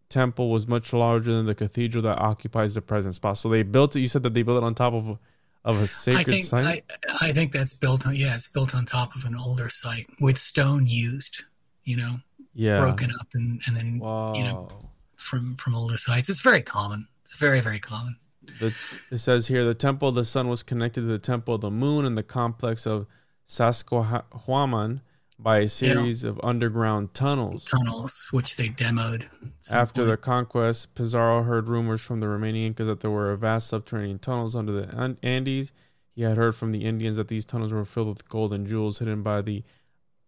temple was much larger than the cathedral that occupies the present spot. So they built it. You said that they built it on top of of a I sacred think site. I, I think that's built on yeah, it's built on top of an older site with stone used, you know, yeah. broken up and, and then you know from from older sites. It's very common. It's very very common. The, it says here the temple of the sun was connected to the temple of the moon and the complex of Sacsayhuaman by a series of underground tunnels. Tunnels which they demoed. After the conquest, Pizarro heard rumors from the remaining Incas that there were vast subterranean tunnels under the Andes. He had heard from the Indians that these tunnels were filled with gold and jewels hidden by the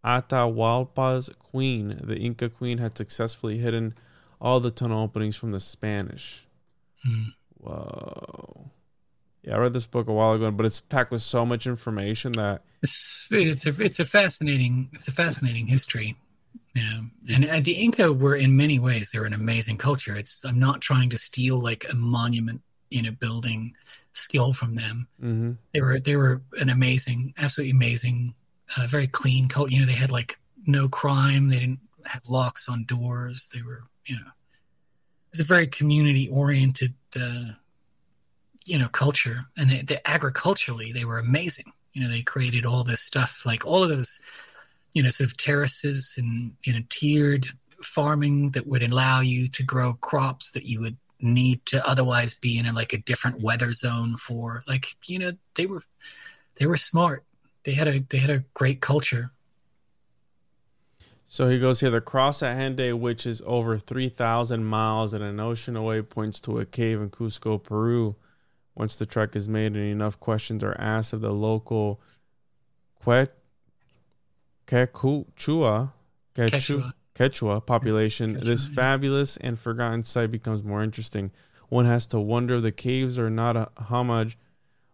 Atahualpa's queen. The Inca queen had successfully hidden all the tunnel openings from the Spanish. Hmm. Whoa. Yeah, I read this book a while ago, but it's packed with so much information that It's it's a it's a fascinating it's a fascinating history, you know. And, and the Inca were in many ways they're an amazing culture. It's I'm not trying to steal like a monument in a building skill from them. hmm They were they were an amazing, absolutely amazing, uh, very clean culture. You know, they had like no crime. They didn't have locks on doors. They were you know, it's a very community oriented, uh, you know, culture. And they, they, agriculturally, they were amazing. You know, they created all this stuff, like all of those, you know, sort of terraces and, you know, tiered farming that would allow you to grow crops that you would need to otherwise be in a, like a different weather zone for like you know they were they were smart they had a they had a great culture so he goes here the cross at Hendaye, which is over 3,000 miles and an ocean away, points to a cave in Cusco, Peru. Once the trek is made and enough questions are asked of the local Quechua, Quechua, Quechua, Quechua population, Quechua, this yeah. fabulous and forgotten site becomes more interesting. One has to wonder if the caves are not a homage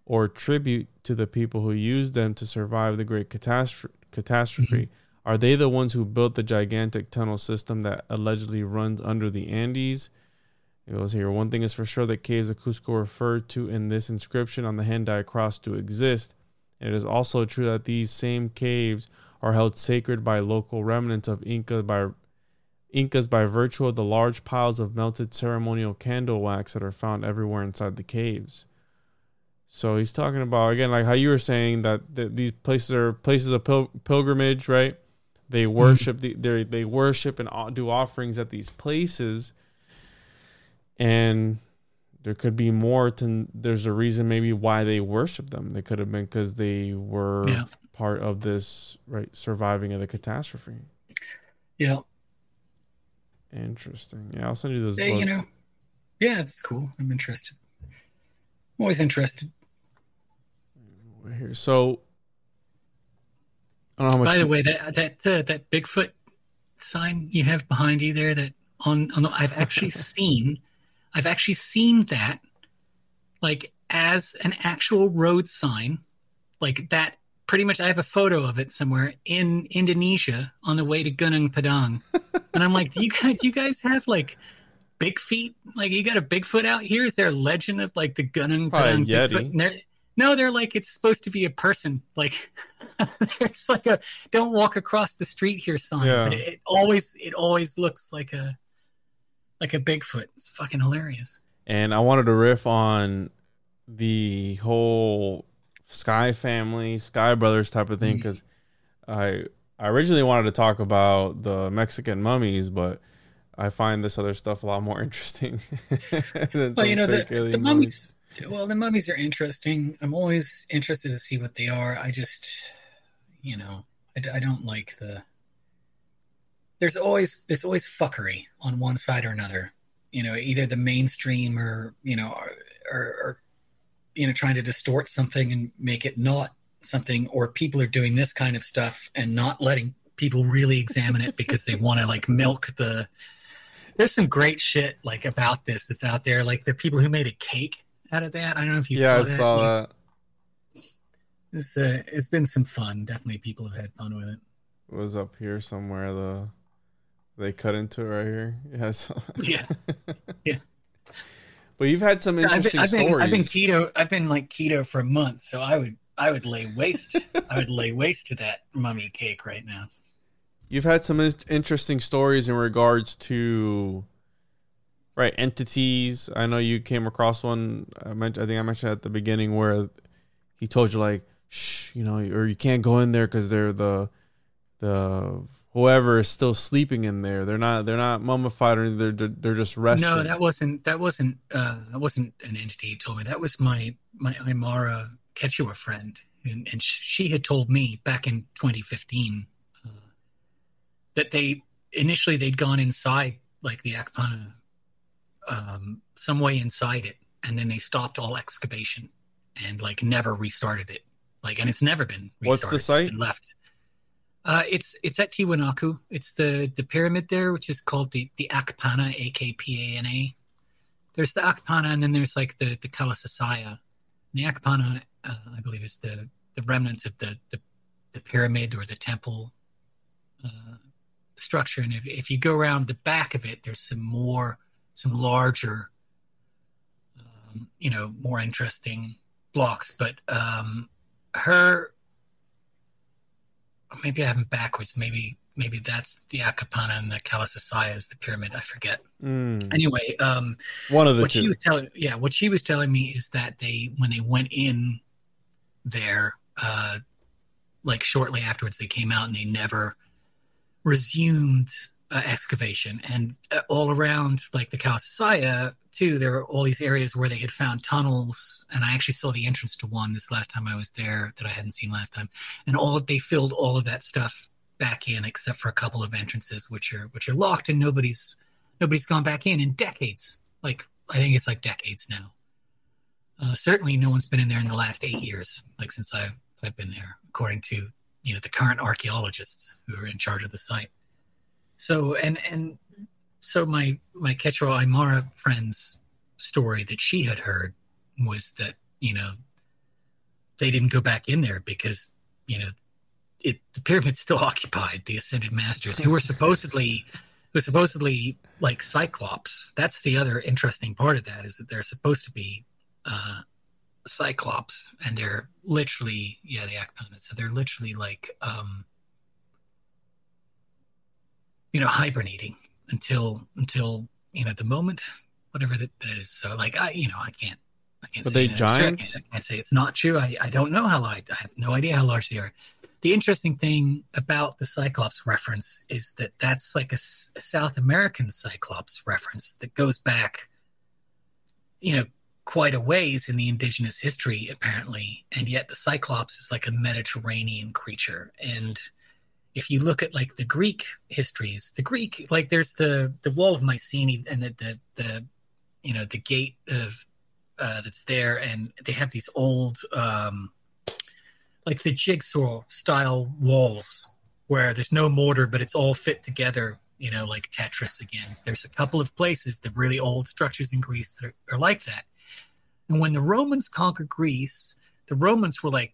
or tribute to the people who used them to survive the great catastrophe. catastrophe. Mm-hmm. Are they the ones who built the gigantic tunnel system that allegedly runs under the Andes? It goes here. One thing is for sure that caves of Cusco referred to in this inscription on the Hendaye cross do exist. It is also true that these same caves are held sacred by local remnants of Inca by Incas by virtue of the large piles of melted ceremonial candle wax that are found everywhere inside the caves. So he's talking about again, like how you were saying that, that these places are places of pil- pilgrimage, right? They mm-hmm. worship the, they they worship and do offerings at these places, and there could be more to. There's a reason maybe why they worship them. They could have been because they were yeah part of this right surviving of the catastrophe. Yeah. Interesting. Yeah, I'll send you those. Yeah, you know. Yeah, it's cool. I'm interested. I'm always interested. Here, so. I don't know how much. By the way, that that uh, that Bigfoot sign you have behind you there, that on on, the, I've actually seen, I've actually seen that, like as an actual road sign, like that pretty much I have a photo of it somewhere in Indonesia on the way to Gunung Padang. and I'm like, do you guys do you guys have like big feet? Like you got a Bigfoot out here? Is there a legend of like the Gunung Padang Bigfoot? No, they're like it's supposed to be a person. Like there's like a don't walk across the street here sign. Yeah. But it, it always it always looks like a like a Bigfoot. It's fucking hilarious. And I wanted to riff on the whole Sky Family, Sky Brothers type of thing because mm-hmm. I I originally wanted to talk about the Mexican mummies, but I find this other stuff a lot more interesting. well, you know the, the mummies. Well, the mummies are interesting. I'm always interested to see what they are. I just, you know, I, I don't like the. There's always there's always fuckery on one side or another. You know, either the mainstream or you know, or, or, or you know trying to distort something and make it not something or people are doing this kind of stuff and not letting people really examine it because they want to like milk the there's some great shit like about this that's out there like the people who made a cake out of that. I don't know if you yeah, saw I that. saw that. It's, uh, it's been some fun. Definitely people have had fun with it. It was up here somewhere the they cut into it right here. Yes. Yeah. Yeah. But you've had some interesting I've been, I've been, stories. I've been keto. I've been like keto for a month, so I would I would lay waste. I would lay waste to that mummy cake right now. You've had some interesting stories in regards to right entities. I know you came across one. I, I think I mentioned at the beginning where he told you like, shh, you know, or you can't go in there because they're the the whoever is still sleeping in there. They're not they're not mummified or they're they're just resting. No, that wasn't that wasn't uh, that wasn't an entity he told me. That was my my Aymara Quechua friend, and, and she had told me back in 2015 uh, that they initially they'd gone inside like the Akpana, um, some way inside it, and then they stopped all excavation and like never restarted it. Like, and it's never been restarted. What's the site? left. Uh, it's it's at Tiwanaku. It's the the pyramid there, which is called the the Akpana, A K P A N A. There's the Akpana, and then there's like the the Kalasasaya. The Akpana, uh, I believe, is the the remnants of the the, the pyramid or the temple uh, structure. And if if you go around the back of it, there's some more, some larger, um, you know, more interesting blocks. But um, her maybe I have them backwards. Maybe maybe that's the Akapana and the Kalasasaya is the pyramid. I forget. Mm, Anyway, um, one of the what two. she was telling yeah what she was telling me is that they when they went in there uh like shortly afterwards they came out and they never resumed uh, excavation and uh, all around like the Kalasasaya too there were all these areas where they had found tunnels and I actually saw the entrance to one this last time I was there that I hadn't seen last time and all of they filled all of that stuff back in except for a couple of entrances which are which are locked and nobody's nobody's gone back in in decades like I think it's like decades now. Uh, certainly, no one's been in there in the last eight years, like since I've I've been there, according to you know the current archaeologists who are in charge of the site. So and and so my my Quechua Aymara friend's story that she had heard was that you know they didn't go back in there because you know it the pyramid's still occupied. The ascended masters who were supposedly who supposedly like cyclops that's the other interesting part of that is that they're supposed to be uh cyclops and they're literally yeah the actonids so they're literally like um you know hibernating until until you know the moment whatever that, that is so like i you know i can't i can't Are say they it's. I giants? can't, I can't say it's not true i i don't know how large i have no idea how large they are the interesting thing about the Cyclops reference is that that's like a South American Cyclops reference that goes back, you know, quite a ways in the indigenous history, apparently. And yet the Cyclops is like a Mediterranean creature. And if you look at like the Greek histories, the Greek, like there's the, the wall of Mycenae and the, the, the you know, the gate of, uh, that's there. And they have these old, um, like the jigsaw style walls where there's no mortar but it's all fit together you know like tetris again there's a couple of places the really old structures in greece that are, are like that and when the romans conquered greece the romans were like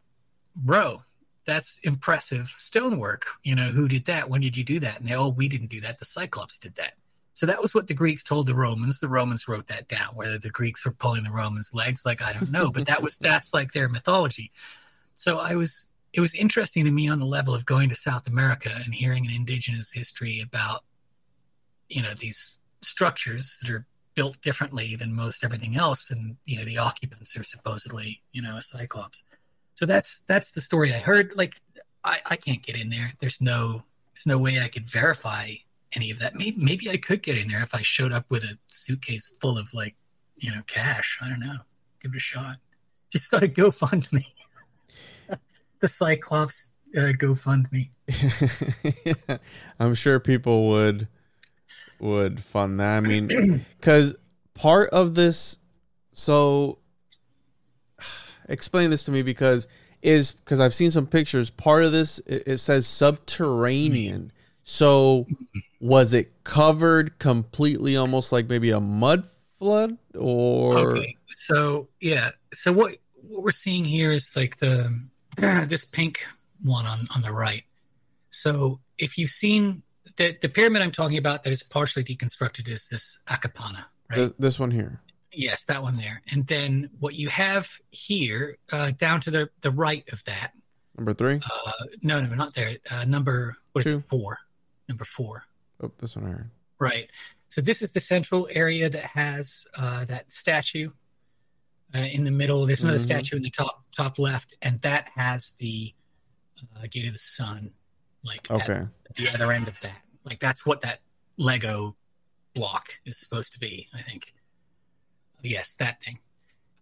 bro that's impressive stonework. You know who did that? When did you do that? And they oh we didn't do that. The cyclops did that. So that was what the greeks told the romans. The romans wrote that down whether the greeks were pulling the romans legs like i don't know but that was that's like their mythology. So I was it was interesting to me on the level of going to South America and hearing an indigenous history about you know these structures that are built differently than most everything else. And you know the occupants are supposedly you know a cyclops so that's that's the story i heard. Like i i can't get in there. There's no there's no way i could verify any of that. Maybe maybe i could get in there if i showed up with a suitcase full of like you know cash. I don't know. Give it a shot. Just start a gofundme. The Cyclops uh, GoFundMe. I'm sure people would would fund that. I mean, because part of this, so explain this to me because is because I've seen some pictures. Part of this it, it says subterranean. So was it covered completely, almost like maybe a mud flood, or Okay, so yeah, so what what we're seeing here is like the this pink one on on the right. So if you've seen the the pyramid I'm talking about that is partially deconstructed is this Akapana, right? th- this one here? Yes, that one there. And then what you have here, uh, down to the the right of that. Number three. Uh, no, no, not there. Uh, number what is Two. it? Four. Number four. Oh, this one here. Right. So this is the central area that has uh, that statue uh, in the middle. There's another Mhm. statue in the top top left, and that has the uh, gate of the sun, like at Okay. the other end of that. Like that's what that Lego block is supposed to be. I think. Yes, that thing.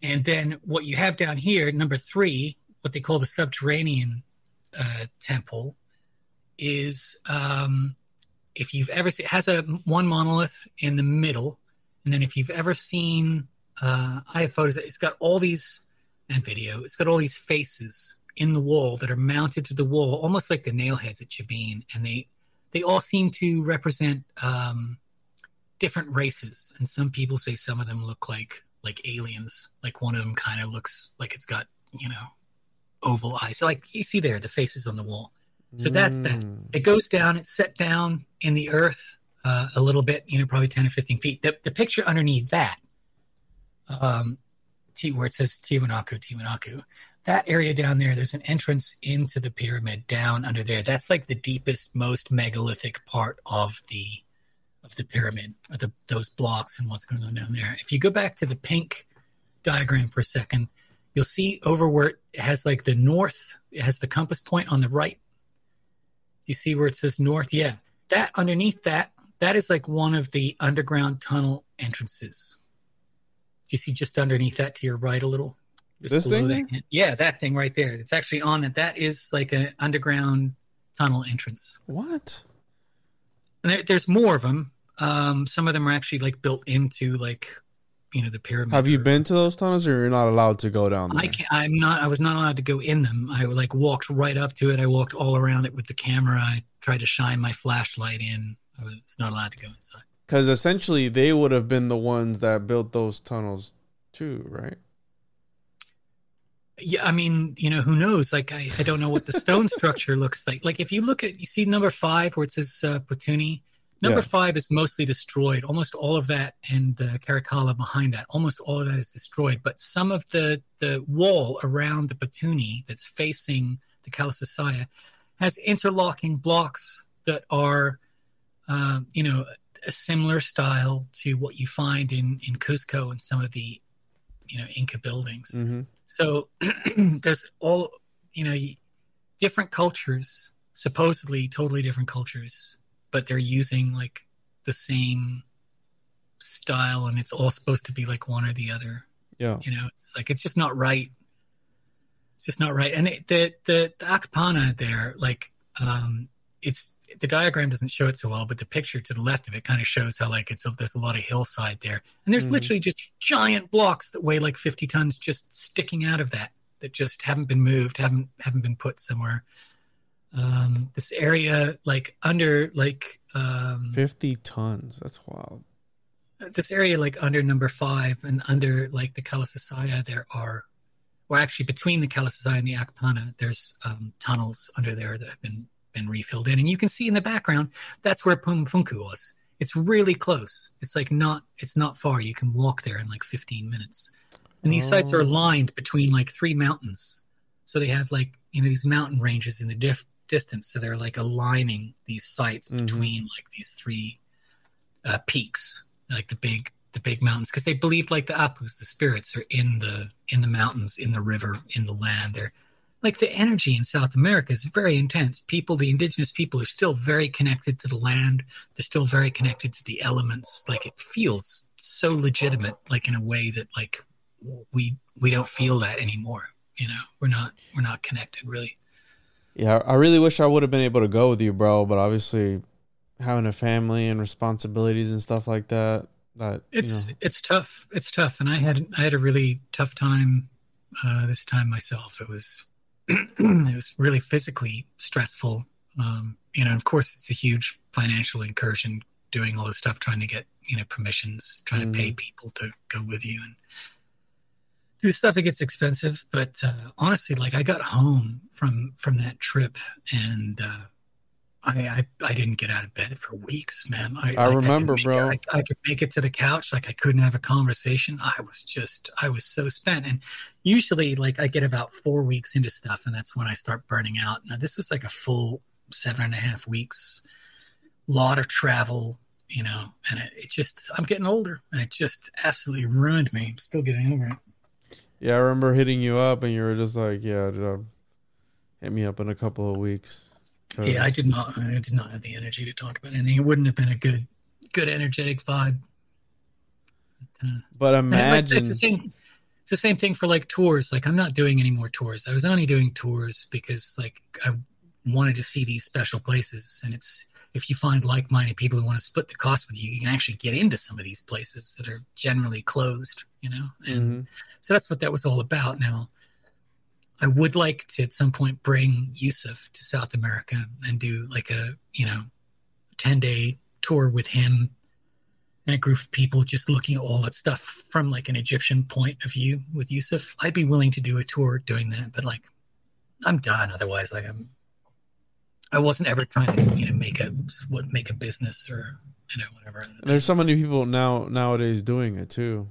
And then what you have down here, number three, what they call the subterranean uh, temple, is um, if you've ever seen, it has a one monolith in the middle, and then if you've ever seen, uh, I have photos. It's got all these and video. It's got all these faces in the wall that are mounted to the wall, almost like the nail heads at Chavin, and they they all seem to represent um, different races. And some people say some of them look like like aliens. Like one of them kind of looks like it's got you know oval eyes. So like you see there the faces on the wall. So that's that. Mm. It goes down. It's set down in the earth uh, a little bit, you know, probably ten or fifteen feet. The, the picture underneath that, um, T where it says Tiwanaku, Tiwanaku. That area down there, there's an entrance into the pyramid down under there. That's like the deepest, most megalithic part of the of the pyramid, of the, those blocks and what's going on down there. If you go back to the pink diagram for a second, you'll see over where it has like the north, it has the compass point on the right. You see where it says north? Yeah. That underneath that, that is like one of the underground tunnel entrances. Do you see just underneath that to your right a little? Just This thing that- Yeah, that thing right there. It's actually on it. That is like an underground tunnel entrance. What? And there, there's more of them. Um, some of them are actually like built into like, you know, the pyramid. Have you been to those tunnels, or you're not allowed to go down there? I can't, I'm not. I was not allowed to go in them. I like walked right up to it. I walked all around it with the camera. I tried to shine my flashlight in. I was not allowed to go inside. Because essentially, they would have been the ones that built those tunnels too, right? Yeah, I mean, you know, who knows? Like, I, I don't know what the stone structure looks like. Like, if you look at, you see number five where it says uh. Number Yeah. five is mostly destroyed. Almost all of that, and the Kherikala behind that, almost all of that is destroyed. But some of the the wall around the Putuni that's facing the Kalasasaya has interlocking blocks that are, uh, you know, a similar style to what you find in in Cusco and some of the, you know, Inca buildings. Mm-hmm. So there's all you know different cultures, supposedly totally different cultures, but they're using like the same style, and it's all supposed to be like one or the other. Yeah. You know, it's like it's just not right. It's just not right. And it, the the the Akapana there, like, um, it's the diagram doesn't show it so well, but the picture to the left of it kind of shows how like it's a, there's a lot of hillside there, and there's Mhm. literally just giant blocks that weigh like 50 tons just sticking out of that that just haven't been moved, haven't haven't been put somewhere. Um, this area, like under like um, Fifty tons. That's wild. this area like under number five and under like the Kalasasaya there are or actually between the Kalasasaya and the Akpana there's um, tunnels under there that have been been refilled in and you can see in the background that's where Pumapunku was it's really close it's like not it's not far you can walk there in like 15 minutes and these sites are Oh. lined between like three mountains so they have like you know these mountain ranges in the diff- distance so they're like aligning these sites Mhm. between like these three uh, peaks like the big the big mountains because they believed like the apus the spirits are in the in the mountains in the river in the land. They're like the energy in south america is very intense. People the indigenous people are still very connected to the land. They're still very connected to the elements. Like it feels so legitimate like in a way that like we we don't feel that anymore you know? We're not we're not connected really Yeah, I really wish I would have been able to go with you, bro. But obviously, having a family and responsibilities and stuff like that, that it's you know, it's tough it's tough and i had i had a really tough time uh this time myself it was it was really physically stressful um you know of course it's a huge financial incursion doing all this stuff trying to get you know permissions trying to pay people to go with you and do stuff it gets expensive but uh honestly like i got home from from that trip and uh I, I I didn't get out of bed for weeks, man. I, I like, remember, make bro. it- I, I could make it to the couch, like I couldn't have a conversation. I was just, I was so spent. And usually, like I get about four weeks into stuff, and that's when I start burning out. Now this was like a full seven and a half weeks, lot of travel, you know, and it, it just, I'm getting older, and it just absolutely ruined me. I'm still getting over it. Yeah. I remember hitting you up, and you were just like, "Yeah, dude, hit me up in a couple of weeks." Yeah, I did not. I did not have the energy to talk about anything. It wouldn't have been a good, good energetic vibe. But like, imagine, it's the same. It's the same thing for like tours. Like I'm not doing any more tours. I was only doing tours because like I wanted to see these special places. And it's if you find like-minded people who want to split the cost with you, you can actually get into some of these places that are generally closed. You know, and Mhm. so that's what that was all about. Now, I would like to at some point bring Yusuf to South America and do like a you know ten day tour with him and a group of people just looking at all that stuff from like an Egyptian point of view with Yusuf. I'd be willing to do a tour doing that, but like I'm done otherwise. Like I'm I wasn't ever trying to you know make a what make a business or you know whatever. there's so many people now nowadays doing it too.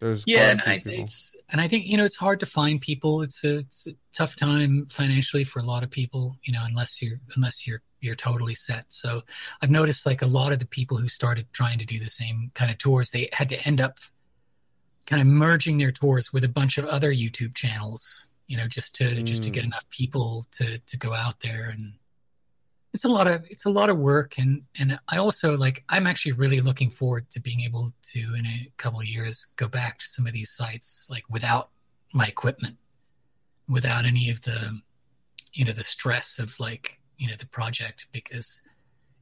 There's yeah, and I, it's and I think you know it's hard to find people. It's a it's a tough time financially for a lot of people. You know, unless you're unless you're you're totally set. So I've noticed like a lot of the people who started trying to do the same kind of tours, they had to end up kind of merging their tours with a bunch of other YouTube channels. You know, just to just to Mm. get enough people to to go out there and it's a lot of it's a lot of work and and i also like i'm actually really looking forward to being able to in a couple of years go back to some of these sites like without my equipment without any of the you know the stress of like you know the project because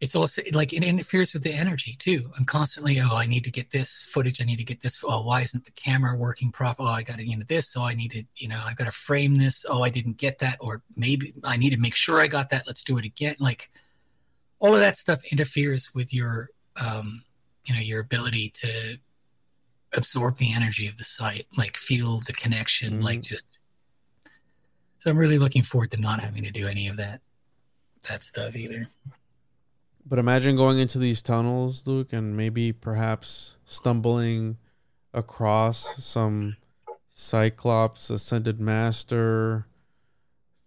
it's also like it interferes with the energy too. I'm constantly oh i need to get this footage. I need to get this oh why isn't the camera working proper? Oh i got to you know this. Oh i need to you know i've got to frame this. Oh i didn't get that. Or maybe i need to make sure i got that. Let's do it again. Like all of that stuff interferes with your um you know your ability to absorb the energy of the site like feel the connection Mhm. like just so i'm really looking forward to not having to do any of that that stuff either But imagine going into these tunnels, Luke, and maybe perhaps stumbling across some Cyclops ascended master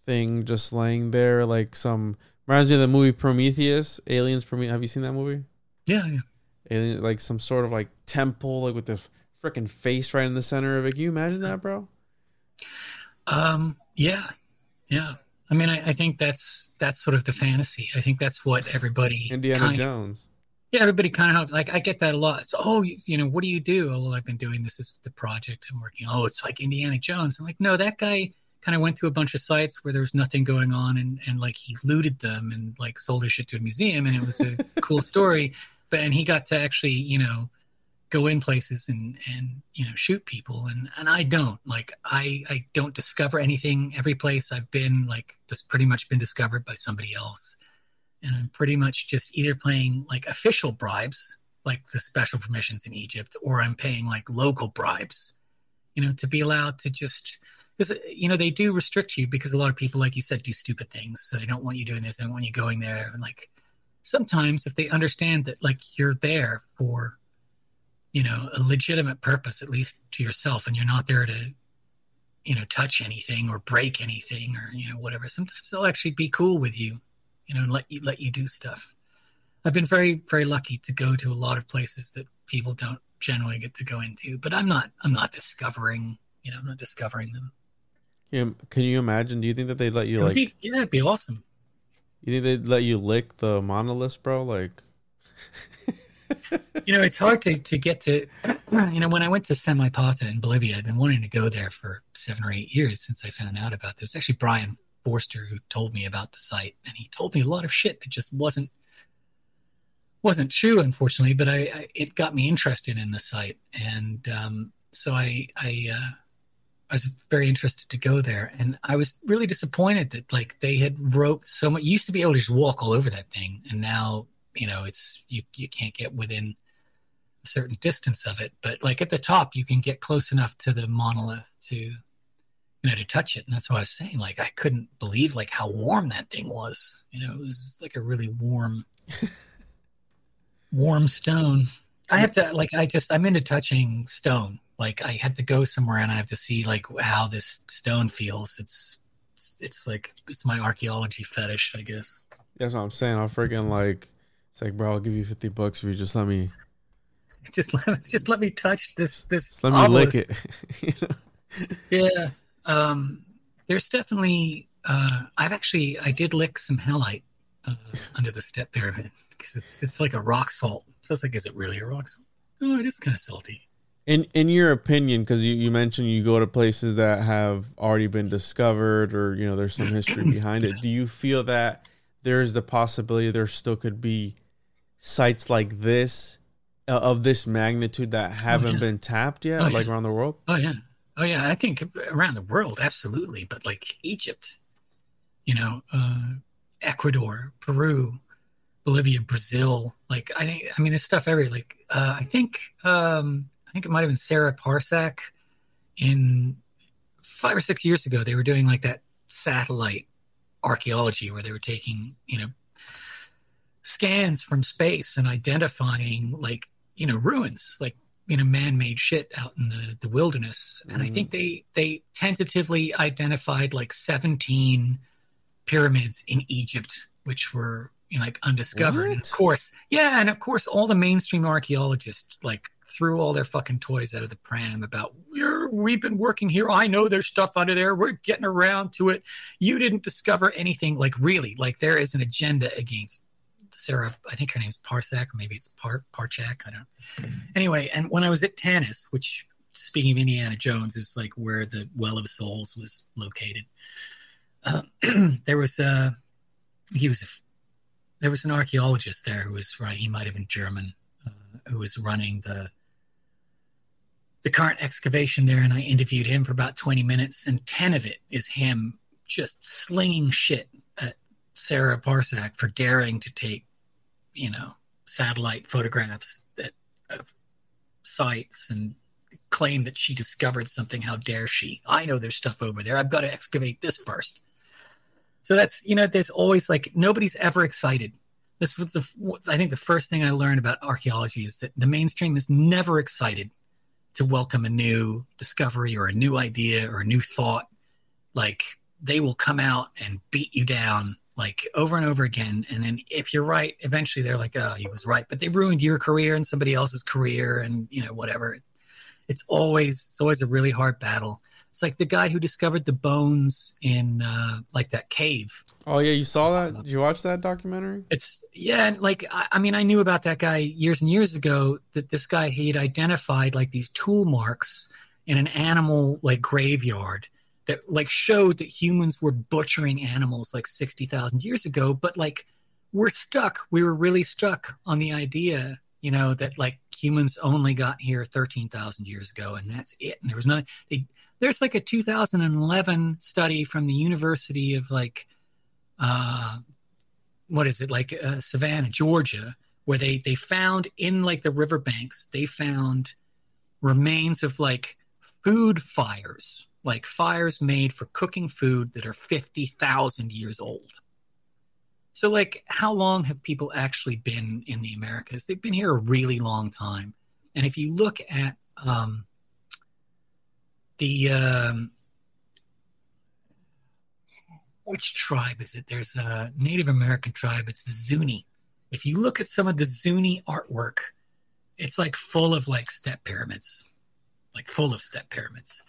thing just laying there, like some reminds me of the movie Prometheus, Aliens. Prometheus. Have you seen that movie? yeah yeah Alien, like some sort of like temple, like with the freaking face right in the center of it. Can you imagine that, bro? Um, yeah, yeah. I mean, I, I think that's that's sort of the fantasy. I think that's what everybody Indiana kind of, Jones. yeah, everybody kind of like. I get that a lot. So, oh, you, you know, what do you do? Oh, well, I've been doing this is the project I'm working. Oh, it's like Indiana Jones. I'm like, no, that guy kind of went to a bunch of sites where there was nothing going on, and and like he looted them and like sold his shit to a museum, and it was a cool story. But and he got to actually, you know, go in places and and you know shoot people. And and I don't like I I don't discover anything every place I've been like just pretty much been discovered by somebody else. And I'm pretty much just either playing like official bribes like the special permissions in Egypt or I'm paying like local bribes you know to be allowed to just because you know they do restrict you because a lot of people like you said do stupid things. So they don't want you doing this. They don't want you going there. And like sometimes if they understand that like you're there for you know a legitimate purpose at least to yourself and you're not there to you know touch anything or break anything or you know whatever sometimes they'll actually be cool with you you know and let you let you do stuff i've been very very lucky to go to a lot of places that people don't generally get to go into but i'm not i'm not discovering you know i'm not discovering them Yeah, can you imagine? Do you think that they'd let you like? be, yeah it'd be awesome You think they'd let you lick the monolith bro? Like, you know, it's hard to, to get to, you know, when I went to Samaipata in Bolivia, I'd been wanting to go there for seven or eight years since I found out about this. Actually, Brien Foerster, who told me about the site, and he told me a lot of shit that just wasn't wasn't true, unfortunately. But I, I it got me interested in the site, and um, so I I uh, I was very interested to go there, and I was really disappointed that like they had wrote so much. You used to be able to just walk all over that thing, and now you know it's you you can't get within a certain distance of it. But like at the top, you can get close enough to the monolith to you know to touch it, and that's what I was saying like I couldn't believe like how warm that thing was. You know, it was like a really warm, warm stone. I have to uh, like I just I'm into touching stone. Like I have to go somewhere and I have to see like how this stone feels. It's it's, it's like it's my archaeology fetish, I guess. that's what I'm saying. I'll freaking like, it's like, bro, I'll give you fifty bucks if you just let me, Just let just let me touch this this. just let me obelisk. lick it. You know? Yeah. Um, there's definitely. Uh, I've actually I did lick some halite uh, under the step pyramid because it's it's like a rock salt. So it's like, is it really a rock salt? Oh, it is kind of salty. In in your opinion, because you, you mentioned you go to places that have already been discovered, or you know, there's some history behind it. Do you feel that there's the possibility there still could be sites like this uh, of this magnitude that haven't yeah. been tapped yet, Oh, like yeah. around the world? Oh yeah, oh yeah. I think around the world, absolutely. But like Egypt, you know, uh, Ecuador, Peru, Bolivia, Brazil. Like I think, I mean, there's stuff every Like uh, I think, um, I think it might have been Sarah Parcak in five or six years ago. They were doing like that satellite archaeology where they were taking, you know, scans from space and identifying like you know ruins like you know man-made shit out in the, the wilderness. And i mm-hmm. think they they tentatively identified like 17 pyramids in egypt which were you know, like undiscovered. And of course yeah and of course all the mainstream archaeologists like threw all their fucking toys out of the pram about we're we've been working here. I know there's stuff under there. We're getting around to it. You didn't discover anything like really like there is an agenda against Sarah, I think her name's Parcak, maybe it's Par Parchak. I don't. Anyway, and when I was at Tanis, which speaking of Indiana Jones is like where the Well of Souls was located, uh, there was a he was a there was an archaeologist there who was right. He might have been German, uh, who was running the the current excavation there, and I interviewed him for about twenty minutes, and ten of it is him just slinging shit at Sarah Parcak for daring to take, you know, satellite photographs that of sites and claim that she discovered something. How dare she? I know there's stuff over there. I've got to excavate this first. So that's you know, there's always like nobody's ever excited. This was the I think the first thing I learned about archaeology is that the mainstream is never excited to welcome a new discovery or a new idea or a new thought. Like they will come out and beat you down like over and over again. And then if you're right, eventually they're like, oh, he was right. But they ruined your career and somebody else's career and, you know, whatever. It's always, it's always a really hard battle. It's like the guy who discovered the bones in uh, like that cave. Oh yeah, you saw that? Did you watch that documentary? It's yeah, and like I, I mean, I knew about that guy years and years ago. That this guy he had identified like these tool marks in an animal like graveyard that like showed that humans were butchering animals like 60,000 years ago but like we're stuck. We were really stuck on the idea you know that like humans only got here 13,000 years ago and that's it. And there was nothing they, there's like a 2011 study from the university of like uh what is it like uh, savannah georgia where they they found in like the riverbanks they found remains of like food fires like fires made for cooking food that are 50,000 years old. So, like, how long have people actually been in the Americas? They've been here a really long time. And if you look at um, the um, which tribe is it? There's a Native American tribe. It's the Zuni. If you look at some of the Zuni artwork, it's like full of like step pyramids, like full of step pyramids.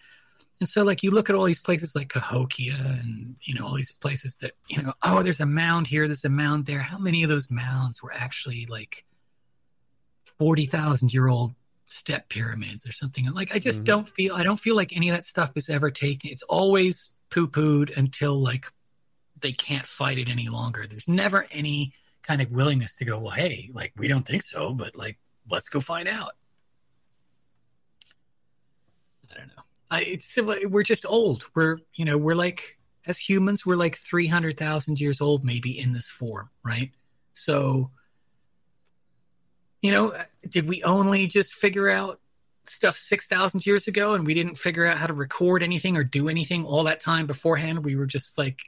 And so, like, you look at all these places like Cahokia and, you know, all these places that, you know, oh, there's a mound here, there's a mound there. How many of those mounds were actually like 40,000 year old step pyramids or something? Like, I just mm-hmm. don't feel, I don't feel like any of that stuff is ever taken. It's always poo pooed until like they can't fight it any longer. There's never any kind of willingness to go, well, hey, like, we don't think so, but like, let's go find out. I don't know. It's we're just old. We're you know we're like as humans we're like three hundred thousand years old maybe in this form, right? So you know, did we only just figure out stuff 6,000 years ago and we didn't figure out how to record anything or do anything all that time beforehand? We were just like,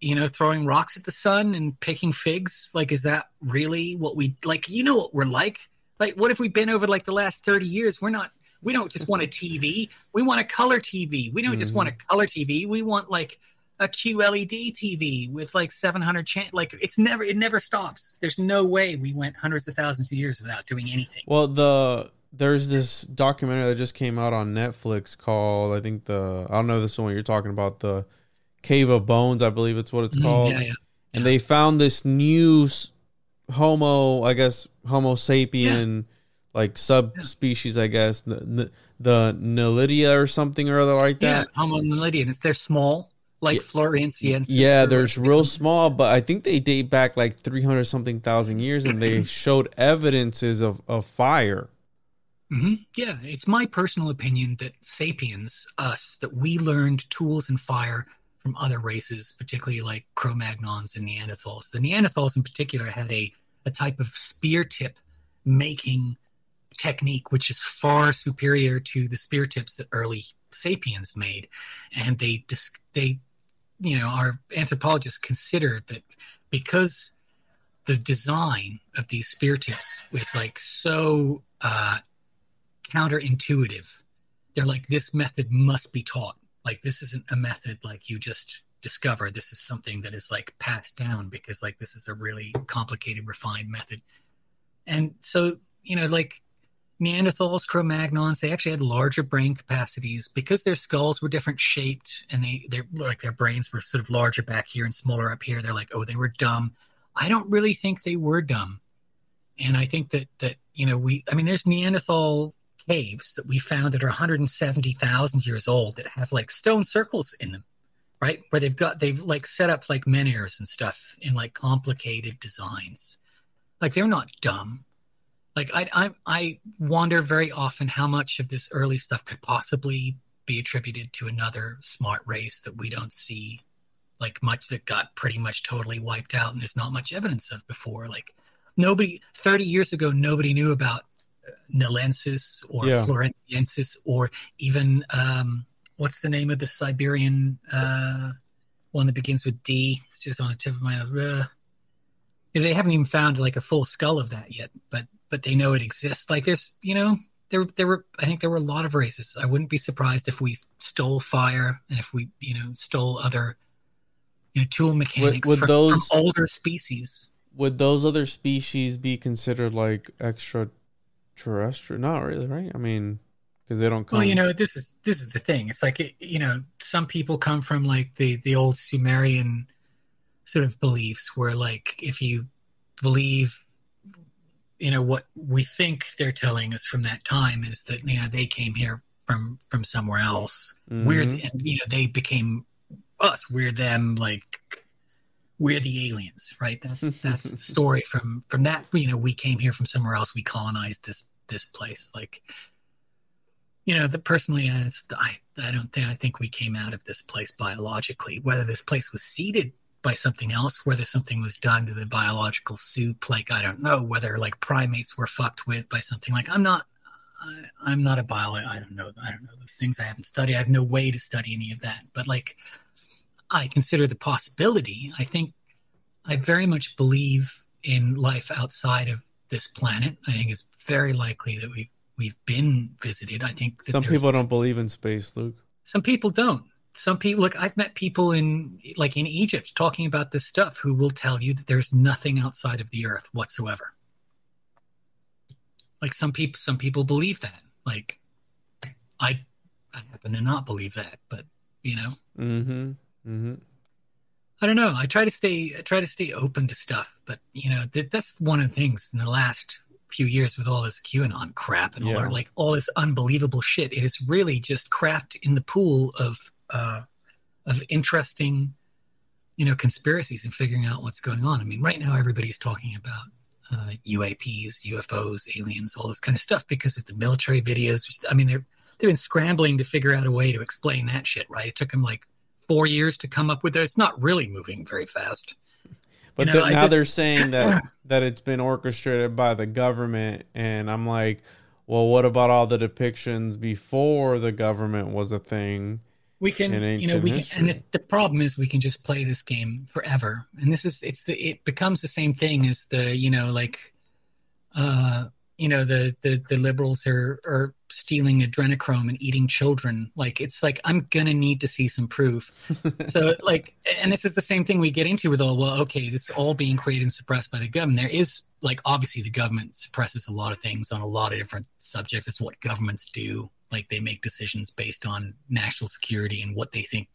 you know, throwing rocks at the sun and picking figs. Like, is that really what we like? You know what we're like? Like, what if we've been over like the last 30 years? We're not we don't just want a TV. We want a color TV. We don't mm-hmm. just want a color TV. We want like a QLED TV with like 700 channels. Like it's never, it never stops. There's no way we went hundreds of thousands of years without doing anything. Well, the there's this documentary that just came out on Netflix called I think the I don't know this one you're talking about the Cave of Bones I believe it's what it's mm, called. Mm, yeah, yeah. And they found this new Homo I guess Homo sapien. Like subspecies, I guess, the the Nelidia or something or other like that. Yeah, Homo naledian. They're small, like yeah. Yeah, they're real small, but I think they date back like three hundred something thousand years, and they showed evidences of of fire. Mm-hmm. Yeah, it's my personal opinion that sapiens, us, that we learned tools and fire from other races, particularly like Cro-Magnons and Neanderthals. The Neanderthals, in particular, had a a type of spear tip making technique, which is far superior to the spear tips that early sapiens made. And they, they, you know, our anthropologists consider that because the design of these spear tips was like so uh, counterintuitive. They're like this method must be taught. Like this isn't a method like you just discover. This is something that is like passed down because like this is a really complicated, refined method. And so you know, like Neanderthals, Cro-Magnons, they actually had larger brain capacities because their skulls were different shaped and they they like their brains were sort of larger back here and smaller up here. They're like, oh, they were dumb. I don't really think they were dumb. And I think that that you know we I mean there's Neanderthal caves that we found that are 170,000 years old that have like stone circles in them, right? Where they've got they've like set up like menhirs and stuff in like complicated designs. Like they're not dumb like I, I I wonder very often how much of this early stuff could possibly be attributed to another smart race that we don't see like much that got pretty much totally wiped out and there's not much evidence of before. Like nobody 30 years ago nobody knew about uh, Nilensis or yeah. Floresiensis or even um, what's the name of the Siberian uh, one that begins with D? It's just on the tip of my uh, they haven't even found like a full skull of that yet but but they know it exists. Like there's, you know, there there were I think there were a lot of races. I wouldn't be surprised if we stole fire and if we, you know, stole other you know tool mechanics would, would from, those, from older species. Would those other species be considered like extraterrestrial? Not really, right? I mean, because they don't come. Well, you know, this is this is the thing. It's like you know, some people come from like the the old Sumerian sort of beliefs, where like if you believe you know what we think they're telling us from that time is that you know they came here from from somewhere else. Mm-hmm. we're and you know they became us. We're them like we're the aliens right? That's that's the story from from that. You know we came here from somewhere else. We colonized this this place. Like you know the personally i i don't think i think we came out of this place biologically. Whether this place was seeded by something else, whether something was done to the biological soup, like I don't know, whether like primates were fucked with by something. Like I'm not, I, am not a biologist. I don't know. I don't know those things. I haven't studied. I have no way to study any of that. But like, I consider the possibility. I think I very much believe in life outside of this planet. I think it's very likely that we've we've been visited. I think some people don't believe in space, Luke. Some people don't some people look i've met people in like in egypt talking about this stuff who will tell you that there's nothing outside of the earth whatsoever. Like some people some people believe that. Like i i happen to not believe that but you know? Mm-hmm. Mm-hmm. I don't know. I try to stay I try to stay open to stuff but you know that, that's one of the things in the last few years with all this qanon crap and all yeah. like all this unbelievable shit it is really just crapped in the pool of uh, of interesting, you know, conspiracies and figuring out what's going on. I mean, right now everybody's talking about uh, UAPs, UFOs, aliens, all this kind of stuff because of the military videos. I mean, they're they've been scrambling to figure out a way to explain that shit. Right? It took them like four years to come up with it. It's not really moving very fast. But you know, the, now just, they're saying that that it's been orchestrated by the government, and I'm like, well, what about all the depictions before the government was a thing? We can you know we can, and the, the, problem is we can just play this game forever. And this is it's the it becomes the same thing as the you know like uh you know the the the liberals are are stealing adrenochrome and eating children. Like it's like i'm gonna need to see some proof. So like and this is the same thing we get into with all well okay this is all being created and suppressed by the government. There is like obviously the government suppresses a lot of things on a lot of different subjects. It's what governments do like they make decisions based on national security and what they think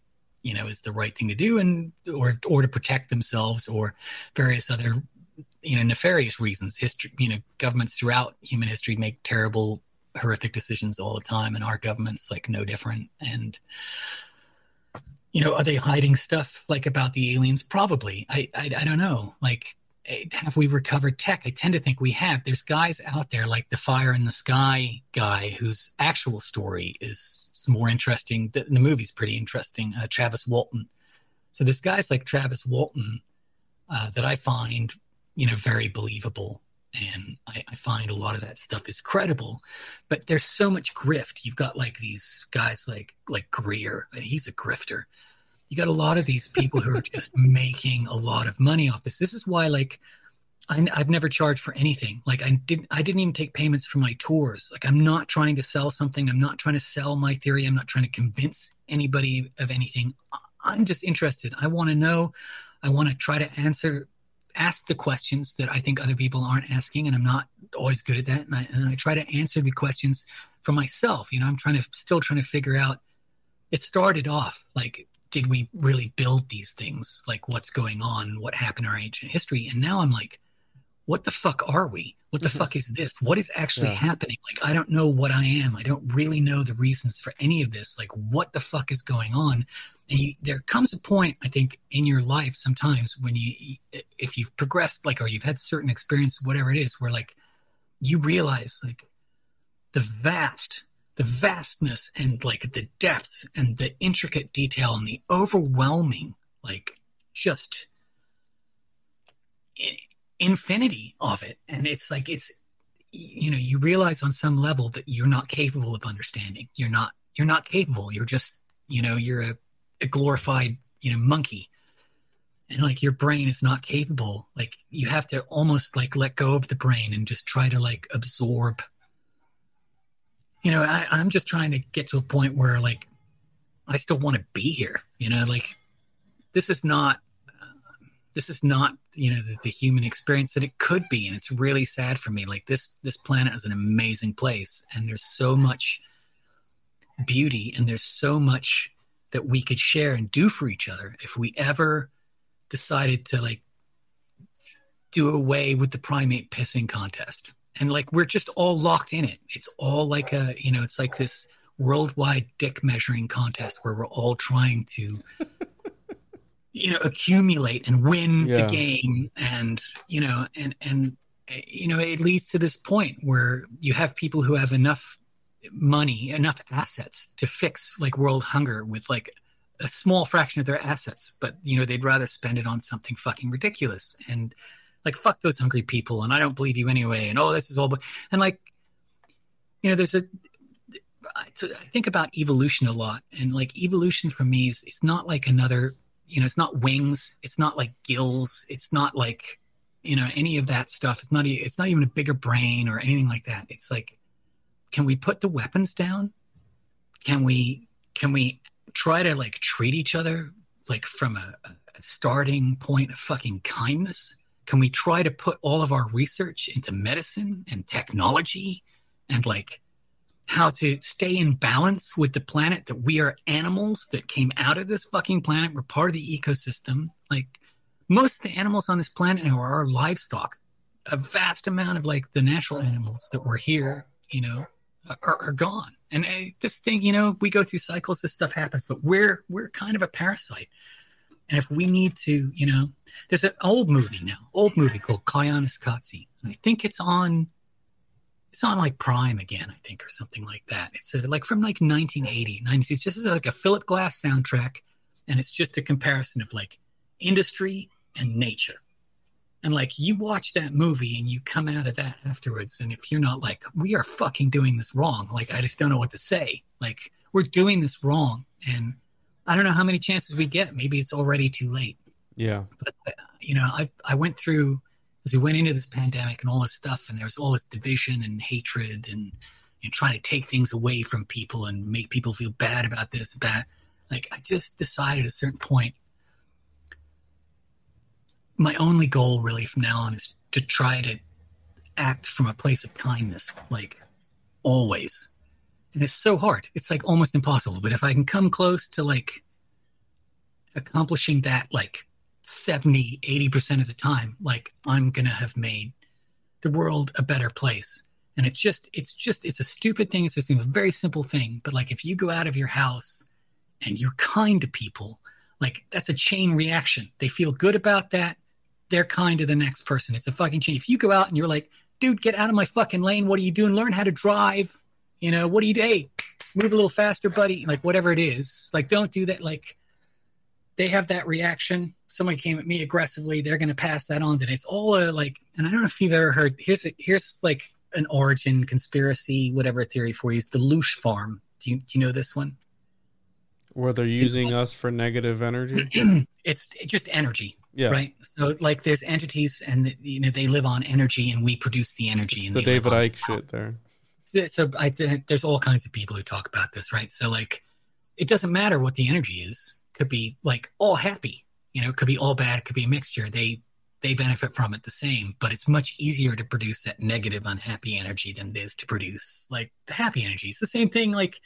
you know is the right thing to do and or or to protect themselves or various other you know nefarious reasons. History you know governments throughout human history make terrible horrific decisions all the time and our government's like no different. And you know are they hiding stuff like about the aliens? Probably. I i, I don't know. Like have we recovered tech? I tend to think we have. There's guys out there like the Fire in the Sky guy whose actual story is more interesting. The, the movie's pretty interesting. Uh, Travis Walton. So there's guys like Travis Walton uh, that I find, you know, very believable, and I, I, find a lot of that stuff is credible. But there's so much grift. You've got like these guys like like Greer. He's a grifter you got a lot of these people who are just making a lot of money off this. This is why, like, I, I've never charged for anything. Like I didn't, I didn't even take payments for my tours. Like I'm not trying to sell something. I'm not trying to sell my theory. I'm not trying to convince anybody of anything. I'm just interested. I want to know. I want to try to answer, ask the questions that I think other people aren't asking, and I'm not always good at that. And I, and I try to answer the questions for myself. You know, I'm trying to still trying to figure out. It started off like did we really build these things? Like what's going on? What happened in our ancient history? And now I'm like, what the fuck are we? What the mm-hmm. fuck is this? What is actually yeah. happening? Like, I don't know what I am. I don't really know the reasons for any of this. Like, what the fuck is going on? And you, there comes a point, I think, in your life sometimes when you, if you've progressed, like, or you've had certain experience, whatever it is, where like you realize, like, the vast, the vastness and like the depth and the intricate detail and the overwhelming, like, just infinity of it. And it's like, it's, you know, you realize on some level that you're not capable of understanding. You're not, you're not capable. You're just, you know, you're a, a glorified, you know, monkey. And like your brain is not capable. Like you have to almost like let go of the brain and just try to like absorb. You know, I, I'm just trying to get to a point where like I still want to be here. You know, like this is not uh, this is not you know the, the, human experience that it could be and it's really sad for me like this this planet is an amazing place and there's so much beauty and there's so much that we could share and do for each other if we ever decided to like do away with the primate pissing contest and like we're just all locked in it. It's all like a you know it's like this worldwide dick measuring contest where we're all trying to you know accumulate and win yeah. the game. And you know and and you know it leads to this point where you have people who have enough money enough assets to fix like world hunger with like a small fraction of their assets. But you know they'd rather spend it on something fucking ridiculous. And like fuck those hungry people and i don't believe you anyway and oh this is all but and like you know there's a I think about evolution a lot, and like evolution for me is it's not like another you know, it's not wings, it's not like gills, it's not like you know any of that stuff. It's not it's not even a bigger brain or anything like that. It's like, can we put the weapons down? Can we can we try to like treat each other like from a, a starting point of fucking kindness? Can we try to put all of our research into medicine and technology and like how to stay in balance with the planet that we are animals that came out of this fucking planet. We're part of the ecosystem. Like most of the animals on this planet are our livestock. A vast amount of like the natural animals that were here, you know, are, are gone. And uh, this thing, you know, we go through cycles. This stuff happens, but we're we're kind of a parasite. And if we need to, you know, there's an old movie now, old movie called Koyaanisqatsi. I think it's on it's on like Prime again, I think, or something like that. It's a, like from like 1980, 90. It's just like a Philip Glass soundtrack, and it's just a comparison of like industry and nature. And like you watch that movie and you come out of that afterwards, and if you're not like, we are fucking doing this wrong, like I just don't know what to say. Like we're doing this wrong, and I don't know how many chances we get. Maybe it's already too late. Yeah. But you know, I I went through as we went into this pandemic and all this stuff, and there was all this division and hatred and you know, trying to take things away from people and make people feel bad about this, bad. Like I just decided at a certain point, my only goal really from now on is to try to act from a place of kindness, like always. And it's so hard. It's like almost impossible. But if I can come close to like accomplishing that, like 70, 80% of the time, like I'm going to have made the world a better place. And it's just, it's just, it's a stupid thing. It's just a very simple thing. But like if you go out of your house and you're kind to people, like that's a chain reaction. They feel good about that. They're kind to the next person. It's a fucking chain. If you go out and you're like, dude, get out of my fucking lane. What are you doing? Learn how to drive. You know, what do you do? Hey, move a little faster, buddy. Like whatever it is. Like don't do that. Like they have that reaction. Somebody came at me aggressively. They're going to pass that on. And it's all a, like, and I don't know if you've ever heard. Here's a, here's like an origin conspiracy, whatever theory for you. It's the Loosh Farm. Do you, do you know this one? Where they're using us for negative energy. it's just energy. Yeah. right? So like there's entities and you know they live on energy and we produce the energy. And The David Icke shit there. So, I think there's all kinds of people who talk about this, right? So like it doesn't matter what the energy is. Could be like all happy, you know, could be all bad, could be a mixture. They they benefit from it the same, but it's much easier to produce that negative, unhappy energy than it is to produce like the happy energy. It's the same thing like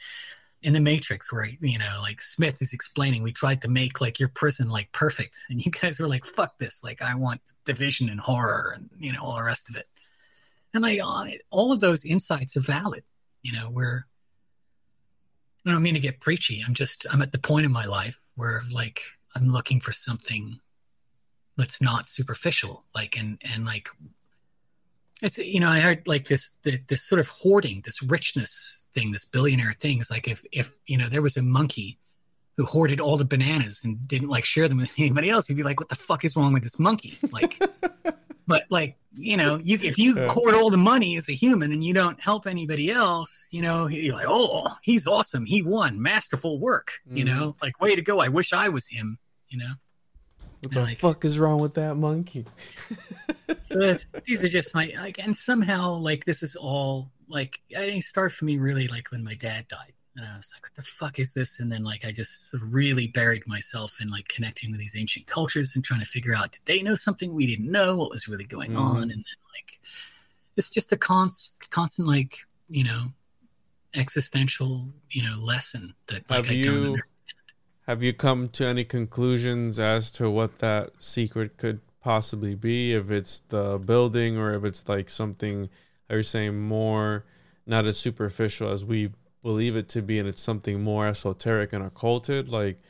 in the Matrix where you know, like Smith is explaining, we tried to make like your prison like perfect, and you guys were like, "Fuck this!" Like I want division and horror and you know all the rest of it. And like all- uh, all of those insights are valid. You know, where I don't mean to get preachy. I'm just I'm at the point in my life where like I'm looking for something that's not superficial. Like and and like it's you know I heard like this this sort of hoarding, this richness thing, this billionaire thing is like if if you know there was a monkey who hoarded all the bananas and didn't like share them with anybody else, you'd be like, what the fuck is wrong with this monkey? Like, but like you know you if you hoard all the money as a human and you don't help anybody else, you know you're like, oh, he's awesome, he won, masterful work, you Mhm. know, like way to go. I wish I was him, you know. What the Like- fuck is wrong with that monkey? so that's, these are just like, like and somehow like this is all like I think it started for me really like when my dad died and I was like what the fuck is this and then like I just sort of really buried myself in like connecting with these ancient cultures and trying to figure out did they know something we didn't know what was really going Mhm. on and then like it's just a constant constant like you know existential you know lesson that like Have I don't you- understand. Have you come to any conclusions as to what that secret could possibly be? If it's the building or if it's like something, are you saying more, not as superficial as we believe it to be, and it's something more esoteric and occulted? Like,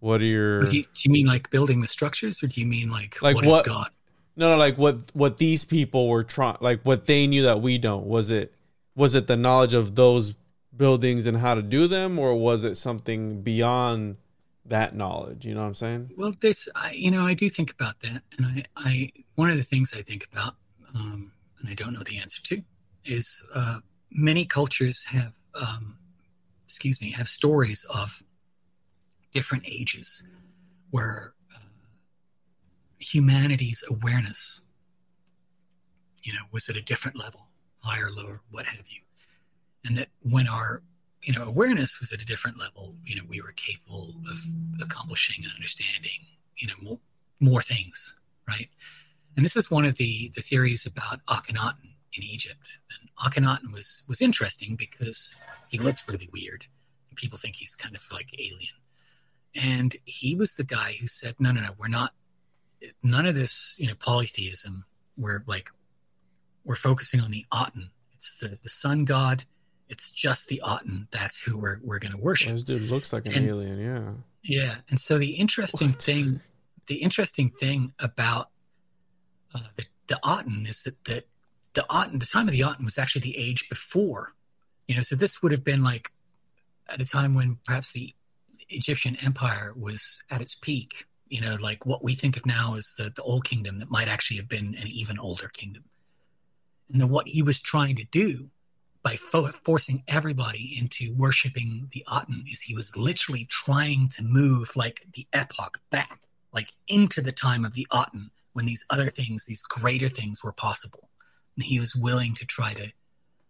what are your. do you, do you mean like building the structures or do you mean like, Like what God No, no, like what what these people were trying, like what they knew that we don't. Was it was it the knowledge of those buildings and how to do them, or was it something beyond that knowledge? You know what I'm saying? Well, this, I, you know, I do think about that, and I, I, one of the things I think about, um, and I don't know the answer to, is uh, many cultures have, um, excuse me, have stories of different ages where uh, humanity's awareness, you know, was at a different level, higher, lower, what have you, and that when our you know, awareness was at a different level. You know, we were capable of accomplishing and understanding, you know, more, more things, right? And this is one of the the theories about Akhenaten in Egypt. And Akhenaten was was interesting because he looks really weird, and people think he's kind of like alien. And he was the guy who said, "No, no, no, we're not. None of this, you know, polytheism. We're like, we're focusing on the Aten. It's the the sun god." It's just the Aten. That's who we're we're going to worship. This dude looks like an And- alien. Yeah. Yeah, and so the interesting What? thing, the interesting thing about uh, the the Aten is that that the Aten, the time of the Aten was actually the age before, you know. So this would have been like at a time when perhaps the Egyptian Empire was at its peak. You know, like what we think of now as the the Old Kingdom, that might actually have been an even older kingdom. And then what he was trying to do by fo- forcing everybody into worshiping the Aten is he was literally trying to move like the epoch back, like into the time of the Aten when these other things, these greater things were possible. He was willing to try to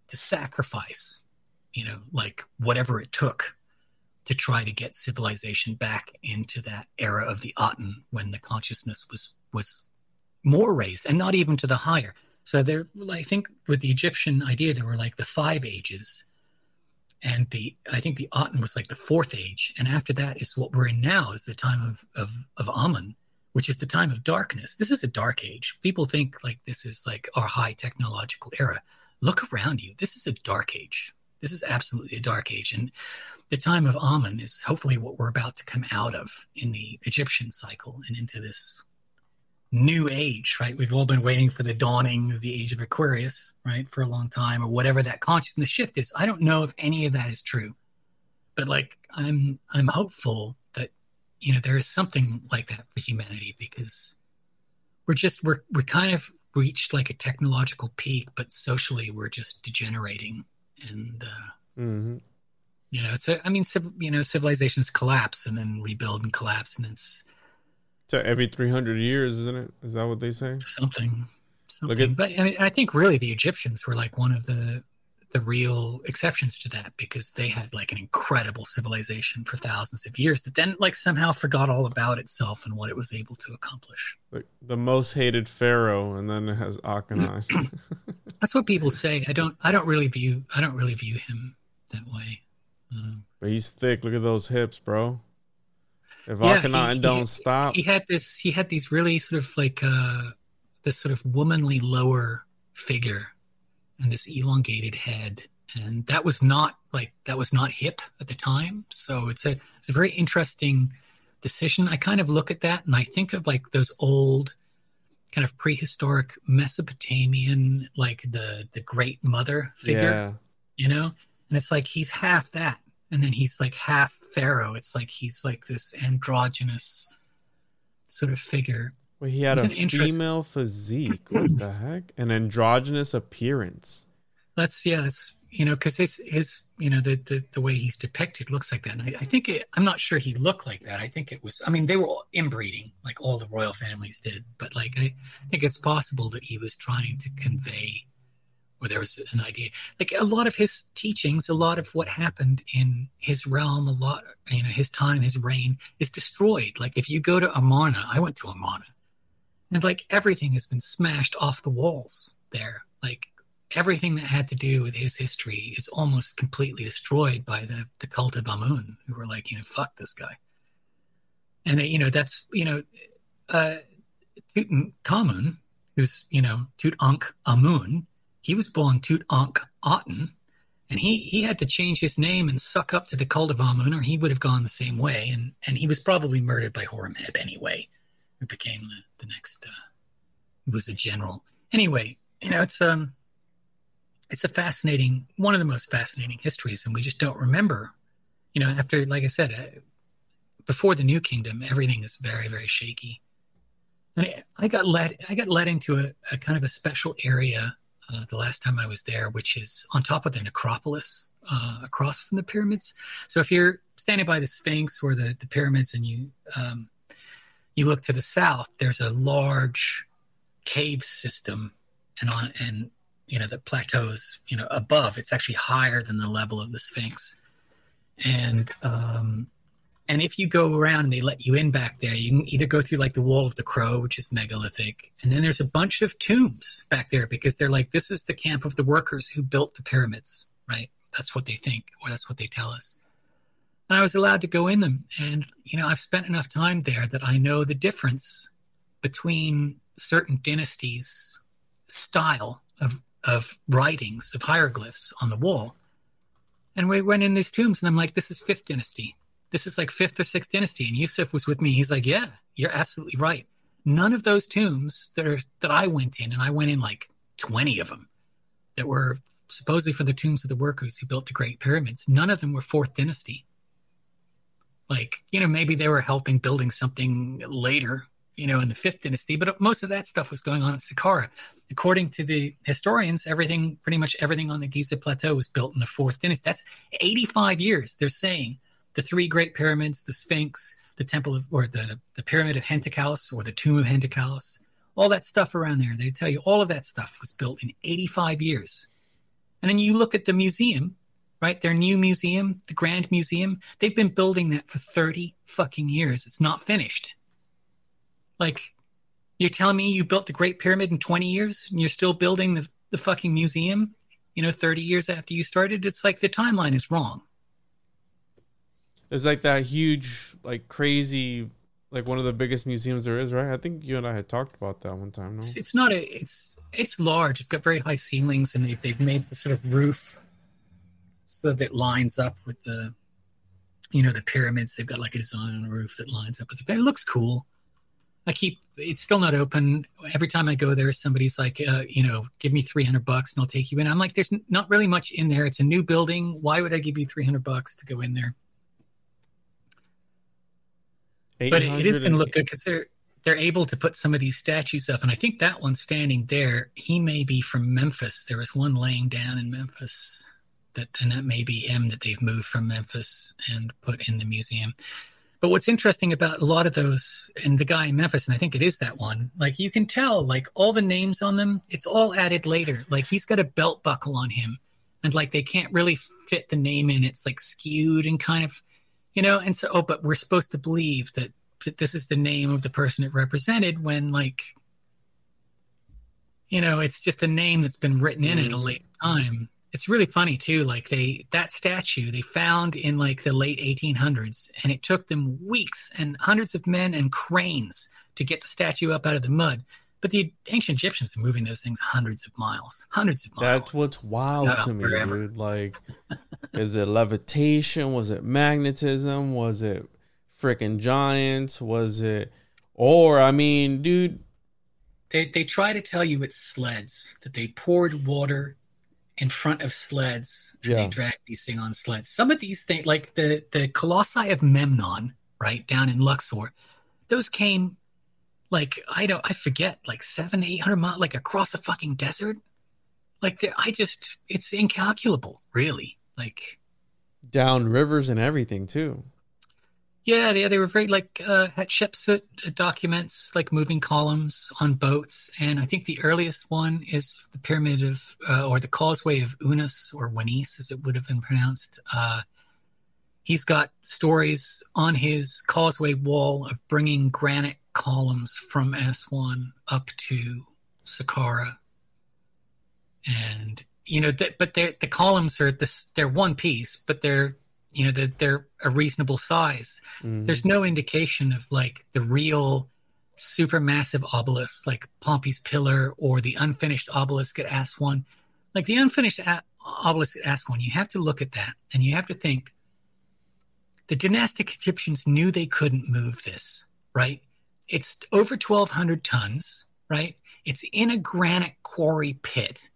to sacrifice, you know, like whatever it took to try to get civilization back into that era of the Aten when the consciousness was was more raised and not even to the higher. So there, I think with the Egyptian idea, there were like the five ages, and the I think the Aten was like the fourth age, and after that is what we're in now is the time of of of Amun, which is the time of darkness. This is a dark age. People think like this is like our high technological era. Look around you. This is a dark age. This is absolutely a dark age, and the time of Amun is hopefully what we're about to come out of in the Egyptian cycle and into this new age, right? We've all been waiting for the dawning of the age of Aquarius, right, for a long time, or whatever that consciousness shift is. I don't know if any of that is true, but like I'm, I'm hopeful that you know there is something like that for humanity because we're just we're we're kind of reached like a technological peak, but socially we're just degenerating, and uh, hmm you know, it's a, I mean, civ- you know, civilizations collapse and then rebuild and collapse, and it's to every 300 years, isn't it? Is that what they say? something something at- but I, mean, I think really the egyptians were like one of the the real exceptions to that because they had like an incredible civilization for thousands of years that then like somehow forgot all about itself and what it was able to accomplish Like the most hated pharaoh, and then it has Akhenaten. that's what people say i don't i don't really view i don't really view him that way um, but he's thick. Look at those hips, bro. If Yeah, Akhenaten he- don't he- stop, he had this he had these really sort of like uh this sort of womanly lower figure and this elongated head. And that was not like that was not hip at the time. So it's a it's a very interesting decision. I kind of look at that and i think of like those old kind of prehistoric mesopotamian like the the great mother figure yeah. you know? And it's like he's half that. And then he's like half pharaoh. It's like he's like this androgynous sort of figure Well, he had a female physique. What the heck? An androgynous appearance. that's yeah that's you know because his his you know the, the the way he's depicted looks like that and i, I think it, i'm not sure he looked like that i think it was i mean they were all inbreeding like all the royal families did but like i think it's possible that he was trying to convey or there was an idea like a lot of his teachings a lot of what happened in his realm a lot you know his time his reign is destroyed like if you go to amarna i went to amarna and like everything has been smashed off the walls there like everything that had to do with his history is almost completely destroyed by the, the cult of Amun, who were like, you know, fuck this guy. And, uh, you know, that's, you know, uh, Tutankhamun, who's, you know, Tutankh Amun, he was born Tutankhaten, and he, he had to change his name and suck up to the cult of Amun, or he would have gone the same way. And, and he was probably murdered by Horemheb anyway, who became the, the next, uh, who was a general. Anyway, you know, it's, um, it's a fascinating one of the most fascinating histories and we just don't remember you know after like i said uh, before the new kingdom everything is very very shaky and I, I got led i got led into a, a kind of a special area uh, the last time i was there which is on top of the necropolis uh, across from the pyramids so if you're standing by the sphinx or the, the pyramids and you um, you look to the south there's a large cave system and on and you know the plateaus you know above. It's actually higher than the level of the sphinx. And um and if you go around and they let you in back there you can either go through like the wall of the crow which is megalithic and then there's a bunch of tombs back there because they're like this is the camp of the workers who built the pyramids right? That's what they think or that's what they tell us and i was allowed to go in them and you know i've spent enough time there that i know the difference between certain dynasties style of of writings of hieroglyphs on the wall. And we went in these tombs, and I'm like, this is fifth dynasty. This is like fifth or sixth dynasty. And Yusuf was with me. He's like, yeah, you're absolutely right. None of those tombs that are that I went in, and I went in like 20 of them that were supposedly for the tombs of the workers who built the Great Pyramids. None of them were fourth dynasty. Like, you know, maybe they were helping building something later, you know, in the fifth dynasty, but most of that stuff was going on at Saqqara according to the historians, everything, pretty much everything on the Giza Plateau was built in the fourth dynasty. That's 85 years. They're saying the three great pyramids, the Sphinx, the temple of, or the, the pyramid of Hentikaus or the tomb of Hentikaus, all that stuff around there. They tell you all of that stuff was built in 85 years. And then you look at the museum, right? Their new museum, the Grand Museum, they've been building that for 30 fucking years. It's not finished. Like, you're telling me you built the Great Pyramid in 20 years and you're still building the, the fucking museum, you know, 30 years after you started? It's like the timeline is wrong. There's like that huge, like crazy, like one of the biggest museums there is, right? I think you and I had talked about that one time. No, It's, it's not a, it's, it's large. It's got very high ceilings and they've, they've made the sort of roof so that lines up with the, you know, the pyramids. They've got like a design on the roof that lines up with it. It looks cool. I keep it's still not open. Every time I go there, somebody's like, uh, you know, give me three hundred bucks and I'll take you in. I'm like, there's not really much in there. It's a new building. Why would I give you three hundred bucks to go in there? But it is going to look good because they're they're able to put some of these statues up, and I think that one standing there, he may be from Memphis. There was one laying down in Memphis, that and that may be him that they've moved from Memphis and put in the museum. But what's interesting about a lot of those, and the guy in Memphis, and I think it is that one, like you can tell, like all the names on them, it's all added later. Like he's got a belt buckle on him, and like they can't really fit the name in. It's like skewed and kind of, you know. And so, oh, but we're supposed to believe that, that this is the name of the person it represented when, like, you know, it's just a name that's been written in at a mm. late time it's really funny too like they that statue they found in like the late 1800s and it took them weeks and hundreds of men and cranes to get the statue up out of the mud but the ancient egyptians were moving those things hundreds of miles hundreds of miles That's what's wild Yeah, to me, forever. dude. Like, is it levitation? Was it magnetism? Was it freaking giants? Was it, or I mean, dude, they, they try to tell you it's sleds that they poured water in front of sleds and they Yeah. dragged these things on sleds some of these things like the the colossi of memnon right down in luxor those came like i don't i forget like seven eight hundred miles like across a fucking desert like they- i just it's incalculable really like down rivers and everything too. Yeah, they, they were very like uh, Hatshepsut documents like moving columns on boats, and I think the earliest one is the pyramid of uh, or the causeway of Unas or Wanis, as it would have been pronounced. Uh, he's got stories on his causeway wall of bringing granite columns from Aswan up to Saqqara, and you know, that, but the columns are this they're one piece, but they're you know they're, they're a reasonable size Mhm. there's no indication of like the real supermassive obelisk like Pompey's pillar or the unfinished obelisk at Aswan. Like the unfinished a- obelisk at Aswan, you have to look at that and you have to think the dynastic Egyptians knew they couldn't move this, right? It's over 1,200 tons, right? It's in a granite quarry pit.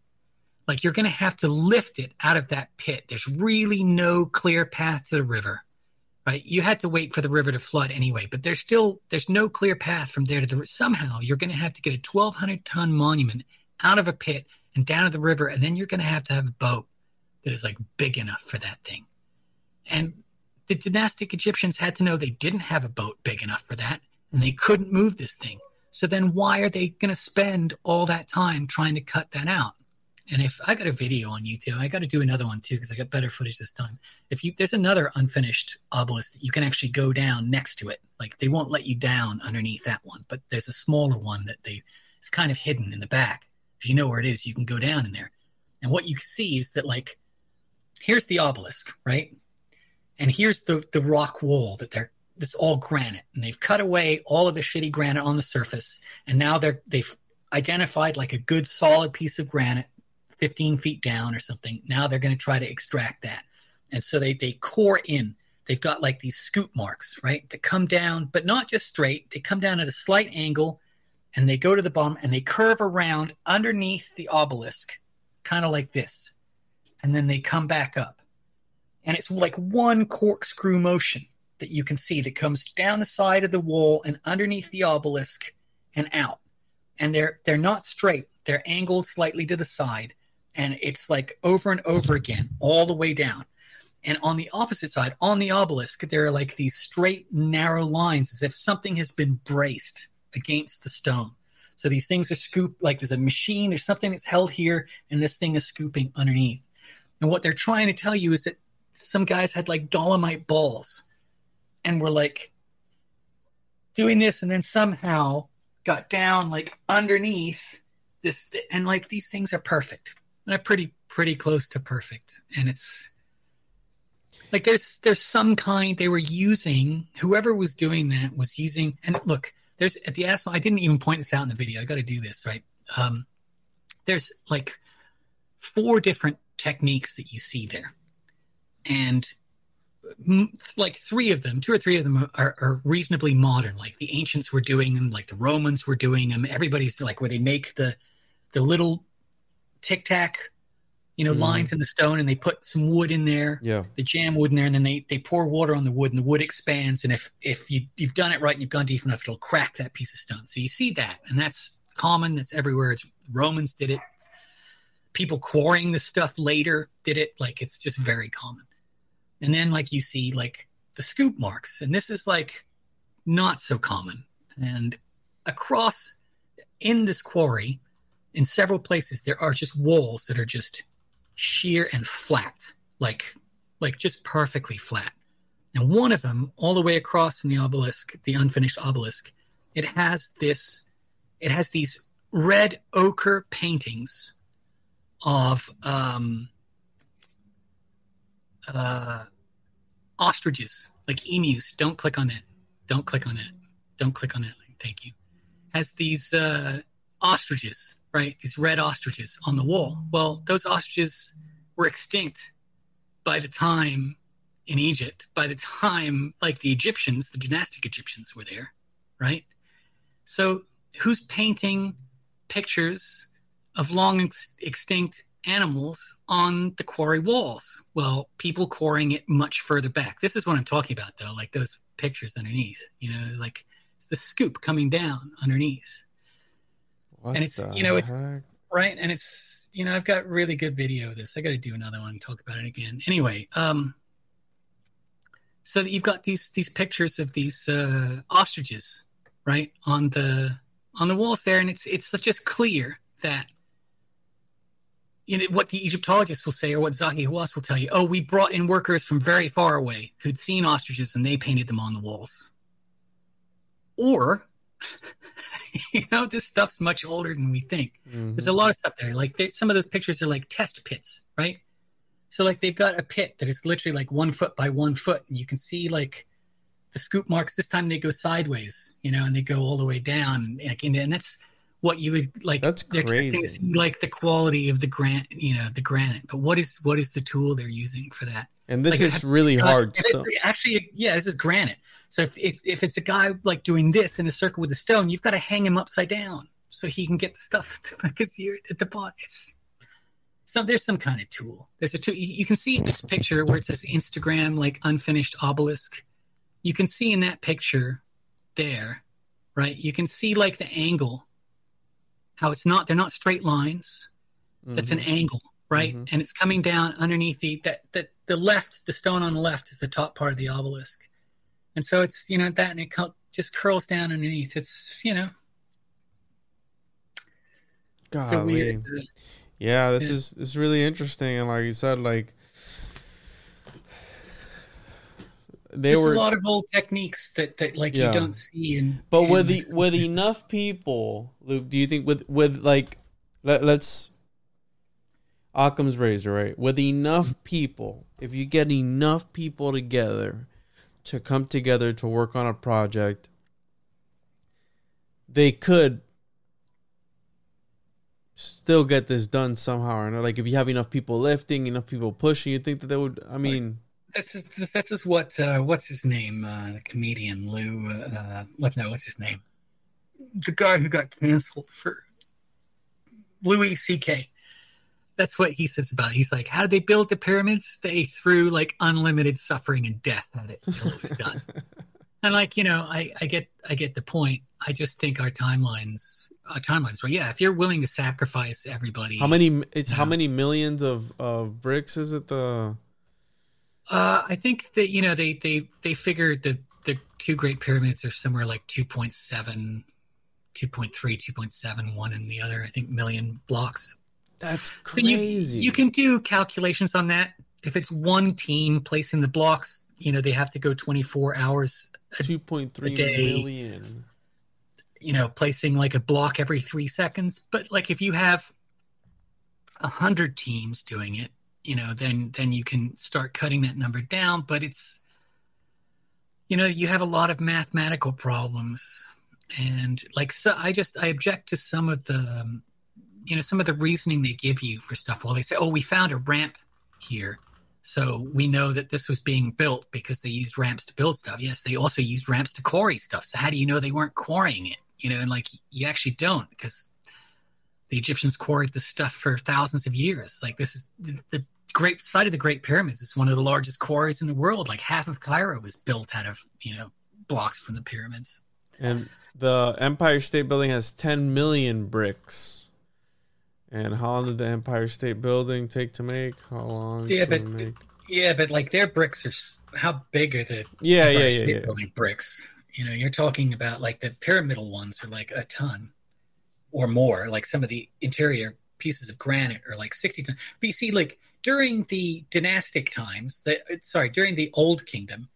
Like you're going to have to lift it out of that pit. There's really no clear path to the river right? You had to wait for the river to flood anyway, but there's still there's no clear path from there to the somehow you're going to have to get a 1200 ton monument out of a pit and down to the river, and then you're going to have to have a boat that is like big enough for that thing. And the dynastic Egyptians had to know they didn't have a boat big enough for that, and they couldn't move this thing. So then why are they going to spend all that time trying to cut that out? And if I got a video on YouTube, I got to do another one too because I got better footage this time. If you there's another unfinished obelisk that you can actually go down next to it, like they won't let you down underneath that one, but there's a smaller one that they it's kind of hidden in the back. If you know where it is, you can go down in there. And what you can see is that like here's the obelisk, right? And here's the the rock wall that they're that's all granite, and they've cut away all of the shitty granite on the surface, and now they're they've identified like a good solid piece of granite 15 feet down or something. Now they're going to try to extract that. And so they, they core in. They've got like these scoop marks, right? That come down, but not just straight. They come down at a slight angle and they go to the bottom and they curve around underneath the obelisk, kind of like this. And then they come back up. And it's like one corkscrew motion that you can see that comes down the side of the wall and underneath the obelisk and out. And they're they're not straight. They're angled slightly to the side and it's like over and over again all the way down. And on the opposite side on the obelisk there are like these straight narrow lines as if something has been braced against the stone. So these things are scooped like there's a machine there's something that's held here and this thing is scooping underneath. And what they're trying to tell you is that some guys had like dolomite balls and were like doing this and then somehow got down like underneath this and like these things are perfect they're pretty pretty close to perfect. And it's like there's there's some kind they were using whoever was doing that was using and look there's at the asshole i didn't even point this out in the video. I got to do this right? Um there's like four different techniques that you see there. And like three of them two or three of them are, are reasonably modern. Like the ancients were doing them like the romans were doing them. Everybody's like where they make the the little tic tac, you know, Mhm. lines in the stone, and they put some wood in there. Yeah. They jam wood in there, and then they, they pour water on the wood, and the wood expands. And if if you you've done it right and you've gone deep enough, it'll crack that piece of stone. So you see that, and that's common. That's everywhere. It's Romans did it. People quarrying this stuff later did it. Like it's just very common. And then like you see like the scoop marks, and this is like not so common. And across in this quarry, in several places, there are just walls that are just sheer and flat, like like just perfectly flat. And one of them, all the way across from the obelisk, the unfinished obelisk, it has this, it has these red ochre paintings of um, uh, ostriches, like emus. Don't click on it. Don't click on it. Don't click on it. Thank you. Has these uh, ostriches, right? These red ostriches on the wall. Well, those ostriches were extinct by the time in Egypt, by the time like the Egyptians, the dynastic Egyptians were there, right? So who's painting pictures of long ex- extinct animals on the quarry walls? Well, people quarrying it much further back. This is what I'm talking about, though, like those pictures underneath, you know, like the scoop coming down underneath. What And it's, you know, it's- right and it's you know i've got really good video of this. I got to do another one and talk about it again. Anyway um so you've got these these pictures of these uh ostriches right on the on the walls there and it's it's just clear that you know what the egyptologists will say or what zahi hawass will tell you oh we brought in workers from very far away who'd seen ostriches and they painted them on the walls. Or you know this stuff's much older than we think Mhm. there's a lot of stuff there. Like they, some of those pictures are like test pits, right? So like they've got a pit that is literally like one foot by one foot, and you can see like the scoop marks. This time they go sideways, you know, and they go all the way down, and, and, and that's what you would like. That's they're testing to crazy. see like the quality of the grant, you know, the granite. But what is what is the tool they're using for that? And this like, is really hard stuff. Actually, yeah, this is granite. So if, if if it's a guy like doing this in a circle with a stone, you've got to hang him upside down so he can get the stuff because you're at the bottom. It's so there's some kind of tool. There's a tool. You can see in this picture where it says Instagram like unfinished obelisk. You can see in that picture there, right? You can see like the angle, how it's not. They're not straight lines that's an angle, right? Mhm. And it's coming down underneath the that that the left, the stone on the left is the top part of the obelisk, and so it's you know that and it just curls down underneath. It's you know it's weird. uh, Yeah, this Yeah. is this is really interesting, and like you said, like they There's were, a lot of old techniques that that like Yeah. you don't see in. but in, with the with enough people, Luke, do you think with with like let, let's Occam's razor, right? With enough people, if you get enough people together to come together to work on a project, they could still get this done somehow or. Like if you have enough people lifting, enough people pushing, you think that they would. I mean, That's just that's just what uh, what's his name? Uh, the comedian Lou. Uh, what no? What's his name? The guy who got canceled for Louis C.K. That's what he says about it. He's like, how did they build the pyramids? They threw like unlimited suffering and death at it until it was done. and like you know, I I get I get the point. I just think our timelines our timelines. Well, yeah, if you're willing to sacrifice everybody, how many? It's how Yeah. many millions of of bricks is it? The Uh, I think that you know they they they figured that the two Great Pyramids are somewhere like 2.7, 2.3, 2.7, one and the other. I think million blocks. That's So you crazy. you can do calculations on that. If it's one team placing the blocks, you know they have to go twenty four hours. two point three a day. million. You know, placing like a block every three seconds. But like if you have a hundred teams doing it, you know, then then you can start cutting that number down. But it's you know you have a lot of mathematical problems and like so i just i object to some of the um, you know some of the reasoning they give you for stuff well they say oh we found a ramp here so we know that this was being built because they used ramps to build stuff yes they also used ramps to quarry stuff so how do you know they weren't quarrying it you know and like you actually don't because the egyptians quarried this stuff for thousands of years like this is the, the great site of the Great Pyramids is one of the largest quarries in the world. Like half of Cairo was built out of you know blocks from the pyramids. And the Empire State Building has 10 million bricks. And how long did the Empire State Building take to make? How long Yeah, but? Yeah, but like their bricks are how big are the Yeah, yeah, Empire yeah, State yeah. Building bricks? You know, you're talking about like the pyramidal ones are like a ton or more. Like some of the interior pieces of granite are like 60 tons. But you see, like during the dynastic times, the uh, sorry, during the Old Kingdom,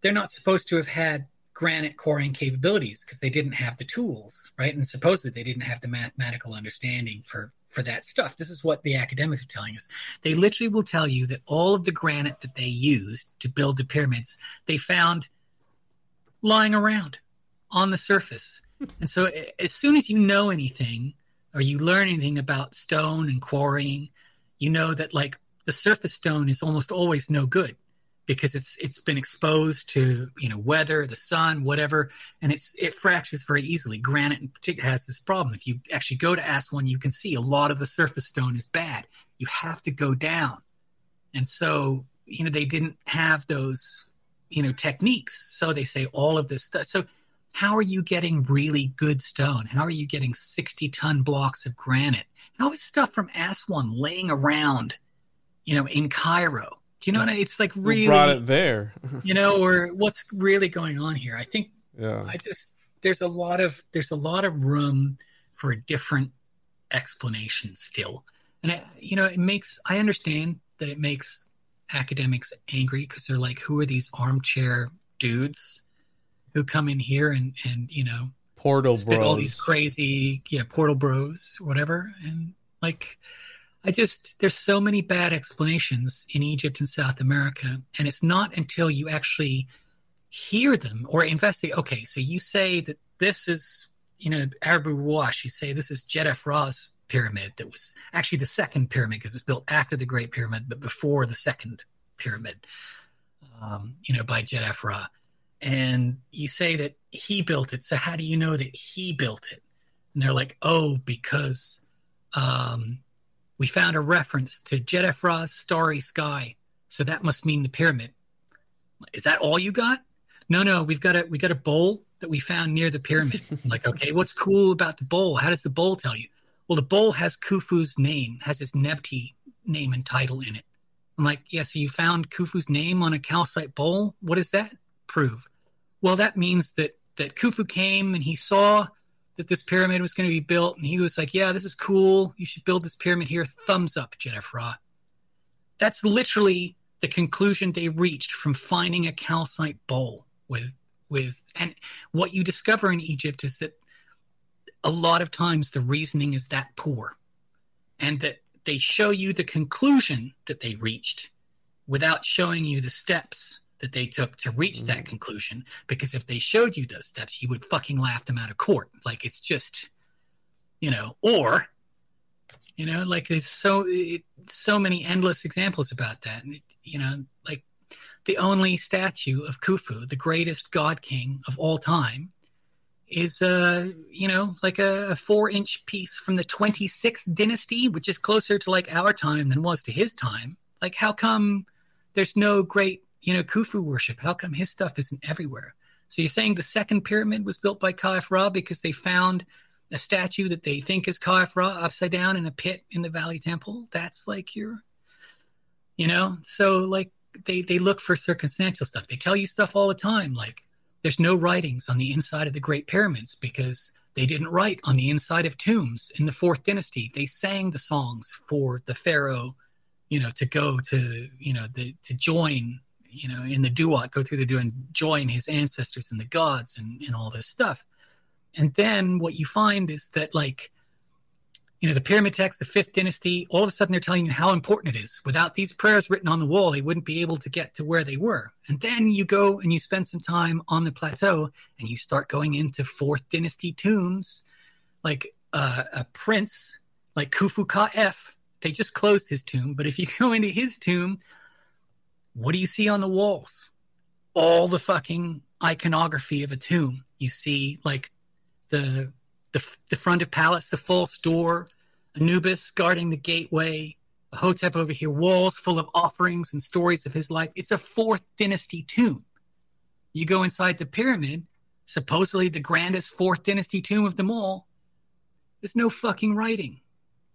they're not supposed to have had granite quarrying capabilities because they didn't have the tools, right? And supposedly they didn't have the mathematical understanding for for that stuff. This is what the academics are telling us. They literally will tell you that all of the granite that they used to build the pyramids, they found lying around on the surface. Hmm. And so as soon as you know anything or you learn anything about stone and quarrying, you know that like the surface stone is almost always no good because it's it's been exposed to you know weather, the sun, whatever, and it's it fractures very easily. Granite in particular has this problem. If you actually go to Aswan, you can see a lot of the surface stone is bad. You have to go down, and so you know they didn't have those you know techniques. So they say all of this stuff. So how are you getting really good stone? How are you getting sixty ton blocks of granite? How is stuff from Aswan laying around, you know, in Cairo? Do you know what I, it's like? Who Really, brought it there? you know, or what's really going on here? I think yeah. I just there's a lot of there's a lot of room for a different explanation still, and I, you know, it makes I understand that it makes academics angry because they're like, who are these armchair dudes who come in here and and you know Portal spit bros. all these crazy yeah portal bros whatever and like i just there's so many bad explanations in egypt and south america and it's not until you actually hear them or investigate okay so you say that this is you know arabu wash you say this is jedef ra's pyramid that was actually the second pyramid because it was built after the great pyramid but before the second pyramid um, you know by jedef ra and you say that he built it. So how do you know that he built it? And they're like, oh, because um, we found a reference to Jedefra's starry sky. So that must mean the pyramid. Is that all you got? No, no, we've got a we got a bowl that we found near the pyramid. Like, okay, what's cool about the bowl? How does the bowl tell you? Well, the bowl has Khufu's name, has his Nebti name and title in it. I'm like, yeah, so you found Khufu's name on a calcite bowl? What does that prove? Well, that means that that Khufu came and he saw that this pyramid was going to be built, and he was like, "Yeah, this is cool. You should build this pyramid here." Thumbs up, Jedefra. That's literally the conclusion they reached from finding a calcite bowl with with and what you discover in Egypt is that a lot of times the reasoning is that poor and that they show you the conclusion that they reached without showing you the steps that they took to reach that conclusion. Because if they showed you those steps, you would fucking laugh them out of court. Like it's just, you know, or, you know, like there's so it, so many endless examples about that. And it, you know, like the only statue of Khufu, the greatest god king of all time, is uh you know like a four inch piece from the 26th dynasty which is closer to like our time than was to his time like how come there's no great you know khufu worship how come his stuff isn't everywhere? So you're saying the second pyramid was built by Khafre because they found a statue that they think is Khafre upside down in a pit in the valley temple? That's like your you know so like they they look for circumstantial stuff. They tell you stuff all the time like there's no writings on the inside of the Great Pyramids because they didn't write on the inside of tombs in the fourth dynasty. They sang the songs for the pharaoh, you know, to go to, you know, the, to join, you know, in the duat, go through the duat and join his ancestors and the gods and, and all this stuff. And then what you find is that like, you know, the pyramid text, the fifth dynasty, all of a sudden they're telling you how important it is. Without these prayers written on the wall, they wouldn't be able to get to where they were. And then you go and you spend some time on the plateau and you start going into fourth dynasty tombs, like uh, a prince like Khufukhaf. They just closed his tomb, but if you go into his tomb, what do you see on the walls? All the fucking iconography of a tomb. You see like the the, the front of palace, the false door, Anubis guarding the gateway, Hotep over here, walls full of offerings and stories of his life. It's a fourth dynasty tomb. You go inside the pyramid, supposedly the grandest fourth dynasty tomb of them all. There's no fucking writing.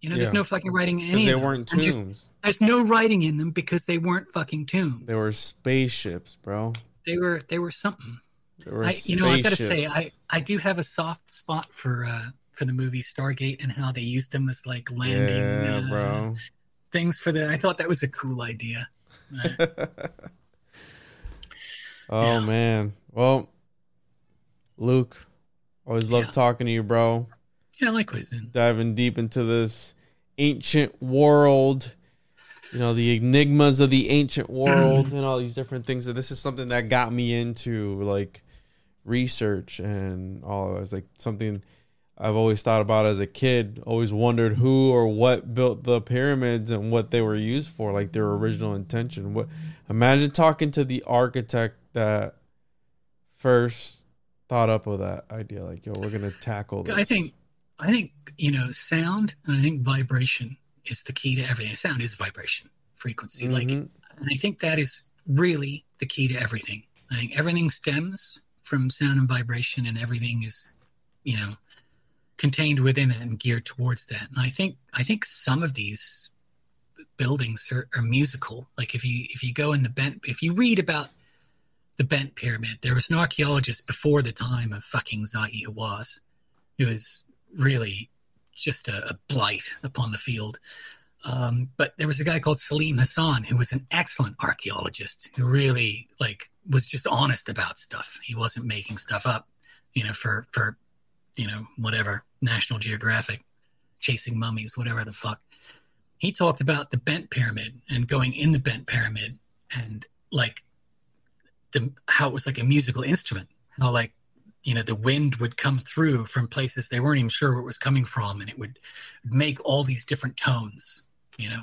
You know, there's no fucking writing in any they of weren't. And there's- tombs. There's no writing in them because they weren't fucking tombs. They were spaceships, bro. they were they were something. They were I, you know, I gotta say. I I do have a soft spot for uh for the movie Stargate and how they used them as like landing yeah, uh, bro. things for the. I thought that was a cool idea. Uh, Oh Yeah. man. Well, Luke, always love Yeah. talking to you, bro. Yeah, likewise, man. Diving deep into this ancient world. You know, the enigmas of the ancient world and all these different things. So this is something that got me into like research and all it's like something I've always thought about as a kid, always wondered who or what built the pyramids and what they were used for, like their original intention. What imagine talking to the architect that first thought up of that idea, like, yo, we're gonna tackle this. I think, I think you know, sound and I think vibration is the key to everything. Sound is vibration, frequency. Like, Mhm. and I think that is really the key to everything. I think everything stems from sound and vibration, and everything is, you know, contained within it and geared towards that. And I think, I think some of these buildings are, are musical. Like if you if you go in the bent, if you read about the Bent Pyramid, there was an archaeologist before the time of fucking Zahi Hawass, who was really just a, a blight upon the field. Um, but there was a guy called Selim Hassan who was an excellent archaeologist who really like was just honest about stuff. He wasn't making stuff up, you know, for for you know whatever National Geographic, chasing mummies, whatever the fuck. He talked about the Bent Pyramid and going in the Bent Pyramid and like the how it was like a musical instrument. How like you know the wind would come through from places they weren't even sure where it was coming from, and it would make all these different tones. You know,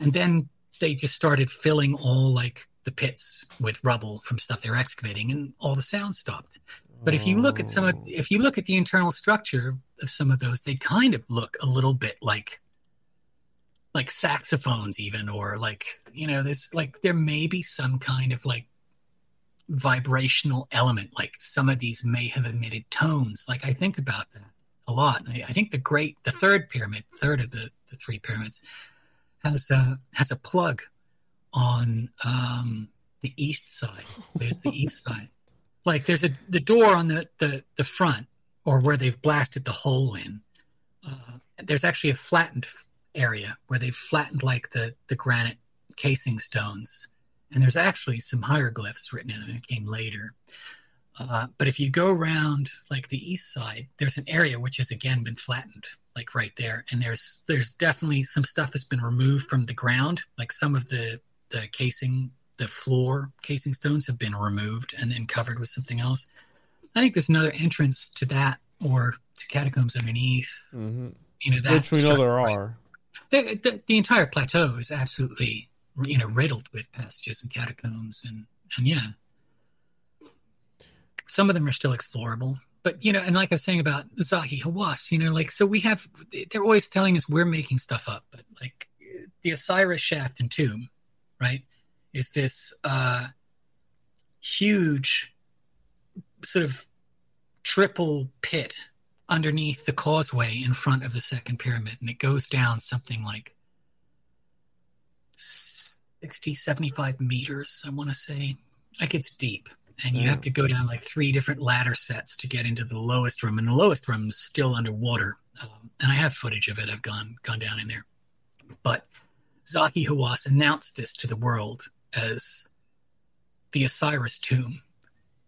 and then they just started filling all like the pits with rubble from stuff they were excavating, and all the sound stopped. But if you look at some of, if you look at the internal structure of some of those, they kind of look a little bit like like saxophones even or like you know there's like there may be some kind of like vibrational element like some of these may have emitted tones. Like i think about that a lot. I, I think the great the third pyramid third of the, the three pyramids has a has a plug on um the east side. There's the east side. Like there's a the door on the the, the front or where they've blasted the hole in uh, there's actually a flattened area where they've flattened like the the granite casing stones and there's actually some hieroglyphs written in it. It came later. Uh, but if you go around like the east side, there's an area which has again been flattened, like right there. And there's there's definitely some stuff that's been removed from the ground, like some of the the casing, the floor casing stones have been removed and then covered with something else. I think there's another entrance to that or to catacombs underneath. Mhm. You know that which we know there right? are. the, the, the entire plateau is absolutely you know riddled with passages and catacombs and and yeah. Some of them are still explorable but you know and like i was saying about zahi hawass you know like so we have they're always telling us we're making stuff up but like the osiris shaft and tomb right is this uh huge sort of triple pit underneath the causeway in front of the second pyramid and it goes down something like 60 75 meters i want to say. Like it's deep and you have to go down like three different ladder sets to get into the lowest room and the lowest room is still underwater. Um, and i have footage of it. I've gone gone down in there. But zahi hawass announced this to the world as the osiris tomb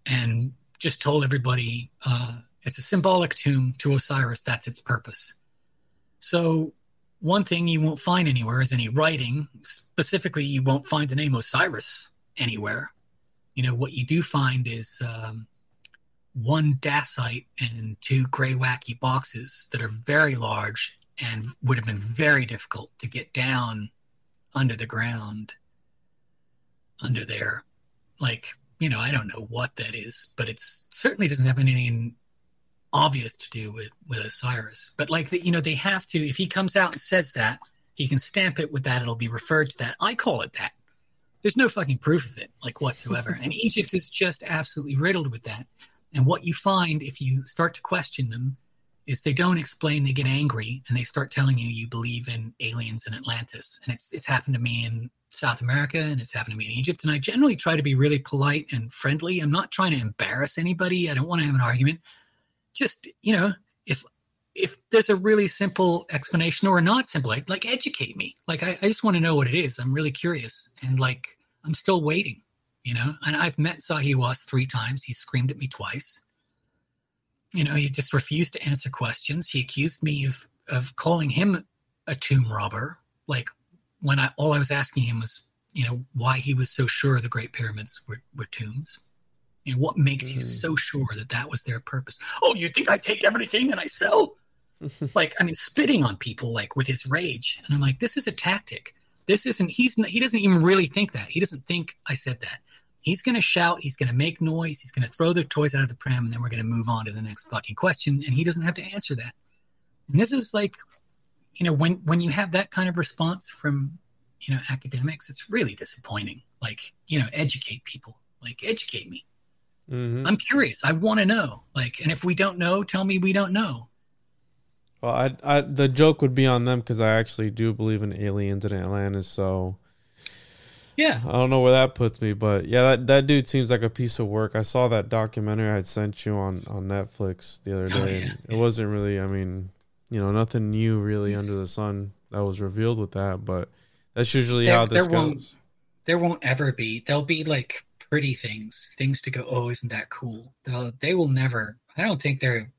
and just told everybody uh, it's a symbolic tomb to Osiris. That's its purpose. So, one thing you won't find anywhere is any writing. Specifically, you won't find the name Osiris anywhere. You know, what you do find is um, one dacite and two greywacke boxes that are very large and would have been very difficult to get down under the ground under there. Like, you know, I don't know what that is, but it's certainly doesn't have anything obvious to do with with Osiris. But like that, you know, they have to. If he comes out and says that, he can stamp it with that. It'll be referred to that. I call it that. There's no fucking proof of it, like whatsoever. and Egypt is just absolutely riddled with that. And what you find if you start to question them is they don't explain. They get angry and they start telling you you believe in aliens and Atlantis. And it's it's happened to me in South America and it's happened to me in Egypt. And I generally try to be really polite and friendly. I'm not trying to embarrass anybody. I don't want to have an argument. Just you know, if if there's a really simple explanation or not simple, like, like educate me. Like I, I just want to know what it is. I'm really curious and like I'm still waiting. You know, and I've met Zahi Hawass three times. He screamed at me twice you know, he just refused to answer questions. He accused me of of calling him a tomb robber. Like when I all I was asking him was, you know, why he was so sure the Great Pyramids were, were tombs. Know, what makes mm. you so sure that that was their purpose? Oh, you think I take everything and I sell? like, I mean, spitting on people like with his rage, and I'm like, this is a tactic. This isn't. He's he doesn't even really think that. He doesn't think I said that. He's going to shout. He's going to make noise. He's going to throw the toys out of the pram, and then we're going to move on to the next fucking question. And he doesn't have to answer that. And this is like, you know, when when you have that kind of response from, you know, academics, it's really disappointing. Like, you know, educate people. Like, educate me. Mm-hmm. I'm curious. I want to know. Like, and if we don't know, tell me we don't know. Well, I, I the joke would be on them because I actually do believe in aliens in Atlantis. So yeah. I don't know where that puts me, but yeah, that, that dude seems like a piece of work. I saw that documentary I sent you on, on Netflix the other oh, day. Oh, yeah. It wasn't really, I mean, you know, nothing new really it's, under the sun that was revealed with that, but that's usually there, how this there goes. Won't, there won't ever be. There'll be like pretty things, things to go, oh, isn't that cool? They'll, they will never, I don't think they're,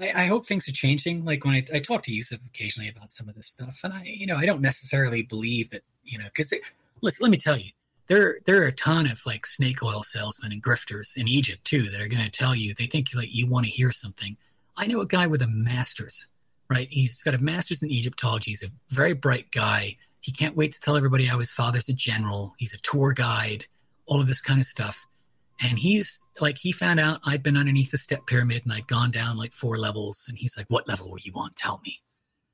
I, I hope things are changing. Like when I, I talk to Yusuf occasionally about some of this stuff, and I, you know, I don't necessarily believe that, you know, because listen, let me tell you, there there are a ton of like snake oil salesmen and grifters in Egypt too that are going to tell you they think like you want to hear something. I know a guy with a master's, right? He's got a master's in Egyptology. He's a very bright guy. He can't wait to tell everybody how his father's a general. He's a tour guide, all of this kind of stuff. And he's like, he found out I'd been underneath the step pyramid and I'd gone down like four levels. And he's like, What level were you on? Tell me.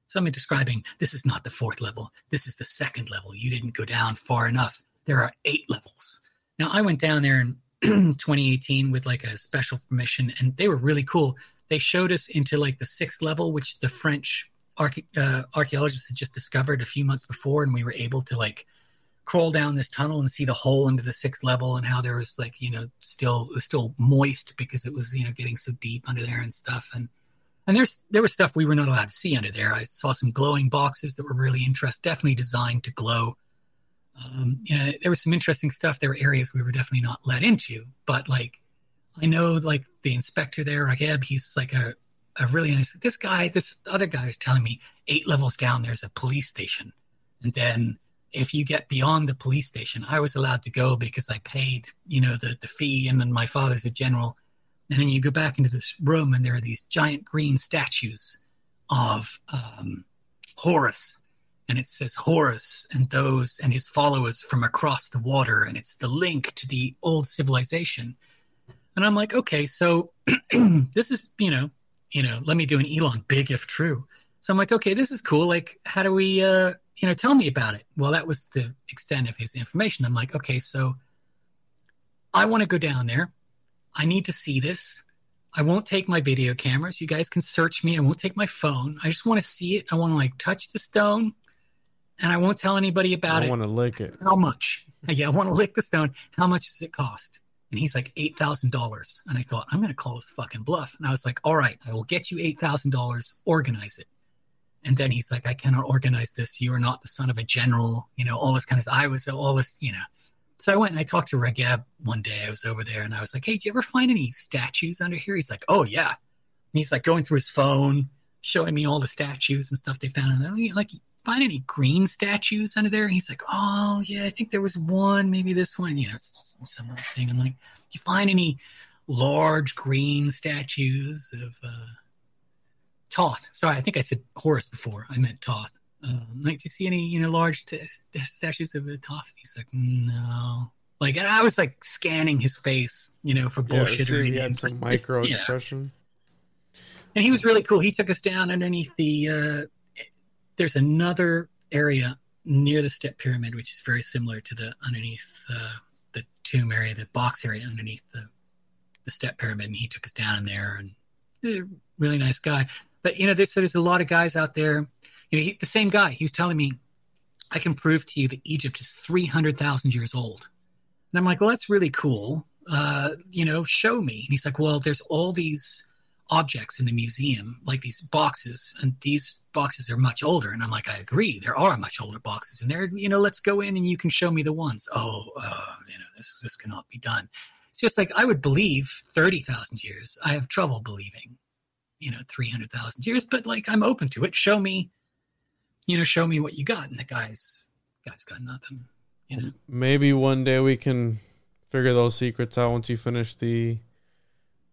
So I'm describing this is not the fourth level. This is the second level. You didn't go down far enough. There are eight levels. Now I went down there in 2018 with like a special permission, and they were really cool. They showed us into like the sixth level, which the French uh, archaeologists had just discovered a few months before, and we were able to like crawl down this tunnel and see the hole into the sixth level and how there was like you know still it was still moist because it was you know getting so deep under there and stuff and and there's there was stuff we were not allowed to see under there. I saw some glowing boxes that were really interesting, definitely designed to glow. Um, you know, there was some interesting stuff. There were areas we were definitely not let into, but like I know like the inspector there, Ragab, he's like a a really nice. This guy, this other guy is telling me eight levels down there's a police station, and then if you get beyond the police station, I was allowed to go because I paid, you know, the the fee, and then my father's a general and then you go back into this room, and there are these giant green statues of um, Horus. And it says Horus and those and his followers from across the water. And it's the link to the old civilization. And I'm like, okay, so this is, you know, you know, let me do an Elon big if true. So I'm like, okay, this is cool. Like, how do we, uh, you know, tell me about it? Well, that was the extent of his information. I'm like, okay, so I want to go down there. I need to see this. I won't take my video cameras. You guys can search me. I won't take my phone. I just want to see it. I want to like touch the stone and I won't tell anybody about I it. I want to lick it. How much? Yeah, I want to lick the stone. How much does it cost? And he's like, $8,000. And I thought, I'm going to call this fucking bluff. And I was like, all right, I will get you $8,000. Organize it. And then he's like, I cannot organize this. You are not the son of a general, you know, all this kind of, I was all this, you know. So I went and I talked to Ragab one day. I was over there and I was like, hey, do you ever find any statues under here? He's like, oh, yeah. And he's like going through his phone, showing me all the statues and stuff they found. And I'm like, find any green statues under there? And he's like, oh, yeah, I think there was one, maybe this one, you know, some other thing. I'm like, you find any large green statues of uh, Thoth? Sorry, I think I said Horus before. I meant Thoth. um, like, do you see any, you know, large t- statues of a Thoth? He's like, no. Like, and I was like scanning his face, you know, for bullshit yeah, or anything. He had some micro expression. And he was really cool. He took us down underneath the. Uh, there's another area near the step pyramid, which is very similar to the underneath uh, the tomb area, the box area underneath the the step pyramid. And he took us down in there, and really nice guy. But you know, there's, there's a lot of guys out there. You know, he, the same guy. He was telling me, I can prove to you that Egypt is three hundred thousand years old. And I'm like, well, that's really cool. Uh, you know, show me. And he's like, well, there's all these objects in the museum, like these boxes, and these boxes are much older. And I'm like, I agree, there are much older boxes, and there, you know, let's go in and you can show me the ones. Oh, uh, you know, this this cannot be done. It's just like I would believe thirty thousand years. I have trouble believing, you know, three hundred thousand years. But like, I'm open to it. Show me, you know, show me what you got. And the guy's guy's got nothing. You know, Maybe one day we can figure those secrets out once you finish the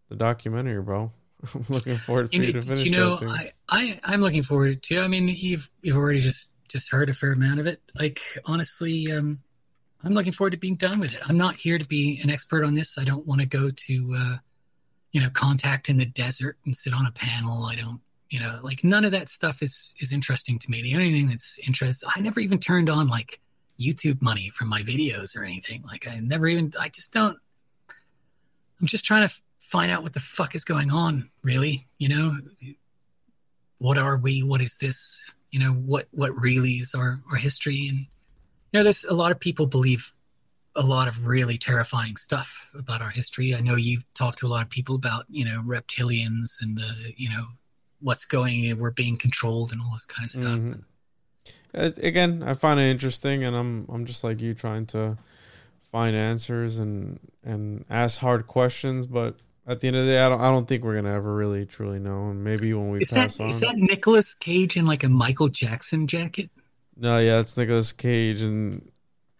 the documentary, bro. I'm looking forward for you you, to finish you know. I, I i'm looking forward to i mean you've you've already just just heard a fair amount of it like honestly um i'm looking forward to being done with it i'm not here to be an expert on this i don't want to go to uh you know contact in the desert and sit on a panel. I don't you know like none of that stuff is is interesting to me. The only thing that's interesting i never even turned on like youtube money from my videos or anything. Like i never even i just don't i'm just trying to find out what the fuck is going on really you know? What are we? What is this? You know what what really is our our history? And you know there's a lot of people believe a lot of really terrifying stuff about our history i know you've talked to a lot of people about you know reptilians and the you know what's going we're being controlled and all this kind of stuff Mhm. Uh, Again, I find it interesting, and I'm I'm just like you, trying to find answers and and ask hard questions. But at the end of the day, I don't I don't think we're gonna ever really truly know. And maybe when we is that pass on, is that Nicolas Cage in like a Michael Jackson jacket? no, yeah, it's Nicolas Cage and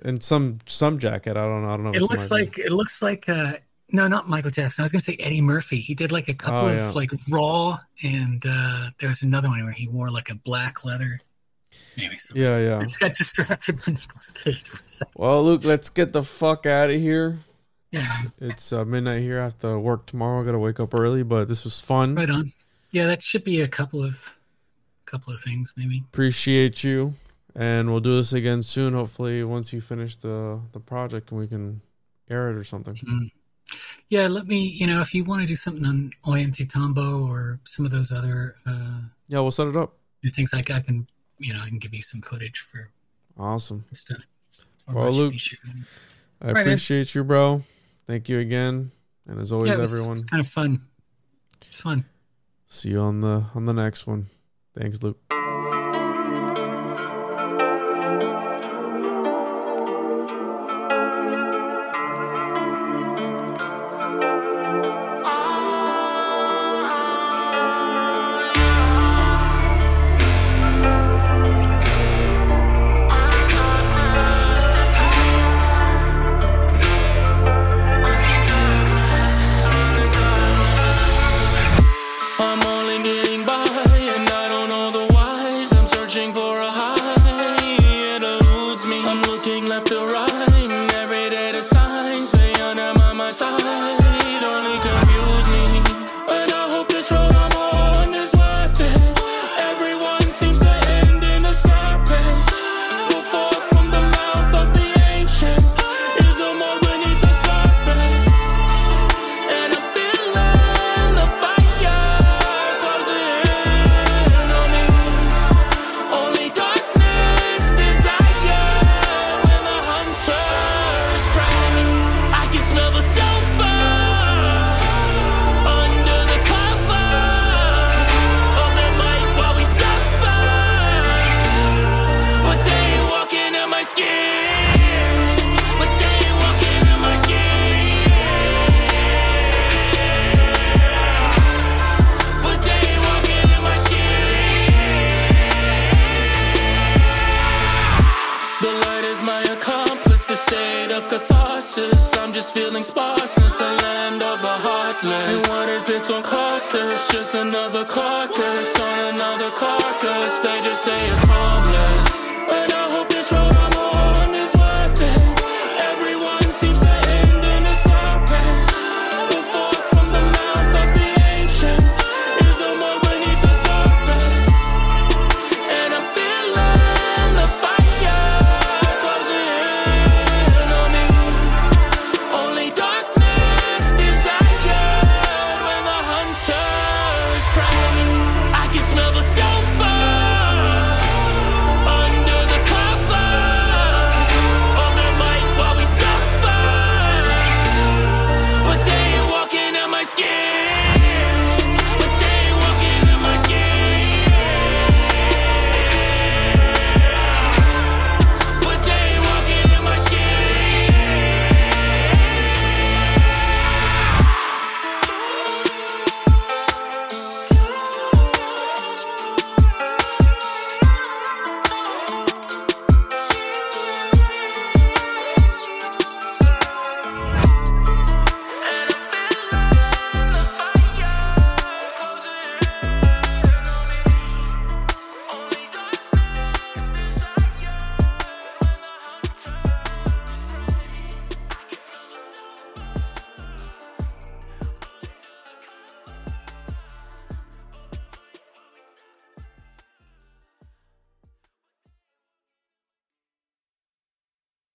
and some some jacket. I don't know. I don't know. It looks like it looks like uh no, not Michael Jackson. I was going to say Eddie Murphy. He did like a couple Oh, of like Raw, and uh there was another one where he wore like a black leather. Anyway, so yeah, I yeah. just got distracted by Nicolas Cage for a second. Well, Luke, let's get the fuck out of here. Yeah, It's uh, midnight here. I have to work tomorrow. I gotta wake up early, but this was fun. right on. Yeah, that should be a couple of couple of things maybe. Appreciate you, and we'll do this again soon. Hopefully, once you finish the the project, and we can air it or something. Mm. Yeah, let me. You know, if you want to do something on Ollantaytambo or some of those other uh Yeah, we'll set it up. things like I can, you know, I can give you some footage for, Awesome. for stuff. Well, Luke. I Right, man. appreciate you, bro. Thank you again, and as always, yeah, it was, everyone. it's kind of fun. It's fun. See you on the on the next one. Thanks, Luke.